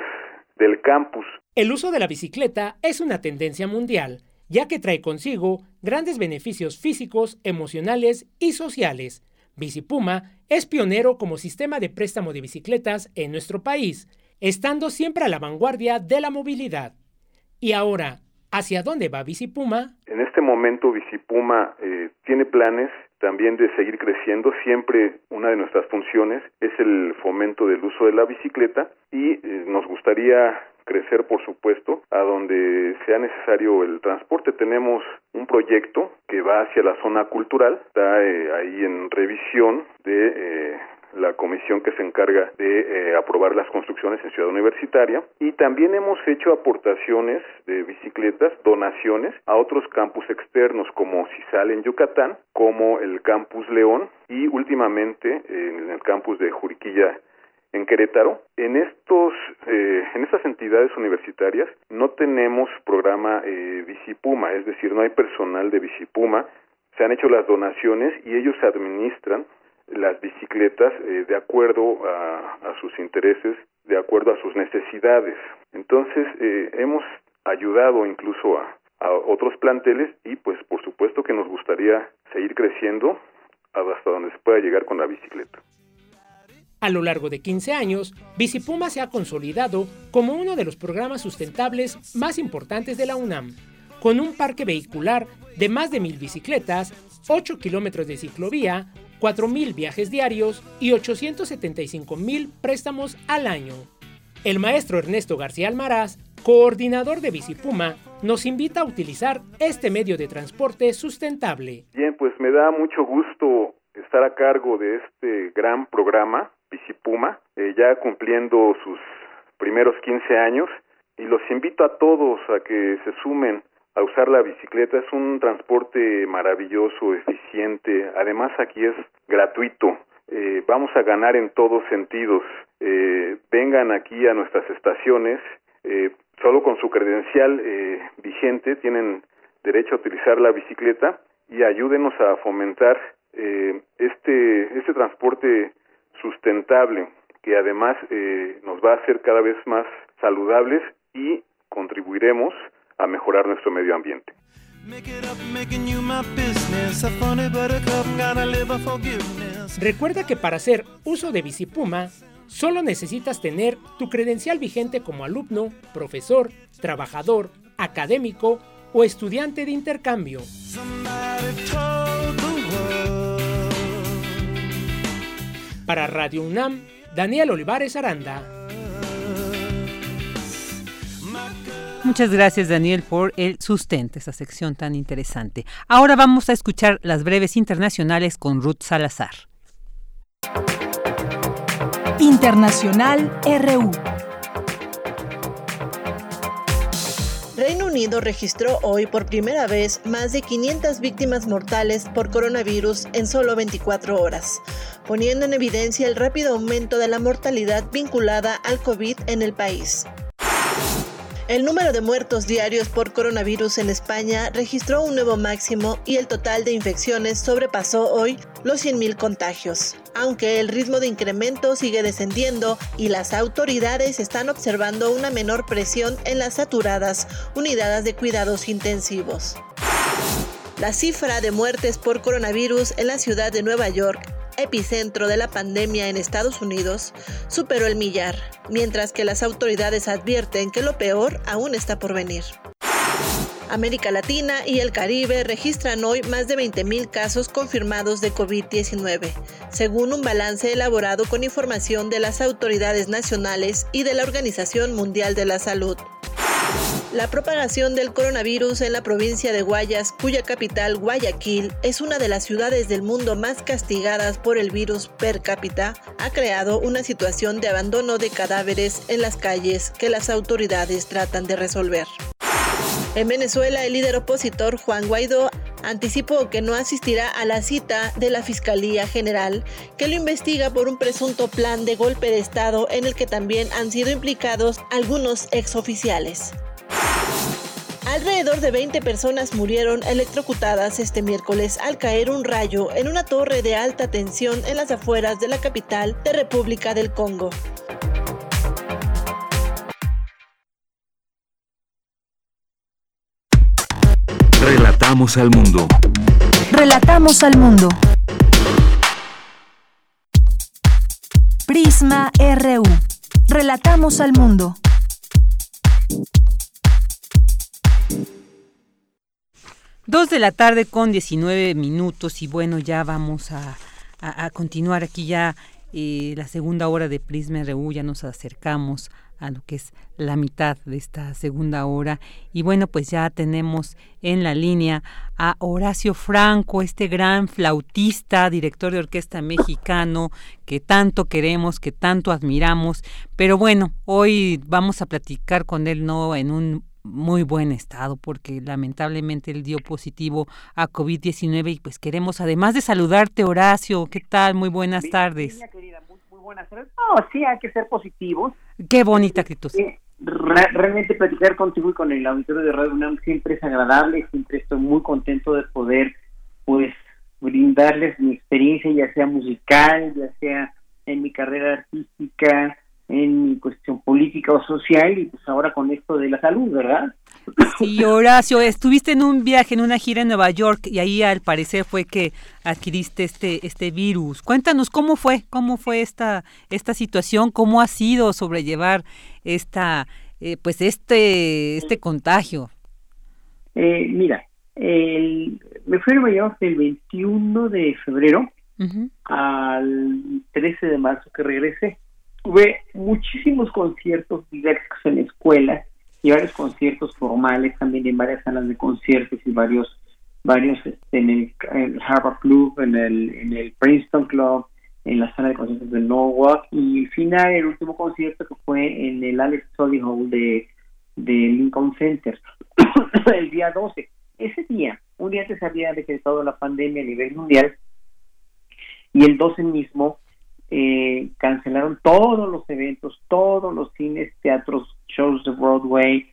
del campus. El uso de la bicicleta es una tendencia mundial, ya que trae consigo grandes beneficios físicos, emocionales y sociales. Bicipuma es pionero como sistema de préstamo de bicicletas en nuestro país, estando siempre a la vanguardia de la movilidad. Y ahora, ¿hacia dónde va Bicipuma? En este momento Bicipuma eh, tiene planes también de seguir creciendo. Siempre una de nuestras funciones es el fomento del uso de la bicicleta y eh, nos gustaría crecer, por supuesto, a donde sea necesario el transporte. Tenemos un proyecto que va hacia la zona cultural, está eh, ahí en revisión de eh, la comisión que se encarga de eh, aprobar las construcciones en Ciudad Universitaria y también hemos hecho aportaciones de bicicletas, donaciones a otros campus externos como CISAL en Yucatán, como el campus León y últimamente en el campus de Juriquilla en Querétaro. En estos, eh, en estas entidades universitarias no tenemos programa eh, Bicipuma, es decir, no hay personal de Bicipuma. Se han hecho las donaciones y ellos administran las bicicletas eh, de acuerdo a, sus intereses, de acuerdo a sus necesidades. Entonces, eh, hemos ayudado incluso a, a otros planteles y pues por supuesto que nos gustaría seguir creciendo hasta donde se pueda llegar con la bicicleta. A lo largo de 15 años, Bicipuma se ha consolidado como uno de los programas sustentables más importantes de la UNAM, con un parque vehicular de más de mil bicicletas, 8 kilómetros de ciclovía, 4.000 viajes diarios y 875.000 préstamos al año. El maestro Ernesto García Almaraz, coordinador de Bicipuma, nos invita a utilizar este medio de transporte sustentable. Bien, pues me da mucho gusto estar a cargo de este gran programa Bicipuma, eh, ya cumpliendo sus primeros 15 años, y los invito a todos a que se sumen a usar la bicicleta. Es un transporte maravilloso, eficiente, además aquí es gratuito. Eh, vamos a ganar en todos sentidos. Eh, vengan aquí a nuestras estaciones, eh, solo con su credencial vigente tienen derecho a utilizar la bicicleta y ayúdenos a fomentar este, este transporte sustentable que además eh, nos va a hacer cada vez más saludables y contribuiremos a mejorar nuestro medio ambiente. Recuerda que para hacer uso de Bicipuma, solo necesitas tener tu credencial vigente como alumno, profesor, trabajador, académico o estudiante de intercambio. Para Radio UNAM, Daniel Olivares Aranda. Muchas gracias Daniel por el sustento, esa sección tan interesante. Ahora vamos a escuchar las breves internacionales con Ruth Salazar. Internacional RU. Reino Unido registró hoy por primera vez más de 500 víctimas mortales por coronavirus en solo 24 horas, poniendo en evidencia el rápido aumento de la mortalidad vinculada al COVID en el país. El número de muertos diarios por coronavirus en España registró un nuevo máximo y el total de infecciones sobrepasó hoy los 100.000 contagios, aunque el ritmo de incremento sigue descendiendo y las autoridades están observando una menor presión en las saturadas unidades de cuidados intensivos. La cifra de muertes por coronavirus en la ciudad de Nueva York epicentro de la pandemia en Estados Unidos, superó el millar, mientras que las autoridades advierten que lo peor aún está por venir. América Latina y el Caribe registran hoy más de 20.000 casos confirmados de COVID-19, según un balance elaborado con información de las autoridades nacionales y de la Organización Mundial de la Salud. La propagación del coronavirus en la provincia de Guayas, cuya capital, Guayaquil, es una de las ciudades del mundo más castigadas por el virus per cápita, ha creado una situación de abandono de cadáveres en las calles que las autoridades tratan de resolver. En Venezuela, el líder opositor Juan Guaidó anticipó que no asistirá a la cita de la Fiscalía General, que lo investiga por un presunto plan de golpe de Estado en el que también han sido implicados algunos exoficiales. Alrededor de 20 personas murieron electrocutadas este miércoles al caer un rayo en una torre de alta tensión en las afueras de la capital de República del Congo. Relatamos al mundo. Relatamos al mundo. Prisma RU. Relatamos al mundo. Dos de la tarde con 19 minutos y bueno, ya vamos a, continuar aquí ya eh, la segunda hora de Prisma RU, ya nos acercamos a lo que es la mitad de esta segunda hora. Y bueno, pues ya tenemos en la línea a Horacio Franco, este gran flautista, director de orquesta mexicano que tanto queremos, que tanto admiramos. Pero bueno, hoy vamos a platicar con él no en un muy buen estado porque lamentablemente él dio positivo a COVID-19 y pues queremos además de saludarte Horacio, ¿qué tal? Muy buenas tardes. querida, muy, buenas tardes. No, sí, hay que ser positivos. Qué bonita actitud. Eh, realmente platicar contigo y con el auditorio de Radio UNAM siempre es agradable, siempre estoy muy contento de poder pues brindarles mi experiencia, ya sea musical, ya sea en mi carrera artística, en mi cuestión política o social y pues ahora con esto de la salud, ¿verdad? Sí, Horacio, estuviste en un viaje, en una gira en Nueva York y ahí al parecer fue que adquiriste este este virus. Cuéntanos cómo fue, cómo fue esta esta situación, cómo ha sido sobrellevar esta eh, pues este este contagio. Eh, mira, el, me fui a Nueva York el 21 de febrero al 13 de marzo que regresé. Tuve muchísimos conciertos diversos en escuelas y varios conciertos formales también en varias salas de conciertos y varios varios este, en, el, Harvard Club, en el, en el Princeton Club, en la sala de conciertos de Norwalk y al final el último concierto que fue en el Alex Study Hall de, de Lincoln Center el día 12. Ese día, un día antes había decretado la pandemia a nivel mundial y el 12 mismo eh, cancelaron todos los eventos, todos los cines, teatros, shows de Broadway,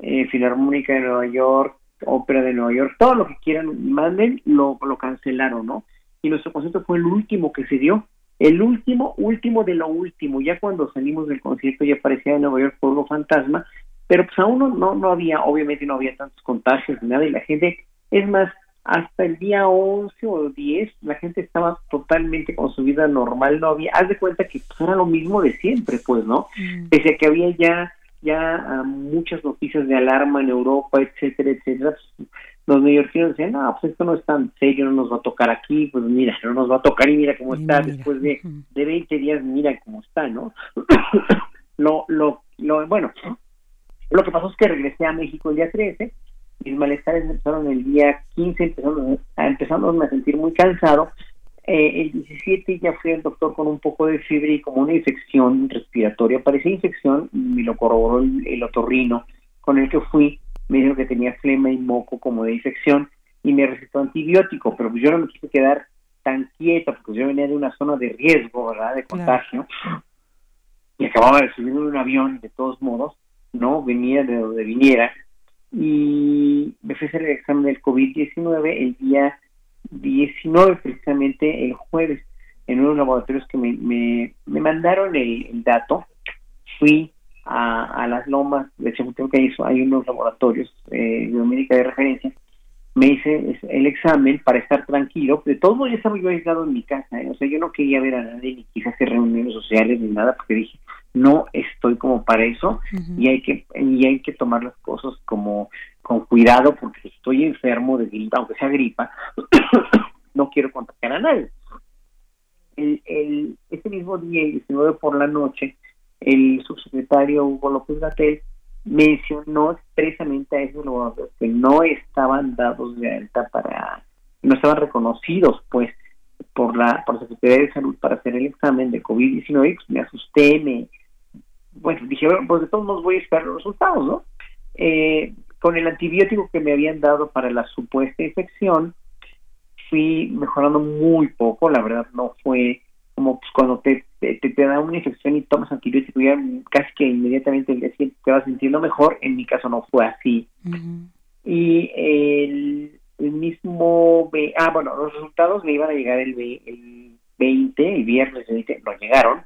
eh, Filarmónica de Nueva York, Ópera de Nueva York, todo lo que quieran, manden, lo, lo cancelaron, ¿no? Y nuestro concierto fue el último que se dio, el último, último de lo último. Ya cuando salimos del concierto ya parecía en Nueva York Pueblo Fantasma, pero pues aún no, no, no había, obviamente no había tantos contagios ni nada, y la gente, es más, hasta el día 11 o 10 la gente estaba totalmente con su vida normal, no había, haz de cuenta que pues, era lo mismo de siempre, pues, ¿no? Mm. Pese a que había ya ya muchas noticias de alarma en Europa, etcétera, etcétera, pues, los neoyorquinos decían, no, pues esto no es tan serio, no nos va a tocar aquí, pues mira, no nos va a tocar y mira cómo está, después de, de 20 días, mira cómo está, ¿no? lo, lo, lo, bueno, lo que pasó es que regresé a México el día 13, mis malestares empezaron el día 15, empezamos a, empezamos a sentir muy cansado. Eh, el 17 ya fui al doctor con un poco de fiebre y como una infección respiratoria. Parecía infección y me lo corroboró el, otorrino con el que fui. Me dijo que tenía flema y moco como de infección y me recetó antibiótico, pero pues yo no me quise quedar tan quieta porque yo venía de una zona de riesgo, ¿verdad? De contagio. Y acababa de subir en un avión, de todos modos ¿no? Venía de donde viniera y me fui a hacer el examen del COVID-19 el día 19, precisamente el jueves, en unos laboratorios que me, me, mandaron el, dato. Fui a, las lomas de que hizo, hay unos laboratorios eh, de de referencia. Me hice el examen para estar tranquilo. De todo ya estaba yo aislado en mi casa. ¿eh? O sea, yo no quería ver a nadie ni quise hacer reuniones sociales ni nada, porque dije, no estoy como para eso y hay que y hay que tomar las cosas como con cuidado porque estoy enfermo de gripa, aunque sea gripa, no quiero contagiar a nadie. El, el, ese mismo día, el 19 por la noche, el subsecretario Hugo López Gatel mencionó expresamente a esos laboratorios que no estaban dados de alta para, no estaban reconocidos, pues, por la, por la Secretaría de Salud para hacer el examen de COVID-19, pues me asusté, me, bueno, dije, bueno, pues de todos modos voy a esperar los resultados, ¿no? Eh, con el antibiótico que me habían dado para la supuesta infección, fui mejorando muy poco, la verdad no fue como pues, cuando te, te, te, da una infección y tomas antibiótico ya casi que inmediatamente te vas sintiendo mejor, en mi caso no fue así. Y el, el mismo, ah bueno, los resultados me iban a llegar el, el 20, el viernes 20, no llegaron,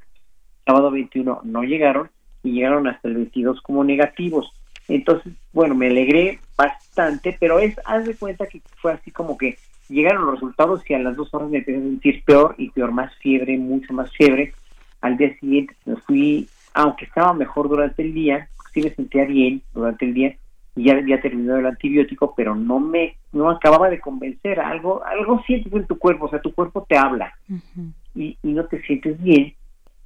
sábado 21 no llegaron, y llegaron hasta el 22 como negativos. Entonces, bueno, me alegré bastante, pero es, haz de cuenta que fue así como que llegaron los resultados y a las dos horas me empecé a sentir peor y peor, más fiebre, mucho más fiebre. Al día siguiente me fui, aunque estaba mejor durante el día, sí me sentía bien durante el día y ya había terminado el antibiótico, pero no me, no acababa de convencer, algo, algo sientes en tu cuerpo, o sea, tu cuerpo te habla y, y no te sientes bien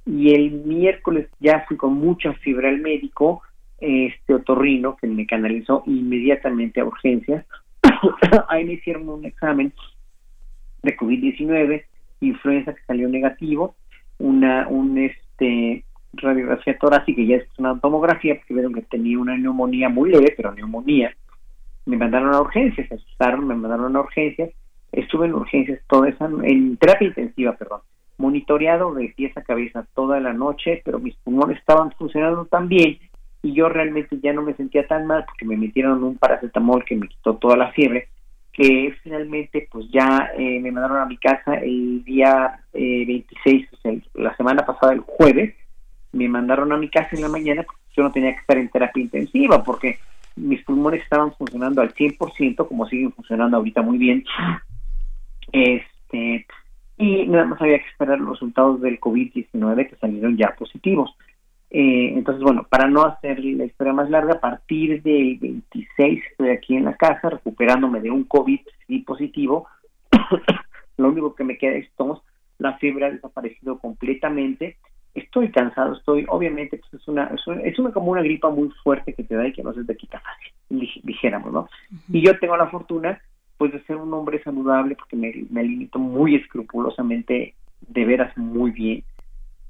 y el miércoles ya fui con mucha fibra al médico, este otorrino, que me canalizó inmediatamente a urgencias. Ahí me hicieron un examen de COVID-19, influenza que salió negativo, una un este radiografía torácica y ya es una tomografía porque vieron que tenía una neumonía muy leve, pero neumonía. Me mandaron a urgencias, se asustaron, me mandaron a urgencias. Estuve en urgencias toda esa, en terapia intensiva, perdón, monitoreado de pies a cabeza toda la noche, pero mis pulmones estaban funcionando tan bien y yo realmente ya no me sentía tan mal porque me metieron un paracetamol que me quitó toda la fiebre, que finalmente pues ya eh, me mandaron a mi casa el día eh, 26, o sea, la semana pasada, el jueves, me mandaron a mi casa en la mañana porque yo no tenía que estar en terapia intensiva porque mis pulmones estaban funcionando al 100%, como siguen funcionando ahorita muy bien. Este, y nada más había que esperar los resultados del COVID-19 que salieron ya positivos. Eh, entonces, bueno, para no hacer la historia más larga, a partir del 26 estoy aquí en la casa recuperándome de un COVID positivo. Lo único que me queda es tos, la fiebre ha desaparecido completamente. Estoy cansado, estoy, obviamente, pues es una, es una, como una gripa muy fuerte que te da y que no se te quita fácil, dijéramos, ¿no? Y yo tengo la fortuna pues de ser un hombre saludable porque me, me limito muy escrupulosamente de veras muy bien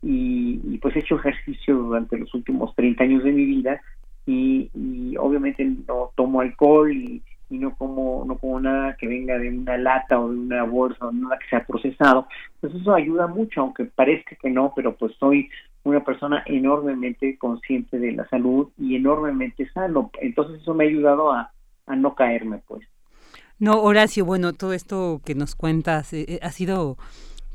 y, pues he hecho ejercicio durante los últimos 30 años de mi vida y, obviamente no tomo alcohol y, no como no como nada que venga de una lata o de una bolsa o nada que sea procesado. Pues eso ayuda mucho aunque parezca que no pero pues soy una persona enormemente consciente de la salud y enormemente sano. Entonces eso me ha ayudado a, a no caerme pues no, Horacio, bueno, todo esto que nos cuentas eh, eh, ha sido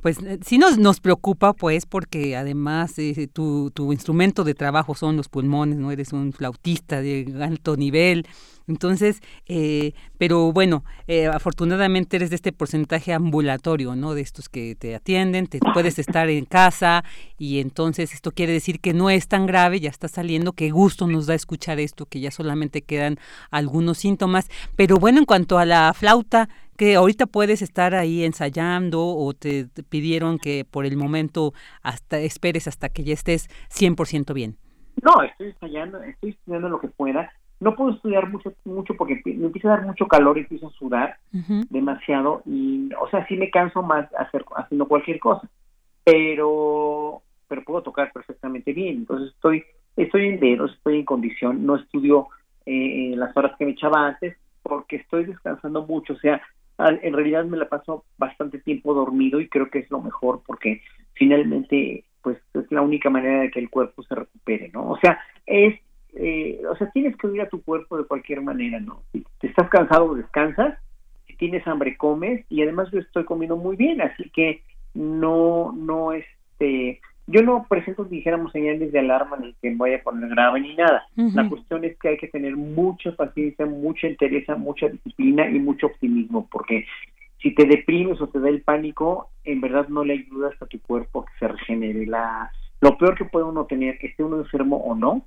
pues eh, sí nos, nos preocupa, pues, porque además tu, tu instrumento de trabajo son los pulmones, ¿no? Eres un flautista de alto nivel, entonces, eh, pero bueno, eh, afortunadamente eres de este porcentaje ambulatorio, ¿no? De estos que te atienden, te puedes estar en casa y entonces esto quiere decir que no es tan grave, ya está saliendo, qué gusto nos da escuchar esto, que ya solamente quedan algunos síntomas. Pero bueno, en cuanto a la flauta, que ahorita puedes estar ahí ensayando o te, pidieron que por el momento hasta esperes hasta que ya estés 100% bien. No, estoy ensayando, estoy estudiando lo que pueda no puedo estudiar mucho mucho porque me empieza a dar mucho calor y empiezo a sudar demasiado y o sea sí me canso más hacer haciendo cualquier cosa pero pero puedo tocar perfectamente bien. Entonces estoy estoy en dedos estoy en condición no estudio eh, las horas que me echaba antes porque estoy descansando mucho. O sea en realidad me la paso bastante tiempo dormido y creo que es lo mejor porque finalmente pues es la única manera de que el cuerpo se recupere no o sea es eh, o sea, tienes que oír a tu cuerpo de cualquier manera, ¿no? Si te estás cansado, descansas, si tienes hambre, comes, y además yo estoy comiendo muy bien, así que no, no, este, yo no presento, dijéramos, señales de alarma ni que me vaya a poner grave ni nada. La cuestión es que hay que tener mucha paciencia, mucha entereza, mucha disciplina y mucho optimismo, porque si te deprimes o te da el pánico, en verdad no le ayudas a tu cuerpo a que se regenere. La, lo peor que puede uno tener, esté uno enfermo o no,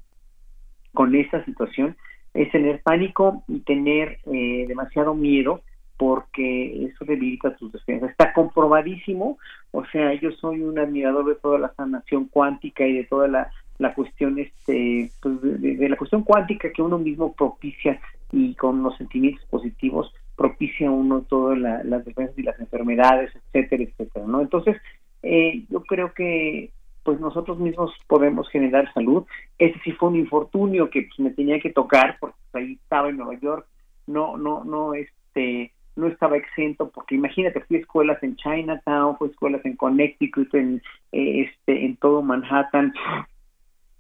con esta situación, es tener pánico y tener eh, demasiado miedo porque eso debilita tus defensas. Está comprobadísimo, o sea, yo soy un admirador de toda la sanación cuántica y de toda la, la cuestión, este, pues de, la cuestión cuántica que uno mismo propicia y con los sentimientos positivos propicia uno todas las defensas y las enfermedades, etcétera, etcétera, ¿no? Entonces, eh, yo creo que pues nosotros mismos podemos generar salud. Ese sí fue un infortunio que pues, me tenía que tocar porque pues, ahí estaba en Nueva York, no, no, no, este, no estaba exento, porque imagínate, fui a escuelas en Chinatown, fui a escuelas en Connecticut, en, eh, este, en todo Manhattan.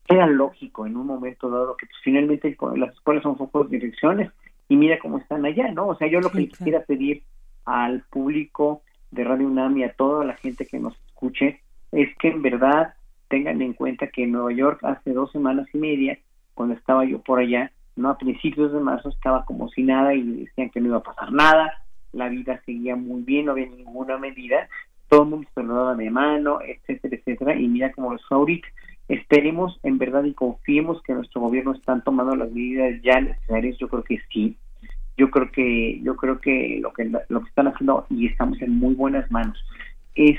Era lógico en un momento dado que pues, finalmente las escuelas son focos de direcciones y mira cómo están allá, ¿no? O sea, yo lo que quisiera pedir al público de Radio UNAM y a toda la gente que nos escuche es que en verdad tengan en cuenta que en Nueva York hace dos semanas y media, cuando estaba yo por allá, no a principios de marzo estaba como si nada y decían que no iba a pasar nada, la vida seguía muy bien, no había ninguna medida, todo el mundo se lo daba de mano, etcétera, etcétera, y mira cómo es ahorita. Esperemos en verdad y confiemos que nuestro gobierno están tomando las medidas ya necesarias, yo creo que sí. Yo creo que yo creo que lo que lo que están haciendo y estamos en muy buenas manos es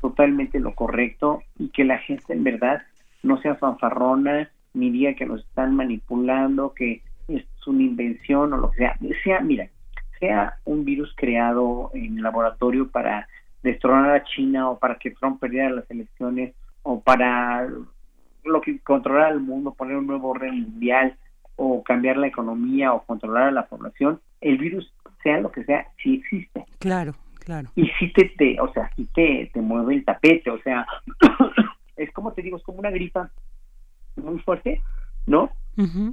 totalmente lo correcto y que la gente en verdad no sea fanfarrona ni diga que nos están manipulando, que es una invención o lo que sea. Sea, mira, sea un virus creado en laboratorio para destronar a China o para que Trump perdiera las elecciones o para lo que controlar al mundo, poner un nuevo orden mundial o cambiar la economía o controlar a la población, el virus, sea lo que sea, sí existe. Claro, claro. Y sí te, te o sea, sí te, te mueve el tapete, o sea, es como te digo, es como una gripa muy fuerte, ¿no?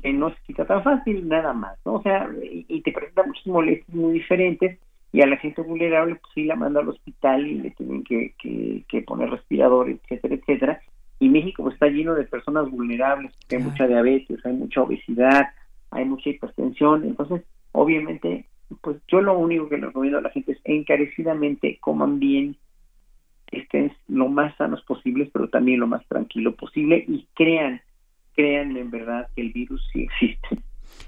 Que no se quita tan fácil, nada más, ¿no? O sea, y, te presenta muchas molestias muy diferentes y a la gente vulnerable pues sí la manda al hospital y le tienen que, que, poner respirador, etcétera, etcétera. Y México pues, está lleno de personas vulnerables, hay mucha diabetes, hay mucha obesidad, hay mucha hipertensión, entonces obviamente pues yo lo único que les recomiendo a la gente es encarecidamente coman bien, estén lo más sanos posibles, pero también lo más tranquilo posible y crean, crean en verdad que el virus sí existe.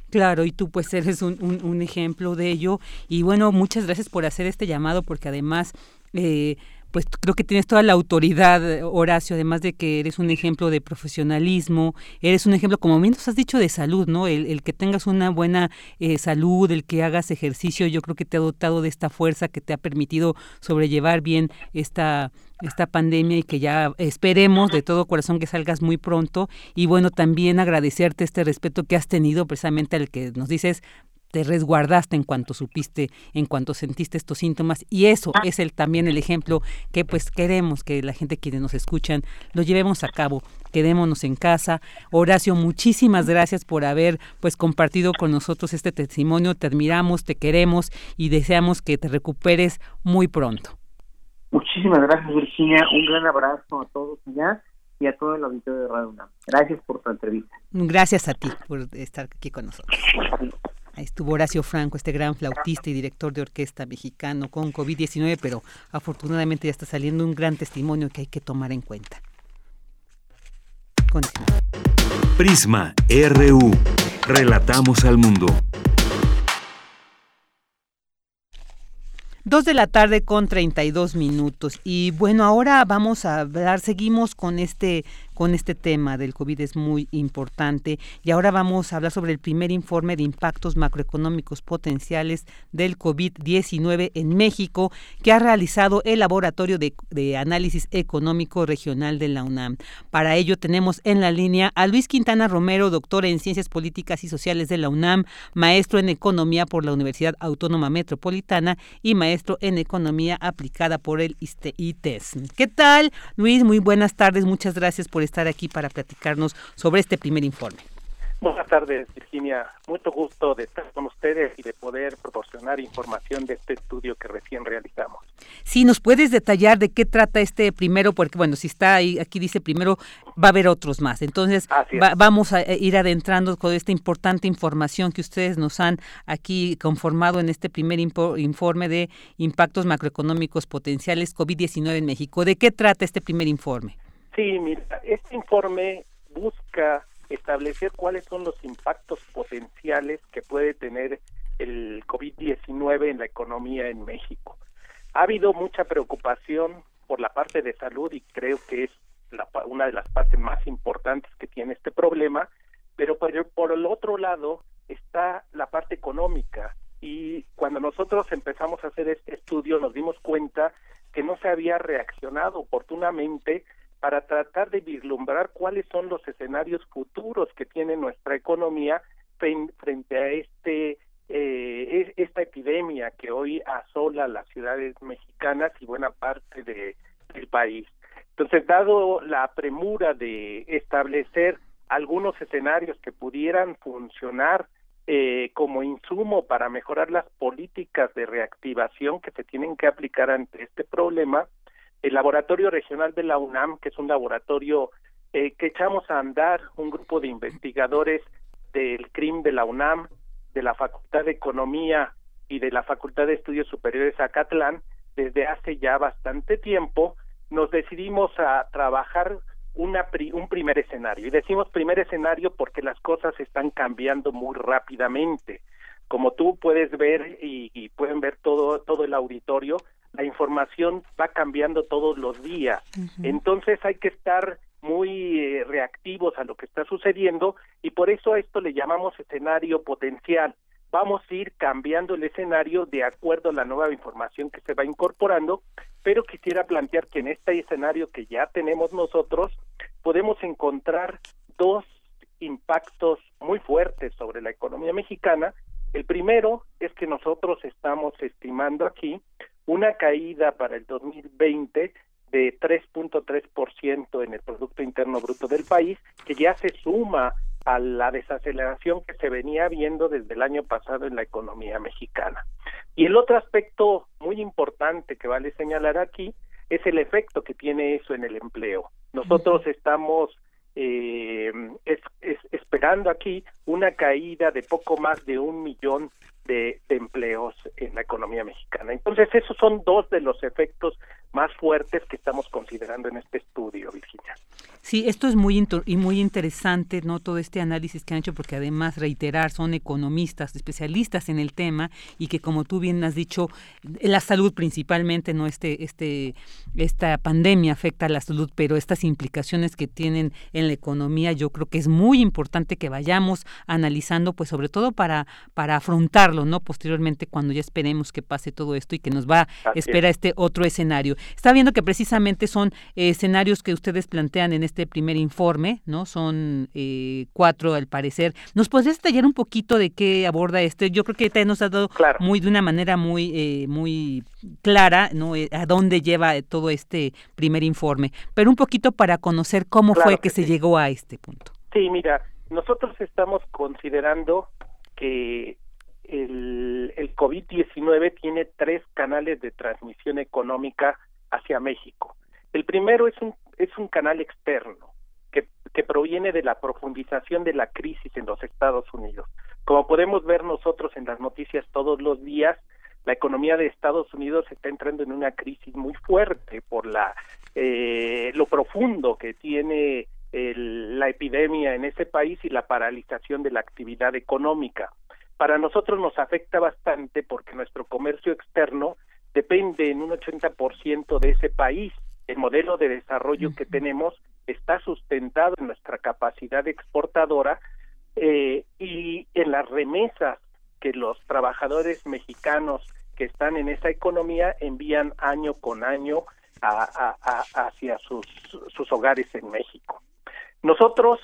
Claro, y tú pues eres un, un, un ejemplo de ello. Y bueno, muchas gracias por hacer este llamado, porque además... Eh, pues creo que tienes toda la autoridad, Horacio, además de que eres un ejemplo de profesionalismo, eres un ejemplo, como bien nos has dicho, de salud, ¿no? El, que tengas una buena eh, salud, el que hagas ejercicio, yo creo que te ha dotado de esta fuerza que te ha permitido sobrellevar bien esta esta pandemia y que ya esperemos de todo corazón que salgas muy pronto y bueno también agradecerte este respeto que has tenido precisamente al que nos dices te resguardaste en cuanto supiste, en cuanto sentiste estos síntomas y eso ah. es el también el ejemplo que pues queremos que la gente quienes nos escuchan lo llevemos a cabo, quedémonos en casa. Horacio, muchísimas gracias por haber pues compartido con nosotros este testimonio, te admiramos, te queremos y deseamos que te recuperes muy pronto. Muchísimas gracias Virginia, un gran abrazo a todos allá y a todo el auditorio de Radio UNAM. Gracias por tu entrevista. Gracias a ti por estar aquí con nosotros. Ahí estuvo Horacio Franco, este gran flautista y director de orquesta mexicano con COVID-19, pero afortunadamente ya está saliendo un gran testimonio que hay que tomar en cuenta. Prisma RU. Relatamos al mundo. Dos de la tarde con 32 minutos. Y bueno, ahora vamos a hablar, seguimos con este con este tema del COVID es muy importante. Y ahora vamos a hablar sobre el primer informe de impactos macroeconómicos potenciales del COVID-19 en México que ha realizado el Laboratorio de, Análisis Económico Regional de la UNAM. Para ello tenemos en la línea a Luis Quintana Romero, doctor en Ciencias Políticas y Sociales de la UNAM, maestro en Economía por la Universidad Autónoma Metropolitana y maestro en Economía aplicada por el ITES. ¿Qué tal, Luis? Muy buenas tardes. Muchas gracias por estar aquí para platicarnos sobre este primer informe. Buenas tardes, Virginia. Mucho gusto de estar con ustedes y de poder proporcionar información de este estudio que recién realizamos. Sí, ¿nos puedes detallar de qué trata este primero? Porque, bueno, si está ahí, aquí dice primero, va a haber otros más. Entonces, vamos a eh, ir adentrando con esta importante información que ustedes nos han aquí conformado en este primer informe de impactos macroeconómicos potenciales COVID-19 en México. ¿De qué trata este primer informe? Sí, mira, este informe busca establecer cuáles son los impactos potenciales que puede tener el COVID-19 en la economía en México. Ha habido mucha preocupación por la parte de salud y creo que es una de las partes más importantes que tiene este problema, pero por el otro lado está la parte económica y cuando nosotros empezamos a hacer este estudio nos dimos cuenta que no se había reaccionado oportunamente para tratar de vislumbrar cuáles son los escenarios futuros que tiene nuestra economía frente a este eh, esta epidemia que hoy asola las ciudades mexicanas y buena parte de, del país. Entonces, dado la premura de establecer algunos escenarios que pudieran funcionar eh, como insumo para mejorar las políticas de reactivación que se tienen que aplicar ante este problema, el Laboratorio Regional de la UNAM, que es un laboratorio eh, que echamos a andar, un grupo de investigadores del CRIM de la UNAM, de la Facultad de Economía y de la Facultad de Estudios Superiores Acatlán, desde hace ya bastante tiempo, nos decidimos a trabajar una un primer escenario. Y decimos primer escenario porque las cosas están cambiando muy rápidamente. Como tú puedes ver y, y pueden ver todo, todo el auditorio, la información va cambiando todos los días. Entonces hay que estar muy eh, reactivos a lo que está sucediendo y por eso a esto le llamamos escenario potencial. Vamos a ir cambiando el escenario de acuerdo a la nueva información que se va incorporando, pero quisiera plantear que en este escenario que ya tenemos nosotros podemos encontrar dos impactos muy fuertes sobre la economía mexicana. El primero es que nosotros estamos estimando aquí una caída para el 2020 de 3.3% en el Producto Interno Bruto del país, que ya se suma a la desaceleración que se venía viendo desde el año pasado en la economía mexicana. Y el otro aspecto muy importante que vale señalar aquí es el efecto que tiene eso en el empleo. Nosotros estamos eh, esperando aquí una caída de poco más de un millón de, empleos en la economía mexicana. Entonces, esos son dos de los efectos más fuertes que estamos considerando en este estudio, Virginia. Sí, esto es muy y muy interesante, no todo este análisis que han hecho, porque además reiterar son economistas, especialistas en el tema y que como tú bien has dicho, la salud principalmente, no este este esta pandemia afecta a la salud, pero estas implicaciones que tienen en la economía, yo creo que es muy importante que vayamos analizando, pues sobre todo para para afrontarlo, no posteriormente cuando ya esperemos que pase todo esto y que nos va a espera este otro escenario. Está viendo que precisamente son eh, escenarios que ustedes plantean en este primer informe, ¿no? Son eh, cuatro al parecer. ¿Nos podrías detallar un poquito de qué aborda este? Yo creo que te nos ha dado muy de una manera muy eh, muy clara, ¿no? a dónde lleva todo este primer informe, pero un poquito para conocer cómo fue que, se llegó a este punto. Sí, mira, nosotros estamos considerando que el, el COVID-19 tiene tres canales de transmisión económica hacia México. El primero es un, es un canal externo que, que proviene de la profundización de la crisis en los Estados Unidos. Como podemos ver nosotros en las noticias todos los días, la economía de Estados Unidos está entrando en una crisis muy fuerte por la eh, lo profundo que tiene la epidemia en ese país y la paralización de la actividad económica. Para nosotros nos afecta bastante porque nuestro comercio externo depende en un 80% de ese país. El modelo de desarrollo que tenemos está sustentado en nuestra capacidad exportadora eh, y en las remesas que los trabajadores mexicanos que están en esa economía envían año con año hacia sus, sus hogares en México. Nosotros,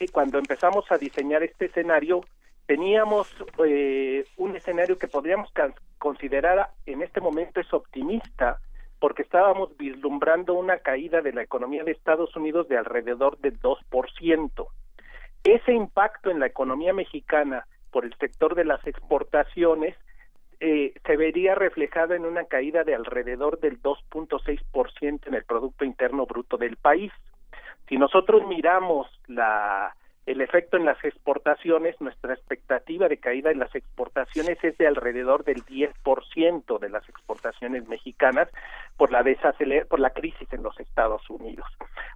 eh, cuando empezamos a diseñar este escenario, teníamos eh, un escenario que podríamos considerar en este momento es optimista porque estábamos vislumbrando una caída de la economía de Estados Unidos de alrededor de 2%. ese impacto en la economía mexicana por el sector de las exportaciones eh, se vería reflejado en una caída de alrededor del 2.6% en el Producto Interno Bruto del país. Si nosotros miramos la, el efecto en las exportaciones, nuestra expectativa de caída en las exportaciones es de alrededor del 10% de las exportaciones mexicanas por la por la crisis en los Estados Unidos.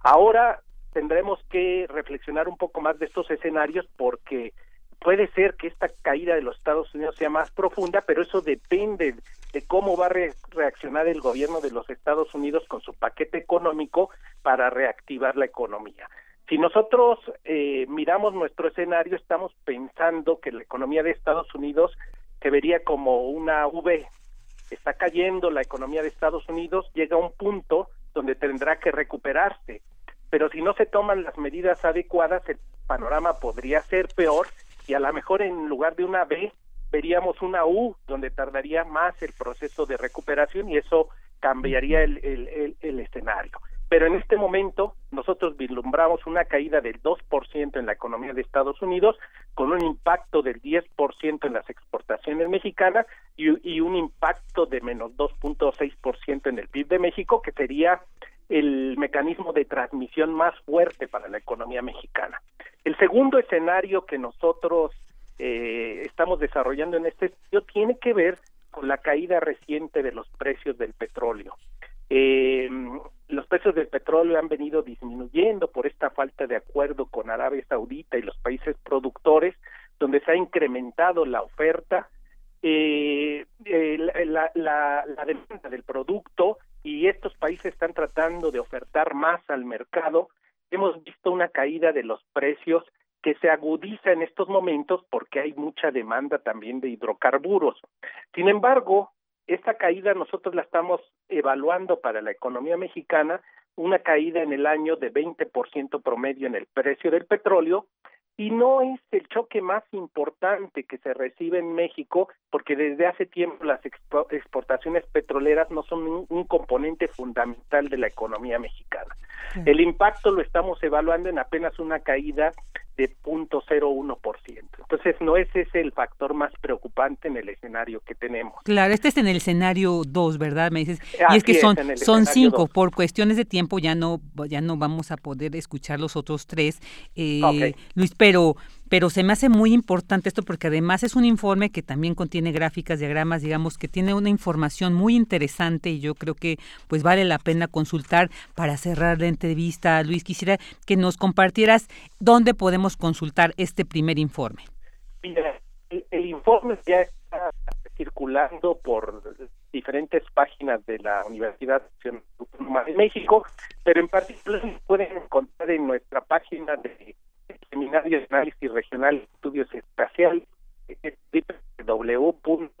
Ahora tendremos que reflexionar un poco más de estos escenarios porque puede ser que esta caída de los Estados Unidos sea más profunda, pero eso depende de cómo va a reaccionar el gobierno de los Estados Unidos con su paquete económico para reactivar la economía. Si nosotros eh, miramos nuestro escenario, estamos pensando que la economía de Estados Unidos se vería como una V. Está cayendo la economía de Estados Unidos, llega a un punto donde tendrá que recuperarse. Pero si no se toman las medidas adecuadas, el panorama podría ser peor y a lo mejor en lugar de una B veríamos una U donde tardaría más el proceso de recuperación y eso cambiaría el, el, escenario. Pero en este momento nosotros vislumbramos una caída del 2% en la economía de Estados Unidos con un impacto del 10% en las exportaciones mexicanas y, un impacto de menos 2.6% en el PIB de México que sería el mecanismo de transmisión más fuerte para la economía mexicana. El segundo escenario que nosotros eh, estamos desarrollando en este estudio tiene que ver con la caída reciente de los precios del petróleo. Eh, precios del petróleo han venido disminuyendo por esta falta de acuerdo con Arabia Saudita y los países productores, donde se ha incrementado la oferta, eh, la, la, la demanda del producto y estos países están tratando de ofertar más al mercado, hemos visto una caída de los precios que se agudiza en estos momentos porque hay mucha demanda también de hidrocarburos. Sin embargo, esta caída nosotros la estamos evaluando para la economía mexicana, una caída en el año de 20% promedio en el precio del petróleo y no es el choque más importante que se recibe en México porque desde hace tiempo las exportaciones petroleras no son un, componente fundamental de la economía mexicana. El impacto lo estamos evaluando en apenas una caída de 0.01%. Entonces, no ese es el factor más preocupante en el escenario que tenemos. Claro, este es en el escenario 2, ¿verdad? Me dices. y es que son son cinco. Por cuestiones de tiempo ya no ya no vamos a poder escuchar los otros tres. Eh, Luis, pero pero se me hace muy importante esto porque además es un informe que también contiene gráficas, diagramas, digamos que tiene una información muy interesante y yo creo que pues vale la pena consultar para cerrar la entrevista. Luis, quisiera que nos compartieras dónde podemos consultar este primer informe. Mira, el, informe ya está circulando por diferentes páginas de la Universidad de México, pero en particular pueden encontrar en nuestra página de Seminario de Análisis Regional y Estudios Espaciales, www.sare.com,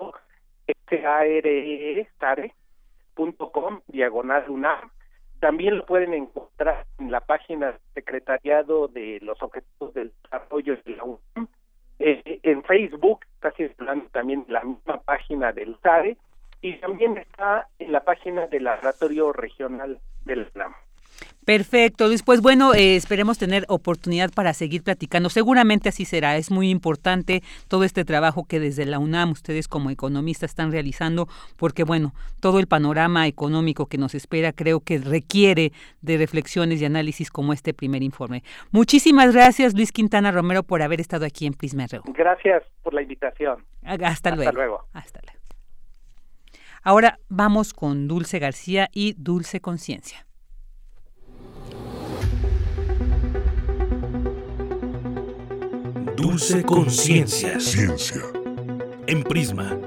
diagonal UNAM. También lo pueden encontrar en la página Secretariado de los Objetivos del Desarrollo de la UNAM. Eh, en Facebook está circulando también la misma página del SARE y también está en la página del Laboratorio Regional del UNAM. Perfecto, Luis. Pues bueno, eh, esperemos tener oportunidad para seguir platicando. Seguramente así será. Es muy importante todo este trabajo que desde la UNAM ustedes como economistas están realizando, porque bueno, todo el panorama económico que nos espera creo que requiere de reflexiones y análisis como este primer informe. Muchísimas gracias, Luis Quintana Romero, por haber estado aquí en Prisma Gracias por la invitación. Hasta, luego. luego. Hasta luego. Ahora vamos con Dulce García y Dulce Conciencia. Dulce Conciencia. Ciencia. En Prisma.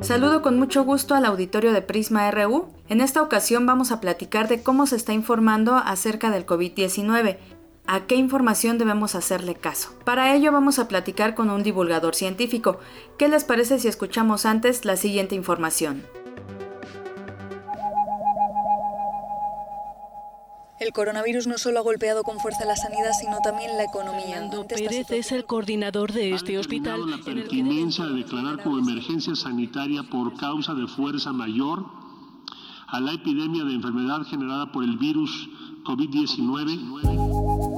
Saludo con mucho gusto al auditorio de Prisma RU. En esta ocasión vamos a platicar de cómo se está informando acerca del COVID-19. ¿A qué información debemos hacerle caso? Para ello vamos a platicar con un divulgador científico. ¿Qué les parece si escuchamos antes la siguiente información? El coronavirus no solo ha golpeado con fuerza la sanidad, sino también la economía. Fernando Pérez es el coordinador de este hospital. La pertinencia de declarar como emergencia sanitaria por causa de fuerza mayor a la epidemia de enfermedad generada por el virus COVID-19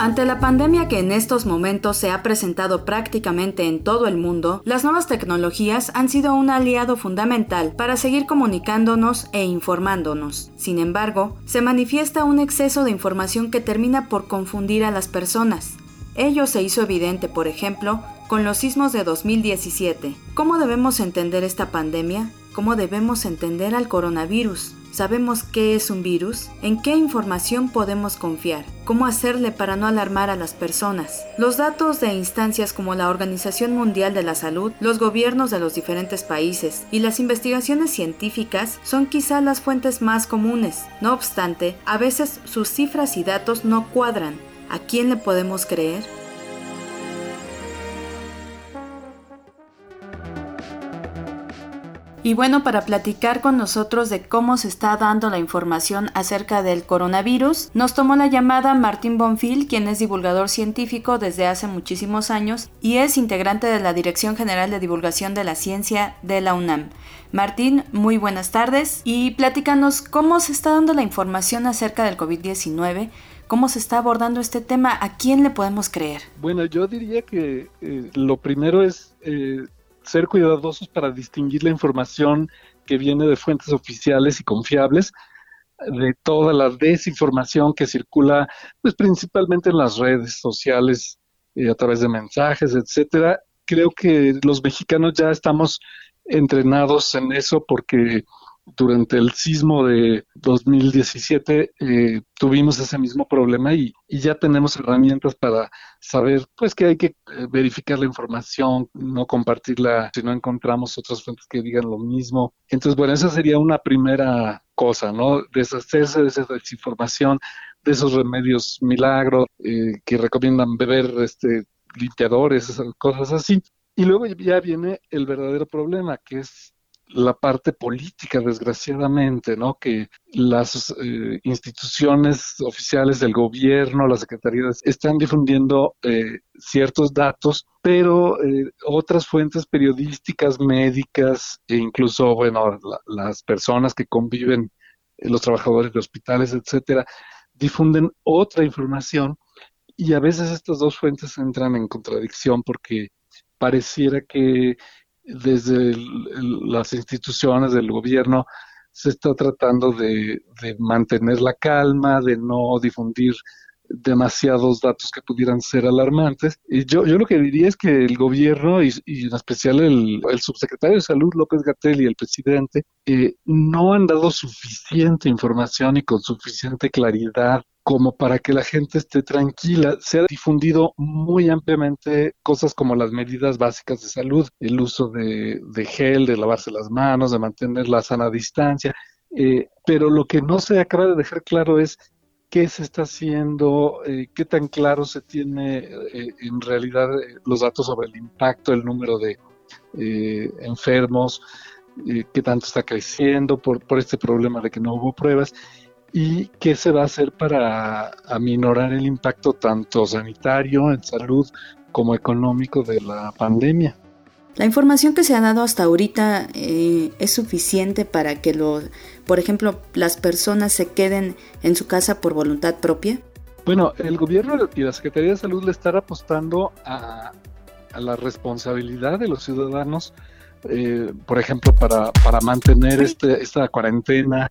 Ante la pandemia que en estos momentos se ha presentado prácticamente en todo el mundo, las nuevas tecnologías han sido un aliado fundamental para seguir comunicándonos e informándonos. Sin embargo, se manifiesta un exceso de información que termina por confundir a las personas. Ello se hizo evidente, por ejemplo, con los sismos de 2017. ¿Cómo debemos entender esta pandemia? ¿Cómo debemos entender al coronavirus? ¿Sabemos qué es un virus? ¿En qué información podemos confiar? ¿Cómo hacerle para no alarmar a las personas? Los datos de instancias como la Organización Mundial de la Salud, los gobiernos de los diferentes países y las investigaciones científicas son quizá las fuentes más comunes. No obstante, a veces sus cifras y datos no cuadran. ¿A quién le podemos creer? Y bueno, para platicar con nosotros de cómo se está dando la información acerca del coronavirus, nos tomó la llamada Martín Bonfil, quien es divulgador científico desde hace muchísimos años y es integrante de la Dirección General de Divulgación de la Ciencia de la UNAM. Martín, muy buenas tardes y platícanos cómo se está dando la información acerca del COVID-19 cómo se está abordando este tema, a quién le podemos creer. Bueno, yo diría que eh, lo primero es eh, ser cuidadosos para distinguir la información que viene de fuentes oficiales y confiables de toda la desinformación que circula pues principalmente en las redes sociales eh, a través de mensajes, etcétera. Creo que los mexicanos ya estamos entrenados en eso porque durante el sismo de 2017 eh, tuvimos ese mismo problema y, ya tenemos herramientas para saber pues que hay que eh, verificar la información, no compartirla si no encontramos otras fuentes que digan lo mismo. Entonces, bueno, esa sería una primera cosa, ¿no? Deshacerse de esa desinformación, de esos remedios milagros eh, que recomiendan beber este limpiadores, cosas así. Y luego ya viene el verdadero problema, que es la parte política, desgraciadamente, ¿no? Que las eh, instituciones oficiales del gobierno, las secretarías, están difundiendo eh, ciertos datos, pero eh, otras fuentes periodísticas, médicas, e incluso, bueno, las personas que conviven, los trabajadores de hospitales, etcétera, difunden otra información y a veces estas dos fuentes entran en contradicción porque pareciera que desde las instituciones del gobierno se está tratando de, mantener la calma, de no difundir demasiados datos que pudieran ser alarmantes. Y yo, yo lo que diría es que el gobierno y, en especial el, subsecretario de Salud, López Gatel, y el presidente, eh, no han dado suficiente información y con suficiente claridad como para que la gente esté tranquila. Se ha difundido muy ampliamente cosas como las medidas básicas de salud, el uso de, gel, de lavarse las manos, de mantener la sana distancia, eh, pero lo que no se acaba de dejar claro es qué se está haciendo, eh, qué tan claro se tiene eh, en realidad los datos sobre el impacto, el número de enfermos, qué tanto está creciendo por, por este problema de que no hubo pruebas y qué se va a hacer para aminorar el impacto tanto sanitario, en salud, como económico de la pandemia. La información que se ha dado hasta ahorita eh, es suficiente para que, lo, por ejemplo, las personas se queden en su casa por voluntad propia. Bueno, el gobierno y la Secretaría de Salud le están apostando a, la responsabilidad de los ciudadanos, eh, por ejemplo, para, para mantener este, esta cuarentena,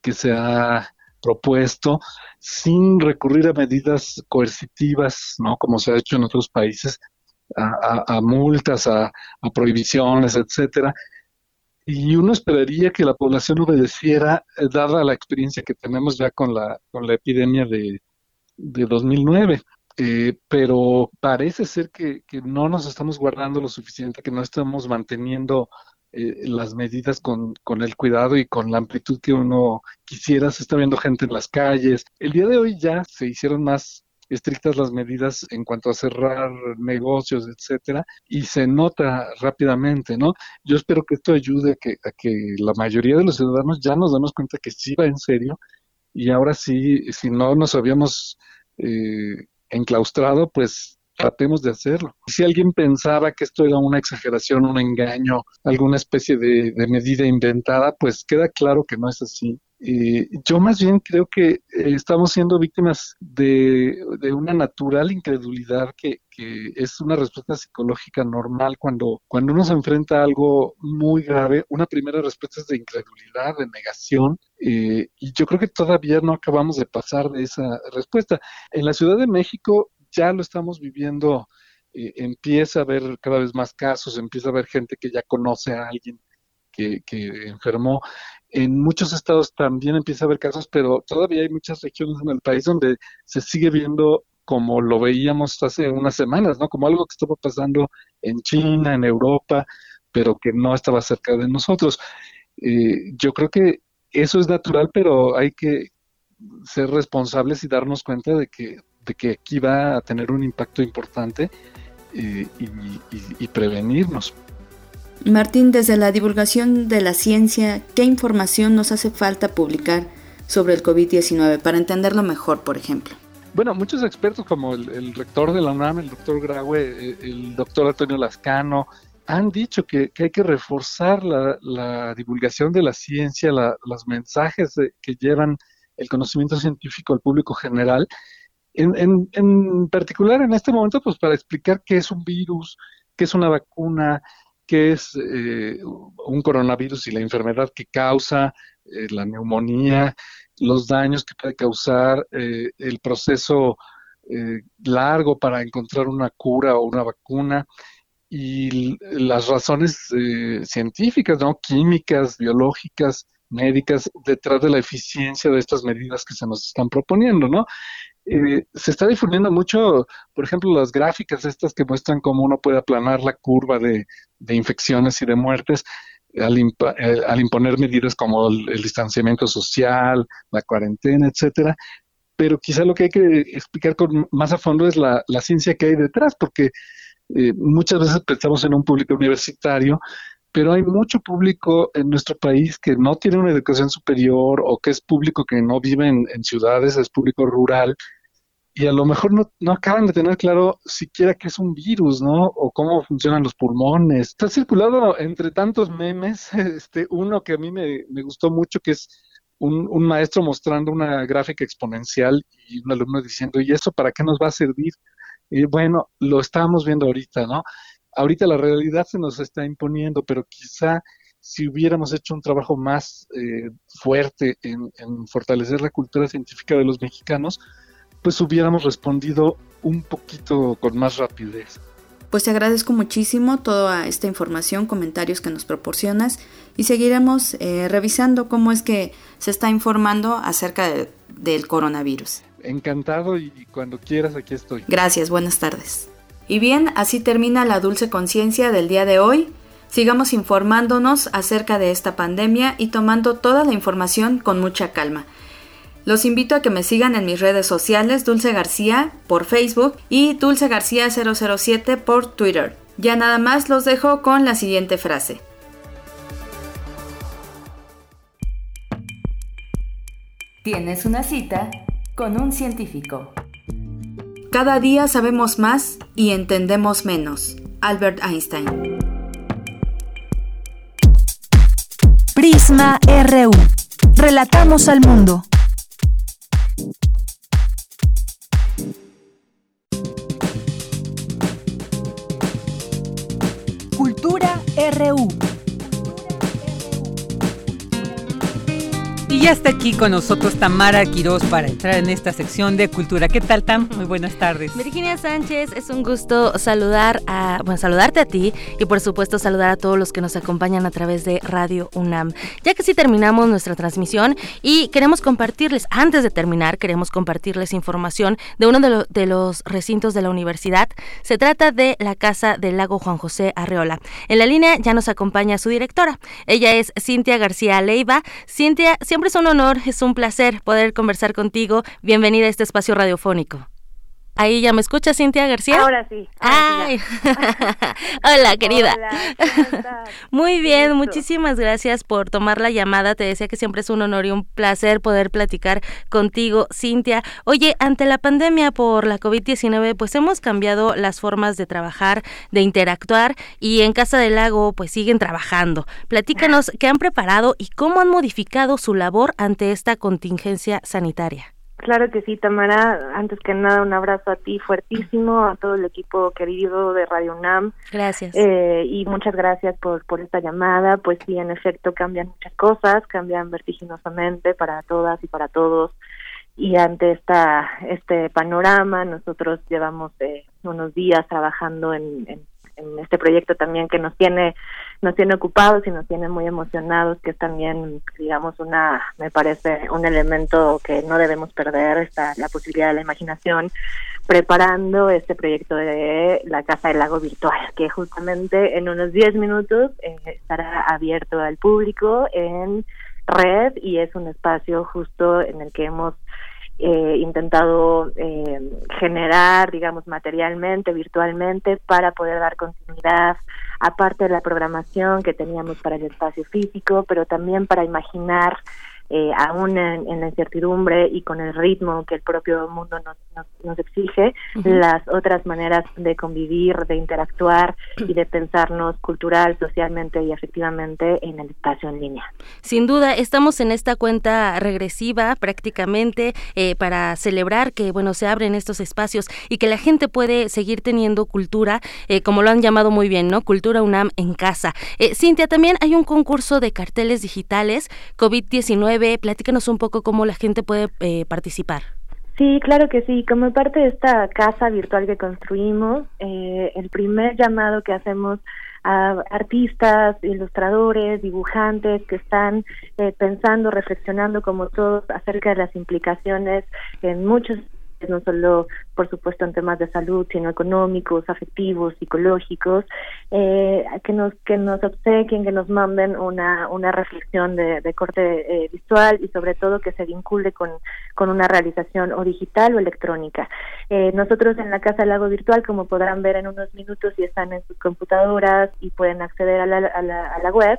que se ha propuesto sin recurrir a medidas coercitivas, ¿no? Como se ha hecho en otros países, a, multas, a, prohibiciones, etcétera. Y uno esperaría que la población obedeciera, eh, dada la experiencia que tenemos ya con la, con la epidemia de, de 2009. Eh, pero parece ser que, que, no nos estamos guardando lo suficiente, que no estamos manteniendo eh, las medidas con, con, el cuidado y con la amplitud que uno quisiera. Se está viendo gente en las calles. El día de hoy ya se hicieron más estrictas las medidas en cuanto a cerrar negocios, etcétera, y se nota rápidamente, ¿no? Yo espero que esto ayude a que, que la mayoría de los ciudadanos ya nos demos cuenta que sí va en serio y ahora sí, si no nos habíamos eh, enclaustrado, pues tratemos de hacerlo. Si alguien pensaba que esto era una exageración, un engaño, alguna especie de, medida inventada, pues queda claro que no es así. Eh, yo más bien creo que eh, estamos siendo víctimas de, una natural incredulidad que, es una respuesta psicológica normal cuando, cuando uno se enfrenta a algo muy grave. Una primera respuesta es de incredulidad, de negación, eh, y yo creo que todavía no acabamos de pasar de esa respuesta. En la Ciudad de México ya lo estamos viviendo, empieza a haber cada vez más casos, empieza a haber gente que ya conoce a alguien que, que, enfermó. En muchos estados también empieza a haber casos, pero todavía hay muchas regiones en el país donde se sigue viendo como lo veíamos hace unas semanas, ¿no? Como algo que estaba pasando en China, en Europa, pero que no estaba cerca de nosotros. Eh, yo creo que eso es natural, pero hay que ser responsables y darnos cuenta de que, de que aquí va a tener un impacto importante eh, y prevenirnos. Martín, desde la divulgación de la ciencia, ¿qué información nos hace falta publicar sobre el COVID-19 para entenderlo mejor, por ejemplo? Bueno, muchos expertos como el, rector de la UNAM, el doctor Graue, eh, el doctor Antonio Lascano, han dicho que, hay que reforzar la, divulgación de la ciencia, los mensajes que llevan el conocimiento científico al público general, en, en, particular en este momento, pues para explicar qué es un virus, qué es una vacuna, qué es eh, un coronavirus y la enfermedad que causa, eh, la neumonía, los daños que puede causar, eh, el proceso largo para encontrar una cura o una vacuna y las razones científicas, ¿no? químicas, biológicas, médicas, detrás de la eficiencia de estas medidas que se nos están proponiendo, ¿no? Eh, se está difundiendo mucho, por ejemplo, las gráficas estas que muestran cómo uno puede aplanar la curva de, infecciones y de muertes al, eh, imponer medidas como el, distanciamiento social, la cuarentena, etcétera. Pero quizá lo que hay que explicar con, más a fondo es la, ciencia que hay detrás, porque eh, muchas veces pensamos en un público universitario, pero hay mucho público en nuestro país que no tiene una educación superior o que es público que no vive en, ciudades, es público rural, y a lo mejor no, acaban de tener claro siquiera qué es un virus, ¿no? O cómo funcionan los pulmones. Está circulado entre tantos memes, este, uno que a mí me, gustó mucho, que es un, un, maestro mostrando una gráfica exponencial y un alumno diciendo, ¿y eso para qué nos va a servir? Y bueno, lo estamos viendo ahorita, ¿no? Ahorita la realidad se nos está imponiendo, pero quizá si hubiéramos hecho un trabajo más eh, fuerte en, fortalecer la cultura científica de los mexicanos, pues hubiéramos respondido un poquito con más rapidez. Pues te agradezco muchísimo toda esta información, comentarios que nos proporcionas y seguiremos eh, revisando cómo es que se está informando acerca del coronavirus. Encantado y cuando quieras aquí estoy. Gracias, buenas tardes. Y bien, así termina la dulce conciencia del día de hoy. Sigamos informándonos acerca de esta pandemia y tomando toda la información con mucha calma. Los invito a que me sigan en mis redes sociales Dulce García por Facebook y Dulce García 007 por Twitter. Ya nada más los dejo con la siguiente frase. Tienes una cita con un científico. Cada día sabemos más y entendemos menos. Albert Einstein. Prisma RU. Relatamos al mundo. Cultura RU. Y ya está aquí con nosotros Tamara Quiroz para entrar en esta sección de cultura. ¿Qué tal, Tam? Muy buenas tardes. Virginia Sánchez, es un gusto saludar a, saludarte a ti y por supuesto saludar a todos los que nos acompañan a través de Radio UNAM. Ya que sí terminamos nuestra transmisión y queremos compartirles, antes de terminar, queremos compartirles información de uno de, de los recintos de la universidad. Se trata de la Casa del Lago Juan José Arreola. En la línea ya nos acompaña su directora. Ella es Cintia García Leiva. Cintia, siempre es un honor, es un placer poder conversar contigo. Bienvenida a este espacio radiofónico. Ahí ya me escucha Cintia García. Ahora sí. Ay. Hola, querida. Muy bien, muchísimas gracias por tomar la llamada. Te decía que siempre es un honor y un placer poder platicar contigo, Cintia. Oye, ante la pandemia por la COVID-19, pues hemos cambiado las formas de trabajar, de interactuar y en Casa del Lago pues siguen trabajando. Platícanos qué han preparado y cómo han modificado su labor ante esta contingencia sanitaria. Claro que sí, Tamara. Antes que nada, un abrazo a ti fuertísimo, a todo el equipo querido de Radio UNAM. Gracias. Eh, y muchas gracias por, por esta llamada. Pues sí, en efecto, cambian muchas cosas, cambian vertiginosamente para todas y para todos. Y ante esta este panorama, nosotros llevamos eh, unos días trabajando en, en en este proyecto también que nos tiene nos tiene ocupados y nos tiene muy emocionados que es también digamos una me parece un elemento que no debemos perder está la posibilidad de la imaginación preparando este proyecto de la casa del lago virtual que justamente en unos 10 minutos eh, estará abierto al público en red y es un espacio justo en el que hemos eh, intentado eh, generar, digamos, materialmente, virtualmente, para poder dar continuidad, aparte de la programación que teníamos para el espacio físico, pero también para imaginar eh, aún en, la incertidumbre y con el ritmo que el propio mundo nos, nos, exige, las otras maneras de convivir, de interactuar y de pensarnos cultural, socialmente y efectivamente en el espacio en línea. Sin duda, estamos en esta cuenta regresiva prácticamente eh, para celebrar que bueno se abren estos espacios y que la gente puede seguir teniendo cultura, eh, como lo han llamado muy bien, ¿no? Cultura UNAM en casa. Cintia, también hay un concurso de carteles digitales COVID-19 Platícanos un poco cómo la gente puede eh, participar. Sí, claro que sí. Como parte de esta casa virtual que construimos, eh, el primer llamado que hacemos a artistas, ilustradores, dibujantes que están eh, pensando, reflexionando como todos acerca de las implicaciones en muchos no solo, por supuesto, en temas de salud, sino económicos, afectivos, psicológicos, eh, que nos que nos obsequien, que nos manden una, una reflexión de, corte eh, visual y sobre todo que se vincule con, con una realización o digital o electrónica. Eh, nosotros en la Casa Lago Virtual, como podrán ver en unos minutos, y están en sus computadoras y pueden acceder a la, a la, web,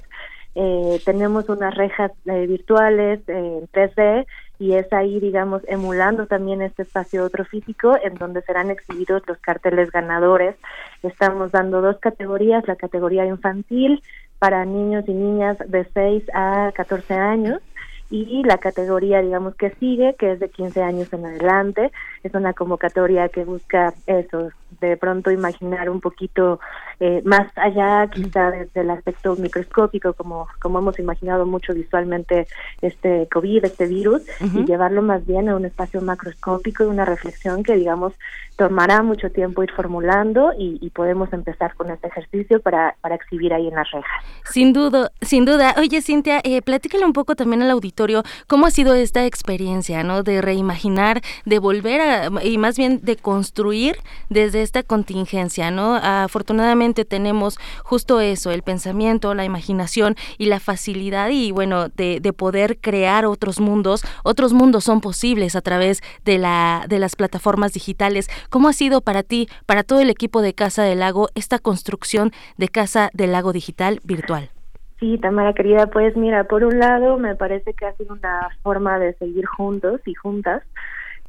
eh, tenemos unas rejas eh, virtuales en 3D y es ahí, digamos, emulando también este espacio otro físico en donde serán exhibidos los carteles ganadores. Estamos dando dos categorías, la categoría infantil para niños y niñas de 6 a 14 años y la categoría, digamos, que sigue, que es de 15 años en adelante. Es una convocatoria que busca eso, de pronto imaginar un poquito eh, más allá quizá desde el aspecto microscópico, como, como hemos imaginado mucho visualmente este COVID, este virus, y llevarlo más bien a un espacio macroscópico y una reflexión que, digamos, tomará mucho tiempo ir formulando y, podemos empezar con este ejercicio para, para exhibir ahí en las rejas. Sin duda, sin duda. Oye, Cintia, eh, platícale un poco también al auditorio cómo ha sido esta experiencia, ¿no? De reimaginar, de volver a, y más bien de construir desde esta contingencia, ¿no? Afortunadamente tenemos justo eso, el pensamiento, la imaginación y la facilidad y, bueno, de, de poder crear otros mundos. Otros mundos son posibles a través de, la, de las plataformas digitales. ¿Cómo ha sido para ti, para todo el equipo de Casa del Lago, esta construcción de Casa del Lago Digital virtual? Sí, Tamara querida, pues mira, por un lado me parece que ha sido una forma de seguir juntos y juntas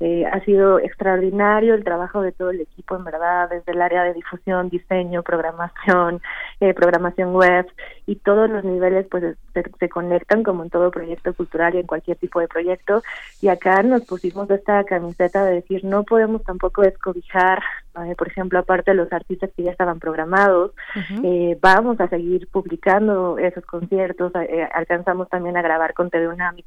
eh, ha sido extraordinario el trabajo de todo el equipo, en verdad, desde el área de difusión, diseño, programación, eh, programación web y todos los niveles pues se, conectan como en todo proyecto cultural y en cualquier tipo de proyecto. Y acá nos pusimos esta camiseta de decir no podemos tampoco descobijar, eh, por ejemplo, aparte de los artistas que ya estaban programados, vamos a seguir publicando esos conciertos, alcanzamos también a grabar con TV UNAM y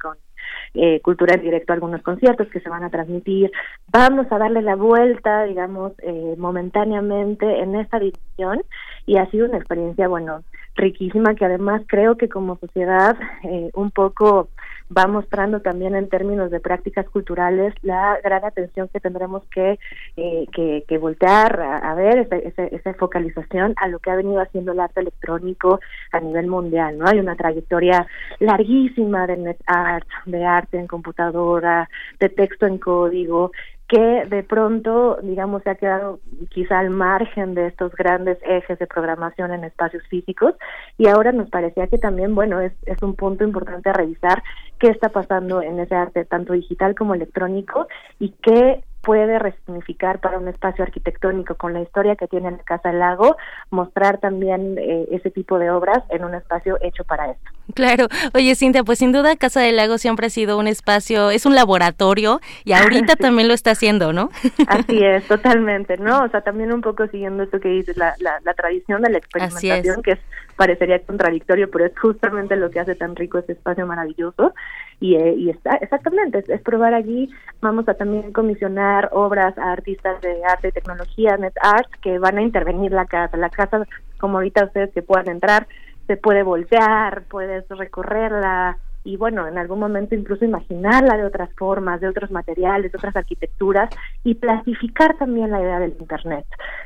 con Cultura en Directo algunos conciertos que se van a transmitir. Vamos a darle la vuelta, digamos, eh, momentáneamente en esta división y ha sido una experiencia, bueno, riquísima que además creo que como sociedad eh, un poco va mostrando también en términos de prácticas culturales la gran atención que tendremos que, eh, que, voltear a, ver esa, esa, focalización a lo que ha venido haciendo el arte electrónico a nivel mundial, ¿no? Hay una trayectoria larguísima de net art, de arte en computadora, de texto en código, que de pronto, digamos, se ha quedado quizá al margen de estos grandes ejes de programación en espacios físicos. Y ahora nos parecía que también, bueno, es, es un punto importante a revisar qué está pasando en ese arte, tanto digital como electrónico, y qué puede resignificar para un espacio arquitectónico con la historia que tiene la Casa del Lago, mostrar también eh, ese tipo de obras en un espacio hecho para esto. Claro, oye Cintia, pues sin duda Casa del Lago siempre ha sido un espacio, es un laboratorio y ahorita también lo está haciendo, ¿no? Así es, totalmente, ¿no? O sea, también un poco siguiendo esto que dices, la, la, la tradición de la experimentación, que es, parecería contradictorio, pero es justamente lo que hace tan rico ese espacio maravilloso y, eh, y está exactamente es, probar allí vamos a también comisionar obras a artistas de arte y tecnología net art que van a intervenir la casa. La casa como ahorita ustedes que puedan entrar se puede voltear puedes recorrerla y bueno, en algún momento incluso imaginarla de otras formas, de otros materiales, de otras arquitecturas y clasificar también la idea del Internet.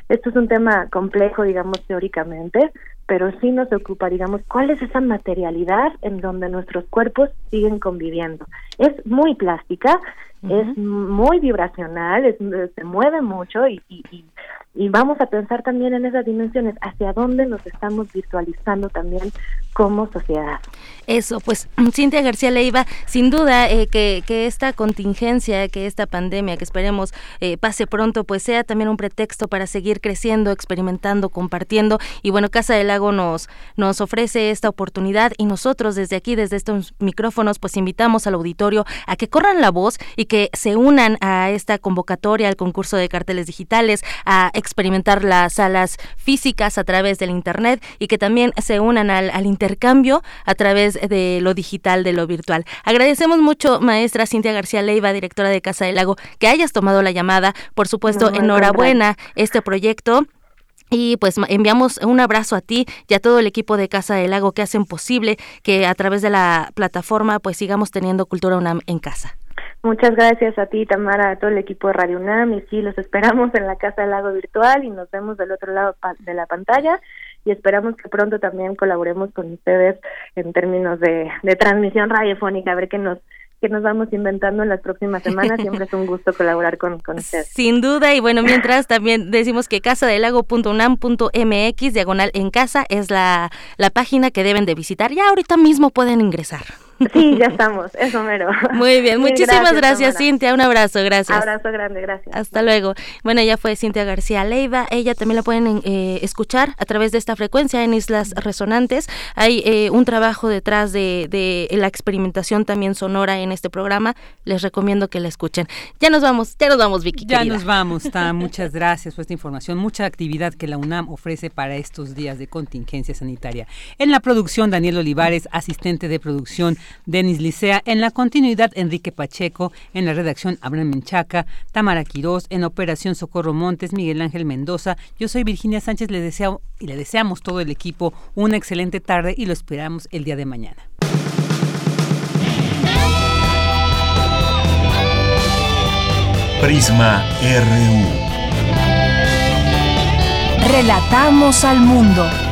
Esto es un tema complejo, digamos, teóricamente, pero sí nos ocupa, digamos, cuál es esa materialidad en donde nuestros cuerpos siguen conviviendo. Es muy plástica, es muy vibracional, se mueve mucho y, y, y vamos a pensar también en esas dimensiones, hacia dónde nos estamos virtualizando también como sociedad. Eso, pues Cintia García Leiva, sin duda eh, que, que, esta contingencia, que esta pandemia, que esperemos eh, pase pronto, pues sea también un pretexto para seguir creciendo, experimentando, compartiendo. Y bueno, Casa del Lago nos, nos ofrece esta oportunidad y nosotros desde aquí, desde estos micrófonos, pues invitamos al auditorio a que corran la voz y que se unan a esta convocatoria, al concurso de carteles digitales, a experimentar las salas físicas a través del Internet y que también se unan al, al intercambio a través de lo digital, de lo virtual. Agradecemos mucho, maestra Cintia García Leiva, directora de Casa del Lago, que hayas tomado la llamada. Por supuesto, enhorabuena este proyecto. Y pues enviamos un abrazo a ti y a todo el equipo de Casa del Lago que hacen posible que a través de la plataforma pues sigamos teniendo Cultura UNAM en casa. Muchas gracias a ti, Tamara, a todo el equipo de Radio UNAM. Y sí, los esperamos en la Casa del Lago Virtual y nos vemos del otro lado de la pantalla y esperamos que pronto también colaboremos con ustedes en términos de, de transmisión radiofónica, a ver qué nos que nos vamos inventando en las próximas semanas. Siempre es un gusto colaborar con, con ustedes. Sin duda, y bueno, mientras también decimos que casadelago.unam.mx, diagonal en casa, es la, la página que deben de visitar. Ya ahorita mismo pueden ingresar. Sí, ya estamos, eso mero. Muy bien, muchísimas gracias, Cintia, un abrazo, gracias. Abrazo grande, gracias. Hasta luego. Bueno, ella fue Cintia García Leiva, ella también la pueden eh, escuchar a través de esta frecuencia en Islas Resonantes. Hay eh, un trabajo detrás de, de, la experimentación también sonora en este programa, les recomiendo que la escuchen. Ya nos vamos, ya nos vamos, Vicky. Ya nos vamos, Ta, muchas gracias por esta información, mucha actividad que la UNAM ofrece para estos días de contingencia sanitaria. En la producción, Daniel Olivares, asistente de producción Denis Licea, en la continuidad Enrique Pacheco, en la redacción Abraham Menchaca, Tamara Quirós, en operación Socorro Montes, Miguel Ángel Mendoza. Yo soy Virginia Sánchez, le deseo y le deseamos todo el equipo una excelente tarde y lo esperamos el día de mañana. Prisma RU. Relatamos al mundo.